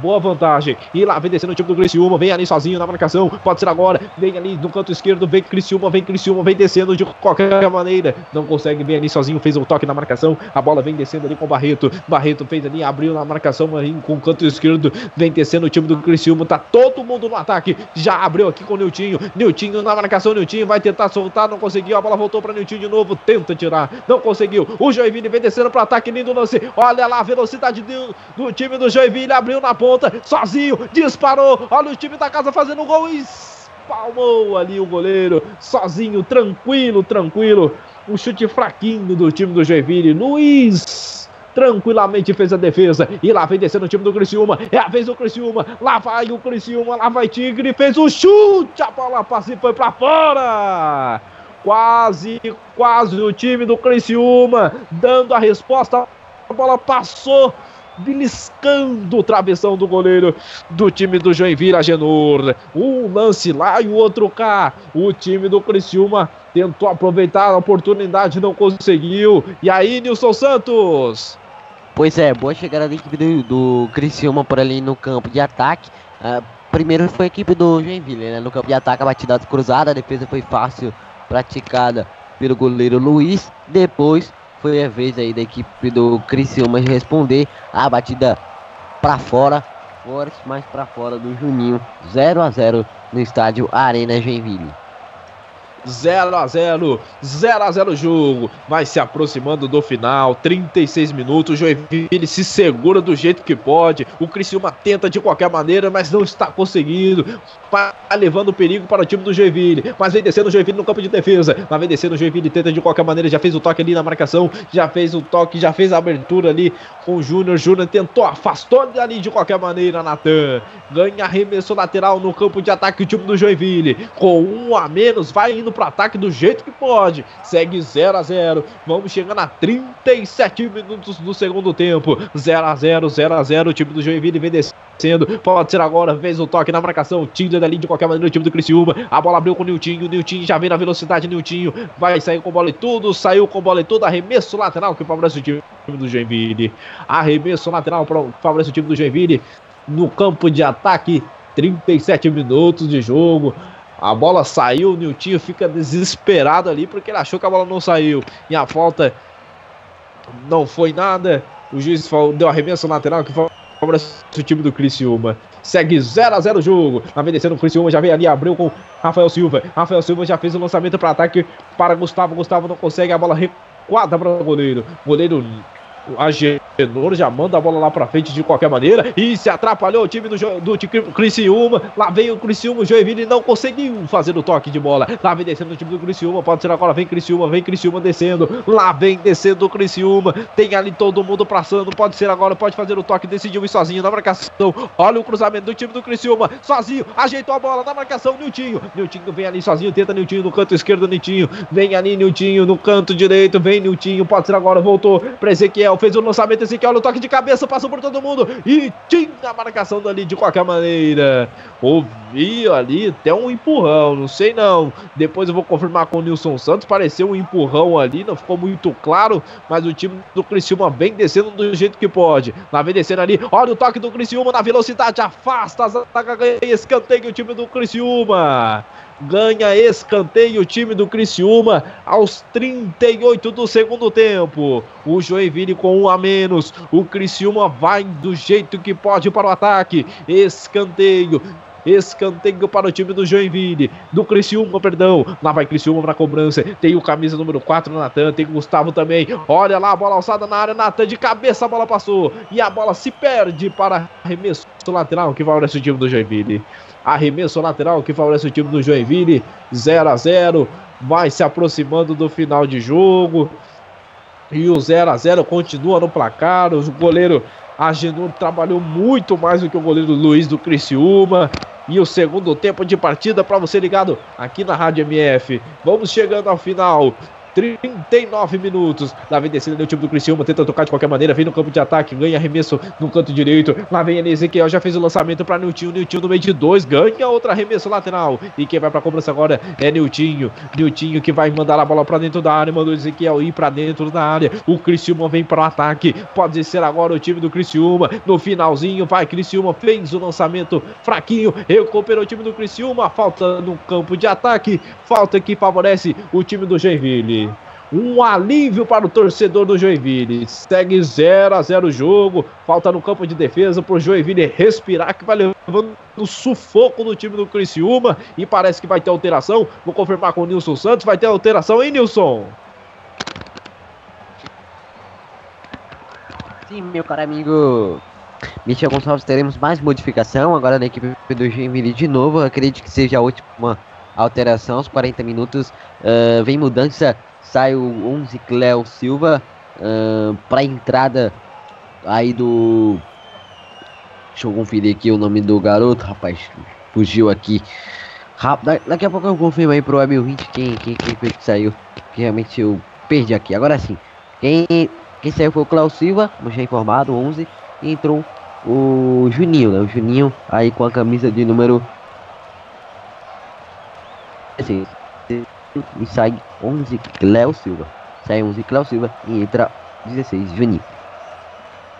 Boa vantagem. E lá vem descendo o time do Criciúma. Vem ali sozinho na marcação. Pode ser agora. Vem ali no canto esquerdo. Vem Criciúma. Vem Criciúma. Vem descendo de qualquer maneira. Não consegue. Vem ali sozinho. Fez o um toque na marcação. A bola vem descendo ali com o Barreto. Barreto fez ali. Abriu na marcação ali com o canto esquerdo. Vem descendo o time do Criciúma. Tá todo mundo no ataque. Já abriu aqui com o Niltinho. Niltinho na marcação. Niltinho vai tentar soltar. Não conseguiu. A bola voltou para Niltinho de novo. Tenta tirar. Não conseguiu. O Joinville vem descendo para ataque. Lindo lance. Olha lá a velocidade do, do time do Joinville. Abriu na ponta. Sozinho disparou. Olha o time da casa fazendo gol e espalmou ali o goleiro, sozinho, tranquilo, tranquilo. Um chute fraquinho do time do Joinville. Luiz tranquilamente fez a defesa. E lá vem descendo o time do Criciúma. É a vez do Criciúma. Lá vai o Criciúma, lá vai Tigre. Fez o chute. A bola passa e foi para fora. Quase, quase o time do Criciúma dando a resposta. A bola passou beliscando o travessão do goleiro do time do Joinville, Agenor. Um lance lá e o outro cá. O time do Criciúma tentou aproveitar a oportunidade, não conseguiu. E aí, Nilson Santos? Pois é, boa chegada da equipe do, do Criciúma por ali no campo de ataque. Uh, primeiro foi a equipe do Joinville, né? No campo de ataque, a batida cruzada, a defesa foi fácil, praticada pelo goleiro Luiz. Depois foi a vez aí da equipe do Criciúma responder a batida para fora, forte, mais para fora do Juninho, 0 a 0 no estádio Arena Joinville. 0 a 0 0 a 0 jogo, vai se aproximando do final, 36 minutos, o Joinville se segura do jeito que pode, o Criciúma tenta de qualquer maneira, mas não está conseguindo, vai levando perigo para o time do Joinville, mas vem descendo o Joinville no campo de defesa, mas vem descendo o Joinville, tenta de qualquer maneira, já fez o toque ali na marcação, já fez o toque, já fez a abertura ali com o Júnior, Júnior tentou, afastou ali de qualquer maneira, Natan, ganha arremesso lateral no campo de ataque o time do Joinville, com um a menos, vai indo para ataque do jeito que pode. Segue 0 a 0. Vamos chegando a 37 minutos do segundo tempo. 0 a 0, 0 a 0. O time do Joinville vem descendo. Pode ser agora, fez o toque na marcação. Tinder ali de qualquer maneira o time do Criciúma. A bola abriu com o Niltinho. O Niltinho já vem na velocidade. Niltinho vai sair com bola e tudo. Saiu com bola e tudo. Arremesso lateral que favorece o time do Joinville. Arremesso lateral para favorece o time do Joinville no campo de ataque. 37 minutos de jogo. A bola saiu, o Niltinho fica desesperado ali porque ele achou que a bola não saiu. E a falta não foi nada. O juiz deu arremesso lateral que favorece o time do Criciúma. Segue 0 a 0 o jogo. Na vez descendo o Criciúma já veio ali, abriu com Rafael Silva. Rafael Silva já fez o lançamento para ataque para Gustavo. Gustavo não consegue, a bola recuada para o goleiro. Goleiro Agenor já manda a bola lá pra frente de qualquer maneira. E se atrapalhou o time do, do Criciúma. Lá vem o Criciúma, o Joinville não conseguiu fazer o toque de bola. Lá vem descendo o time do Criciúma. Pode ser agora, vem Criciúma, vem Criciúma descendo. Lá vem descendo o Criciúma. Tem ali todo mundo passando. Pode ser agora, pode fazer o toque. Decidiu ir sozinho na marcação. Olha o cruzamento do time do Criciúma. Sozinho, ajeitou a bola na marcação. Niltinho. Niltinho vem ali sozinho, tenta Niltinho no canto esquerdo. Niltinho vem ali, Niltinho no canto direito. Vem Niltinho, pode ser agora, voltou para Ezequiel fez o lançamento, Ezequiel no toque de cabeça, passou por todo mundo e tinha a marcação dali de qualquer maneira. O vi ali até um empurrão, não sei não. Depois eu vou confirmar com o Nilson Santos, pareceu um empurrão ali, não ficou muito claro, mas o time do Criciúma vem descendo do jeito que pode. Lá vem descendo ali, olha o toque do Criciúma na velocidade, afasta a ganha escanteio o time do Criciúma ganha escanteio o time do Criciúma aos 38 do segundo tempo. O Joinville com um a menos. O Criciúma vai do jeito que pode para o ataque. Escanteio. Escanteio para o time do Joinville, do Criciúma, perdão. Lá vai Criciúma para cobrança. Tem o camisa número 4, Natan. Tem o Gustavo também. Olha lá a bola alçada na área. Natan de cabeça, a bola passou. E a bola se perde para arremesso lateral que favorece o time do Joinville. Arremesso lateral que favorece o time do Joinville. 0 a 0 Vai se aproximando do final de jogo. E o 0 a 0 continua no placar. O goleiro Agenor trabalhou muito mais do que o goleiro Luiz do Criciúma. E o segundo tempo de partida para você ligado aqui na Rádio MF. Vamos chegando ao final. 39 minutos. Lá vem descendo o time do Criciúma, tenta tocar de qualquer maneira, vem no campo de ataque, ganha arremesso no canto direito. Lá vem Ezequiel já fez o lançamento para Niltinho, Niltinho no meio de dois, ganha outro arremesso lateral. E quem vai para cobrança agora é Niltinho. Niltinho que vai mandar a bola para dentro da área, mandou Ezequiel ir para dentro da área. O Criciúma vem para o ataque. Pode ser agora o time do Criciúma. No finalzinho, vai Criciúma, fez o lançamento fraquinho, recuperou o time do Criciúma. Falta no campo de ataque, falta que favorece o time do Joinville. Um alívio para o torcedor do Joinville. Segue 0 a 0 o jogo. Falta no campo de defesa para o Joinville respirar, que vai levando o sufoco do time do Criciúma. E parece que vai ter alteração. Vou confirmar com o Nilson Santos. Vai ter alteração, hein, Nilson? Sim, meu caro amigo Michel Gonçalves, teremos mais modificação agora na equipe do Joinville de novo. Acredito que seja a última alteração, aos 40 minutos. Uh, vem mudança sai o 11 Cléo Silva uh, para entrada aí do. Deixa eu conferir aqui o nome do garoto, rapaz. Fugiu aqui. Rápido, daqui a pouco eu confirmo aí pro Web 20 quem, quem, quem foi que saiu. Que realmente eu perdi aqui. Agora sim. Quem, quem saiu foi o Cléo Silva, como já informado, 11. E entrou o Juninho, né? O Juninho aí com a camisa de número. E sai 11 Cléo Silva. Sai 11 Cléo Silva e entra 16 Juninho.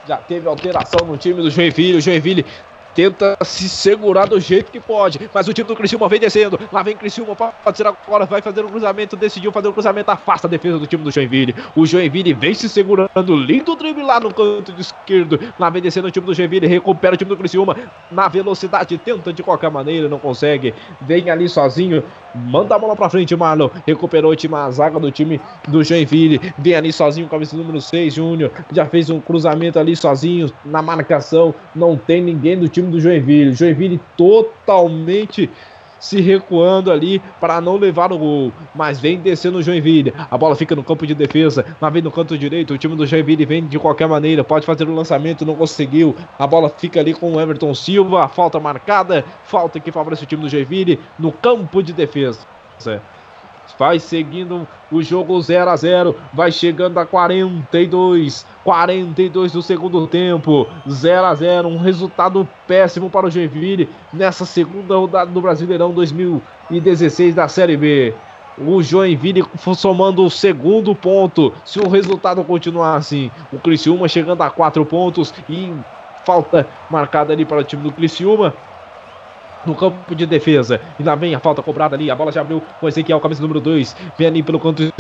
Já teve alteração no time do Joinville. O Joinville tenta se segurar do jeito que pode, mas o time do Criciúma vem descendo, lá vem Criciúma, pode ser agora, vai fazer um cruzamento, decidiu fazer um cruzamento, afasta a defesa do time do Joinville, o Joinville vem se segurando, lindo drible lá no canto de esquerdo, lá vem descendo o time do Joinville, recupera o time do Criciúma, na velocidade, tenta de qualquer maneira, não consegue, vem ali sozinho, manda a bola pra frente, Marlon, recuperou o time, a zaga do time do Joinville, vem ali sozinho, camisa número 6, Júnior, já fez um cruzamento ali sozinho, na marcação, não tem ninguém do time time do Joinville. Joinville totalmente se recuando ali para não levar o gol. Mas vem descendo o Joinville. A bola fica no campo de defesa. Mas vem no canto direito. O time do Joinville vem de qualquer maneira. Pode fazer o lançamento, não conseguiu. A bola fica ali com o Everton Silva. Falta marcada. Falta que favorece o time do Joinville no campo de defesa vai seguindo o jogo 0 a 0 vai chegando a 42, 42 do segundo tempo, 0 a 0 um resultado péssimo para o Joinville nessa segunda rodada do Brasileirão 2016 da Série B. O Joinville somando o segundo ponto. Se o resultado continuar assim, o Criciúma chegando a quatro pontos e falta marcada ali para o time do Criciúma no campo de defesa. E lá vem a falta cobrada ali. A bola já abriu com o Ezequiel, camisa número 2. Vem ali pelo canto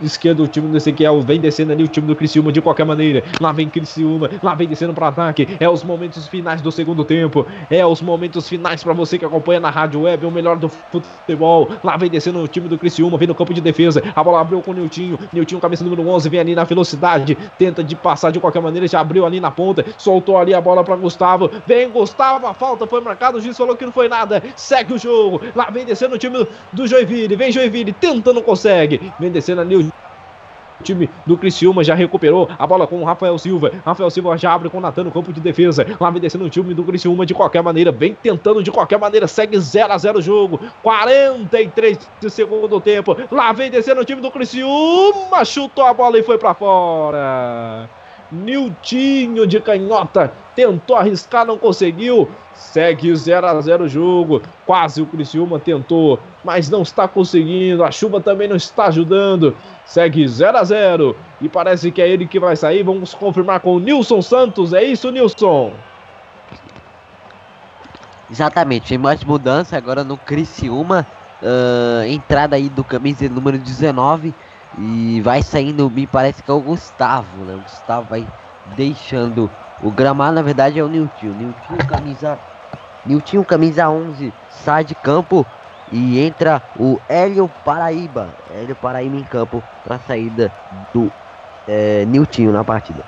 esquerdo, o time do Ezequiel vem descendo ali, o time do Criciúma de qualquer maneira. Lá vem Criciúma, lá vem descendo para ataque. É os momentos finais do segundo tempo. É os momentos finais para você que acompanha na Rádio Web, o melhor do futebol. Lá vem descendo o time do Criciúma, vem no campo de defesa. A bola abriu com o Niltinho. Niltinho, cabeça número 11, vem ali na velocidade. Tenta de passar de qualquer maneira, já abriu ali na ponta. Soltou ali a bola para Gustavo. Vem Gustavo, a falta foi marcada. O juiz falou que não foi nada. Segue o jogo. Lá vem descendo o time do Joinville. Vem Joinville, tenta, não consegue. Vem descendo ali o o time do Criciúma já recuperou a bola com o Rafael Silva. Rafael Silva já abre com o Natan no campo de defesa. Lá vem descendo o time do Criciúma de qualquer maneira. Vem tentando de qualquer maneira. Segue 0 a 0 o jogo. 43 de segundo tempo. Lá vem descendo o time do Criciúma. Chutou a bola e foi para fora. Niltinho de canhota tentou arriscar, não conseguiu. Segue 0 a 0 o jogo. Quase o Criciúma tentou, mas não está conseguindo. A chuva também não está ajudando. Segue 0 a 0 e parece que é ele que vai sair. Vamos confirmar com o Nilson Santos. É isso, Nilson? Exatamente, tem mais mudança agora no Criciúma. Uh, entrada aí do camisa número 19 e vai saindo, me parece que é o Gustavo, né? O Gustavo vai deixando o gramado, na verdade é o Nilton. Nilton camisa Nilton camisa 11 sai de campo e entra o Hélio Paraíba. Hélio Paraíba em campo para saída do é, Nilton na partida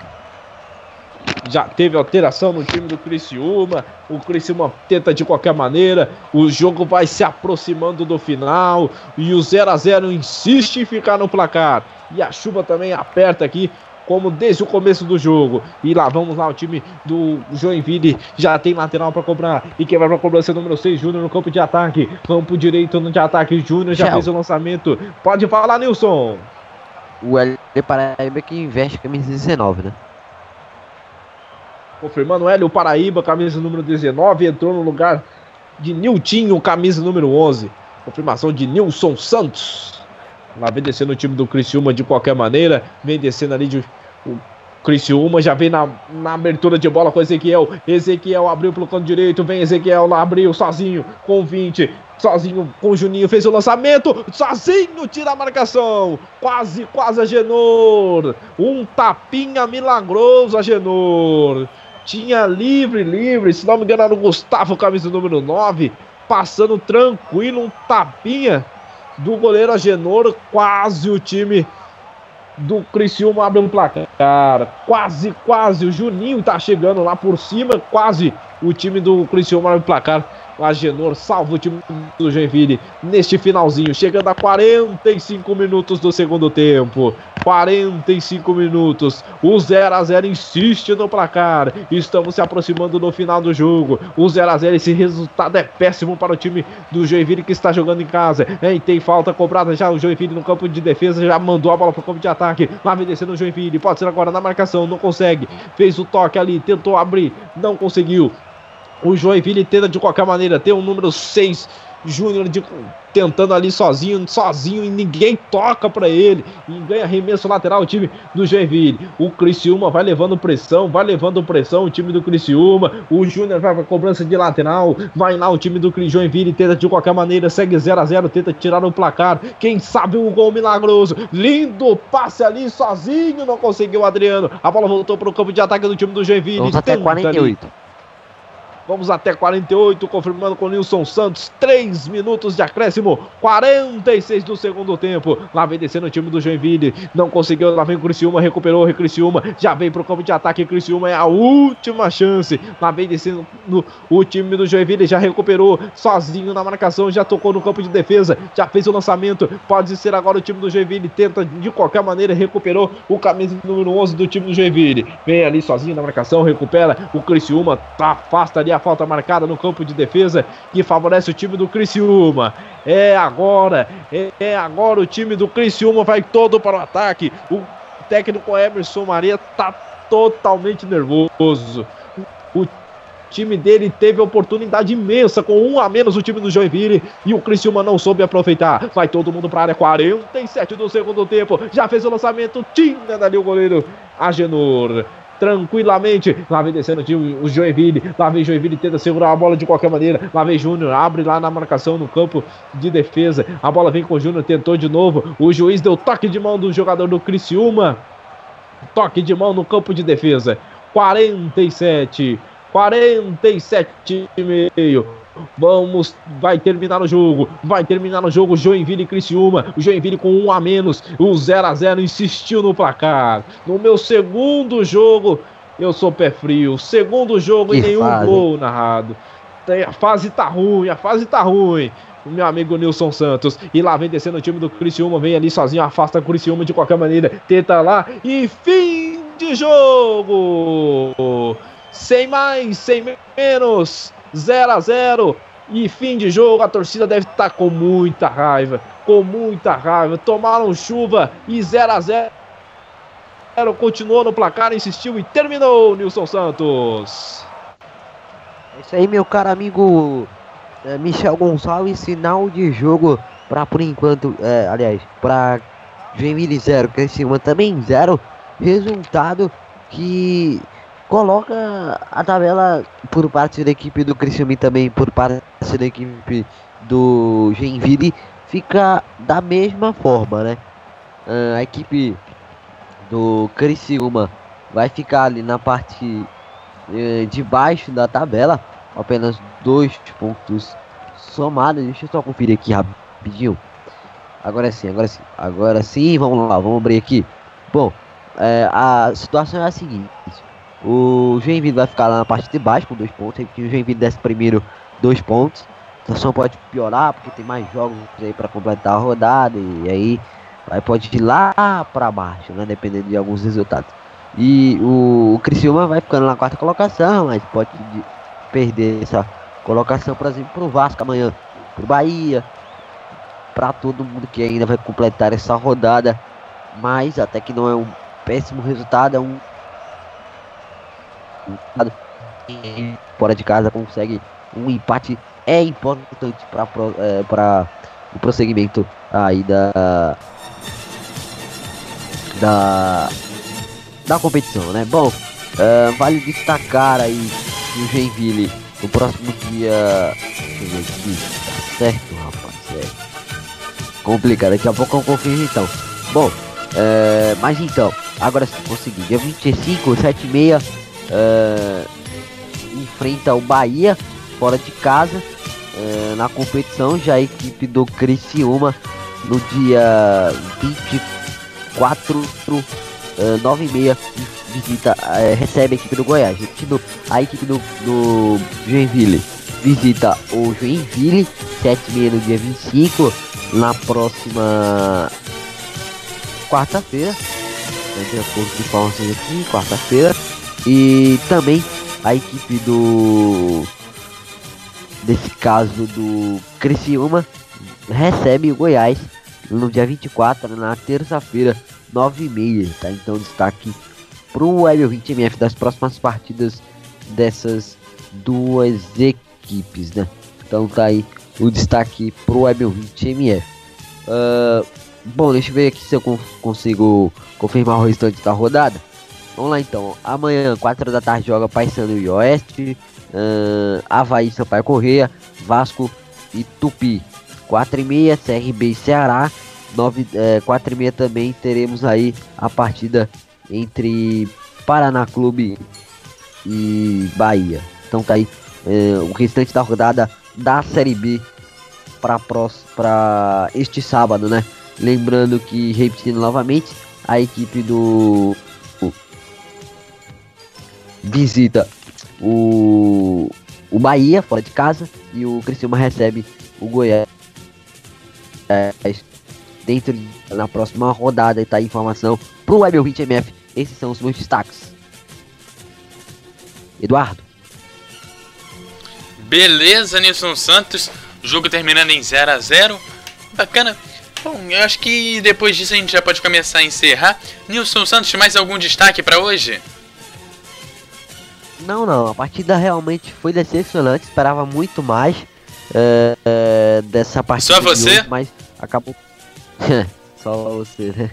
já teve alteração no time do Criciúma. O Criciúma tenta de qualquer maneira. O jogo vai se aproximando do final. E o 0 a 0 insiste em ficar no placar. E a chuva também aperta aqui. Como desde o começo do jogo. E lá vamos lá, o time do Joinville já tem lateral para cobrar. E quem vai para cobrança é o número 6, Júnior no campo de ataque. Campo direito no de ataque. Júnior já Tchau. fez o lançamento. Pode falar, Nilson. O L Paraíba que investe camisa 19, né? Confirmando Hélio Paraíba, camisa número 19, entrou no lugar de Niltinho, camisa número 11. Confirmação de Nilson Santos. Lá vem descendo o time do Criciúma de qualquer maneira. Vem descendo ali de, o Criciúma já vem na, na abertura de bola com Ezequiel. Ezequiel abriu pelo canto direito. Vem Ezequiel lá, abriu sozinho com 20. Sozinho com o Juninho fez o lançamento. Sozinho tira a marcação. Quase, quase a Genor. Um tapinha milagroso a Genor. Tinha livre, livre. Se não me engano, era o Gustavo, camisa número 9. Passando tranquilo, um tapinha do goleiro Agenor. Quase o time do Criciúma abre um placar. Quase, quase. O Juninho tá chegando lá por cima. Quase o time do Criciúma abre um placar. Agenor salva o time do Joinville neste finalzinho, chegando a 45 minutos do segundo tempo. 45 minutos. O 0 a 0 insiste no placar. Estamos se aproximando do final do jogo. O 0 a 0 esse resultado é péssimo para o time do Joinville que está jogando em casa. E tem falta cobrada já o Joinville no campo de defesa, já mandou a bola para o campo de ataque. Lá vem descendo o Joinville, pode ser agora na marcação, não consegue. Fez o toque ali, tentou abrir, não conseguiu. O Joinville tenta de qualquer maneira ter um número 6 Júnior tentando ali sozinho, sozinho e ninguém toca para ele. E ganha arremesso lateral o time do Joinville. O Criciúma vai levando pressão, vai levando pressão o time do Criciúma. O Júnior vai para cobrança de lateral. Vai lá o time do Joinville tenta de qualquer maneira, segue 0 a 0, tenta tirar o placar. Quem sabe um gol milagroso. Lindo passe ali sozinho, não conseguiu o Adriano. A bola voltou para o campo de ataque do time do Joinville. Até 48. Ali. Vamos até 48, confirmando com Nilson Santos. 3 minutos de acréscimo, 46 do segundo tempo. Lá vem descendo o time do Joinville. Não conseguiu, lá vem o Criciúma, recuperou o Criciúma. Já vem pro campo de ataque. Criciúma é a última chance. Lá vem descendo no, o time do Joinville. Já recuperou sozinho na marcação. Já tocou no campo de defesa. Já fez o lançamento. Pode ser agora o time do Joinville. Tenta de qualquer maneira. Recuperou o camisa número 11 do time do Joinville. Vem ali sozinho na marcação. Recupera o Criciúma. Tá, afasta ali a falta marcada no campo de defesa que favorece o time do Criciúma. É agora, é, agora o time do Criciúma vai todo para o ataque. O técnico Emerson Maria tá totalmente nervoso. O time dele teve oportunidade imensa com um a menos o time do Joinville e o Criciúma não soube aproveitar. Vai todo mundo para a área, 47 do segundo tempo. Já fez o lançamento, tinha dali o goleiro Agenor tranquilamente. Lá vem descendo o Joinville. Lá vem Joinville tenta segurar a bola de qualquer maneira. Lá vem Júnior, abre lá na marcação no campo de defesa. A bola vem com o Júnior, tentou de novo. O juiz deu toque de mão do jogador do Criciúma. Toque de mão no campo de defesa. 47. 47 e meio. Vamos, vai terminar o jogo, vai terminar o jogo. Joinville e Criciúma. O Joinville com um a menos. O 0 a 0 insistiu no placar. No meu segundo jogo, eu sou pé frio. Segundo jogo e nenhum fase. gol narrado. A fase tá ruim, a fase tá ruim o meu amigo Nilson Santos. E lá vem descendo o time do Criciúma, vem ali sozinho, afasta o Criciúma de qualquer maneira, tenta lá e fim de jogo! Sem mais, sem menos. 0 a 0 e fim de jogo, a torcida deve estar tá com muita raiva, com muita raiva. Tomaram chuva e 0 a 0 continuou no placar, insistiu e terminou, Nilson Santos. É isso aí, meu caro amigo é, Michel Gonçalves, sinal de jogo para por enquanto, é, aliás, para Joinville 0, Criciúma também 0, resultado que coloca a tabela por parte da equipe do Criciúma e também por parte da equipe do Joinville fica da mesma forma, né? Uh, a equipe do Criciúma vai ficar ali na parte uh, de baixo da tabela, apenas dois pontos somados. Deixa eu só conferir aqui rapidinho. Agora sim, agora sim, agora sim, vamos lá, vamos abrir aqui. Bom, é, a situação é a seguinte: o Joinville vai ficar lá na parte de baixo com dois pontos. O Joinville desce primeiro dois pontos. A situação pode piorar porque tem mais jogos aí para completar a rodada e aí vai pode ir lá para baixo, né? Dependendo de alguns resultados. E o, o Criciúma vai ficando na quarta colocação, mas pode perder essa colocação, por exemplo, pro Vasco amanhã, pro Bahia, para todo mundo que ainda vai completar essa rodada. Mas até que não é um péssimo resultado, é um fora de casa consegue um empate é importante para é, para o prosseguimento aí da da da competição, né? Bom, uh, vale destacar aí o Joinville no próximo dia. Deixa eu ver aqui. Tá certo, rapaz. É complicado. Daqui a pouco eu confirmo então. Bom, uh, mas então, agora se conseguir, dia 25, 7 e meia, uh, enfrenta o Bahia fora de casa uh, na competição. Já a equipe do Criciúma no dia 24, uh, 9 e meia visita, uh, recebe a equipe do Goiás. A equipe do, do Joinville visita o Joinville, 7 e meia no dia 25, na próxima quarta-feira. De acordo com informações aqui, quarta-feira. E também a equipe do. Desse caso do Criciúma recebe o Goiás no dia 24, na terça-feira, 9h30. Tá? Então, destaque para o L20MF das próximas partidas dessas duas equipes. Né? Então, tá aí o destaque para o Web20MF. Uh, bom, deixa eu ver aqui se eu consigo confirmar o restante da rodada. Vamos lá então. Amanhã, 4 da tarde, joga Paysandu e Oeste. Uh, Havaí, Sampaio Correia, Vasco e Tupi. 4 e meia, CRB e Ceará. 9, é, 4 e meia também teremos aí a partida entre Paraná Clube e Bahia. Então tá aí é, o restante da rodada da Série B para este sábado, né? Lembrando que, repetindo novamente, a equipe do visita o, o Bahia fora de casa e o Criciúma recebe o Goiás dentro na próxima rodada e tá a informação pro Web 20 MF. Esses são os meus destaques. Eduardo. Beleza, Nilson Santos. Jogo terminando em 0 a 0 Bacana. Bom, eu acho que depois disso a gente já pode começar a encerrar. Nilson Santos, mais algum destaque para hoje? Não, não. A partida realmente foi decepcionante. Esperava muito mais é, é, dessa partida. Só você? Hoje, mas acabou. [laughs] Só você, né?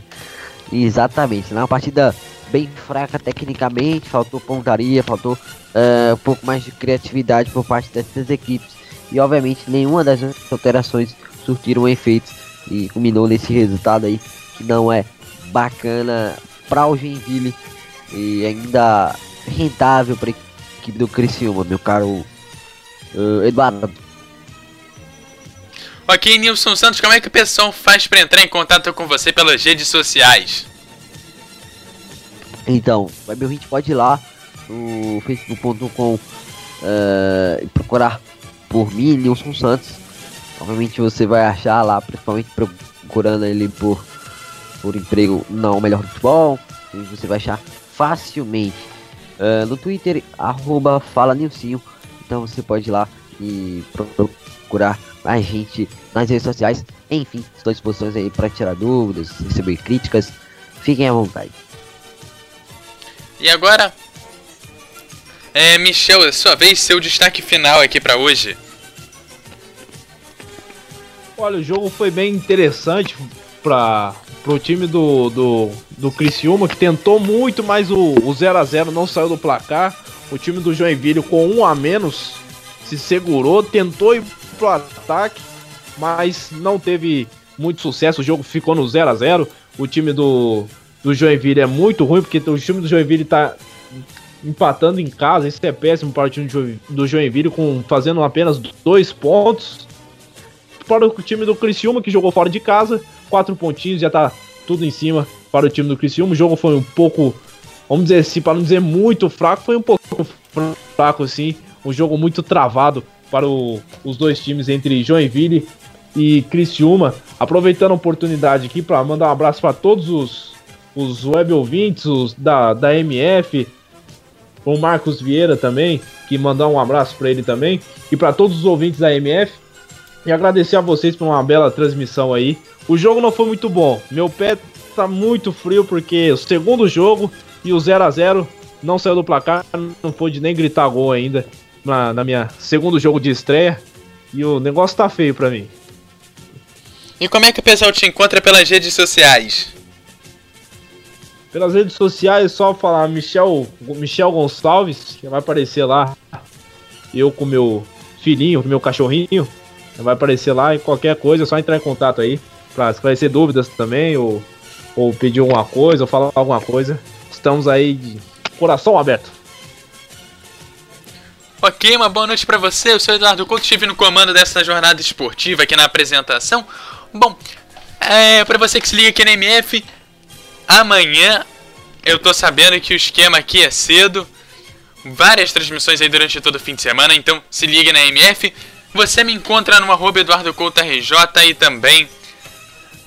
Exatamente. Na né? partida bem fraca tecnicamente, faltou pontaria, faltou é, um pouco mais de criatividade por parte dessas equipes. E obviamente nenhuma das alterações surtiram efeitos e culminou nesse resultado aí que não é bacana para o Joinville e ainda rentável para a equipe do Criciúma, meu caro uh, Eduardo. Ok, Nilson Santos, como é que o pessoal faz para entrar em contato com você pelas redes sociais? Então, o Web pode ir lá no facebook.com uh, e procurar por mim, Nilson Santos. Obviamente você vai achar lá, principalmente procurando ele por, por emprego não melhor do futebol. Você vai achar facilmente. Uh, no Twitter, arroba Fala Nilcinho. Então você pode ir lá e procurar a gente nas redes sociais. Enfim, estou à disposição aí para tirar dúvidas, receber críticas. Fiquem à vontade. E agora, é, Michel, é sua vez, seu destaque final aqui para hoje. Olha, o jogo foi bem interessante para o time do, do, do Criciúma, que tentou muito, mas o 0 a 0 não saiu do placar. O time do Joinville com um a menos se segurou, tentou ir pro ataque, mas não teve muito sucesso. O jogo ficou no 0 a 0 O time do, do Joinville é muito ruim, porque o time do Joinville tá empatando em casa. Isso é péssimo para o time do Joinville, com, fazendo apenas dois pontos para o time do Criciúma, que jogou fora de casa. Quatro pontinhos, já tá tudo em cima para o time do Criciúma. O jogo foi um pouco, vamos dizer assim, para não dizer muito fraco, foi um pouco fraco assim. Um jogo muito travado para o, os dois times entre Joinville e Criciúma. Aproveitando a oportunidade aqui para mandar um abraço para todos os, os web ouvintes os da, da MF, o Marcos Vieira também, que mandar um abraço para ele também, e para todos os ouvintes da MF. E agradecer a vocês por uma bela transmissão aí. O jogo não foi muito bom. Meu pé tá muito frio porque o segundo jogo e o 0 a 0 não saiu do placar, não pude nem gritar gol ainda na, na minha segundo jogo de estreia. E o negócio tá feio pra mim. E como é que o pessoal te encontra pelas redes sociais? Pelas redes sociais, só falar Michel, Michel Gonçalves, que vai aparecer lá. Eu com meu filhinho, meu cachorrinho. Vai aparecer lá e qualquer coisa é só entrar em contato aí para esclarecer dúvidas também, ou, ou pedir alguma coisa, ou falar alguma coisa. Estamos aí de coração aberto. Ok, uma boa noite para você. Eu sou Eduardo Couto, estive no comando dessa jornada esportiva aqui na apresentação. Bom, é, para você que se liga aqui na MF, amanhã eu tô sabendo que o esquema aqui é cedo. Várias transmissões aí durante todo o fim de semana, então se liga na MF. Você me encontra no arroba Eduardo Couto RJ e também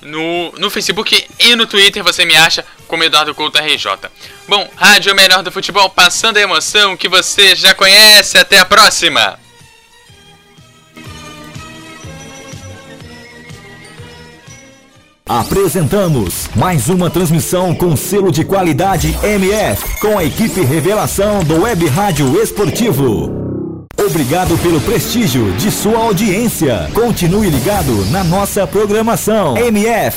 no, no Facebook e no Twitter você me acha como Eduardo Couto RJ. Bom, Rádio Melhor do Futebol, passando a emoção que você já conhece. Até a próxima! Apresentamos mais uma transmissão com selo de qualidade MF, com a equipe Revelação do Web Rádio Esportivo. Obrigado pelo prestígio de sua audiência. Continue ligado na nossa programação. MF.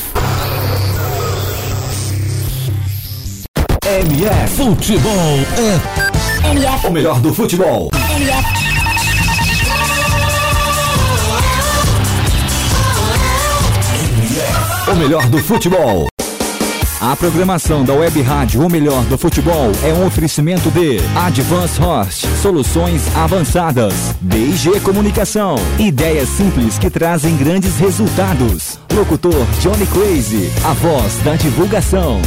MF Futebol é MF. o melhor do futebol. MF. O melhor do futebol. A programação da Web Rádio O Melhor do Futebol é um oferecimento de Advance Host, soluções avançadas, BG Comunicação, ideias simples que trazem grandes resultados. Locutor Johnny Crazy, a voz da divulgação.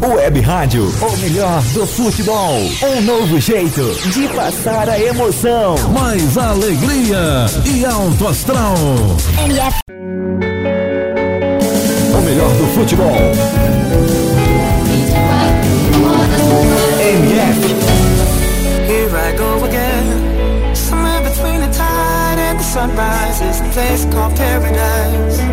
Web Rádio, o melhor do futebol. Um novo jeito de passar a emoção. Mais alegria e alto astral. MF melhor do futebol. MF. Here I go again. Somewhere between the tide and the sunrise is a place called paradise.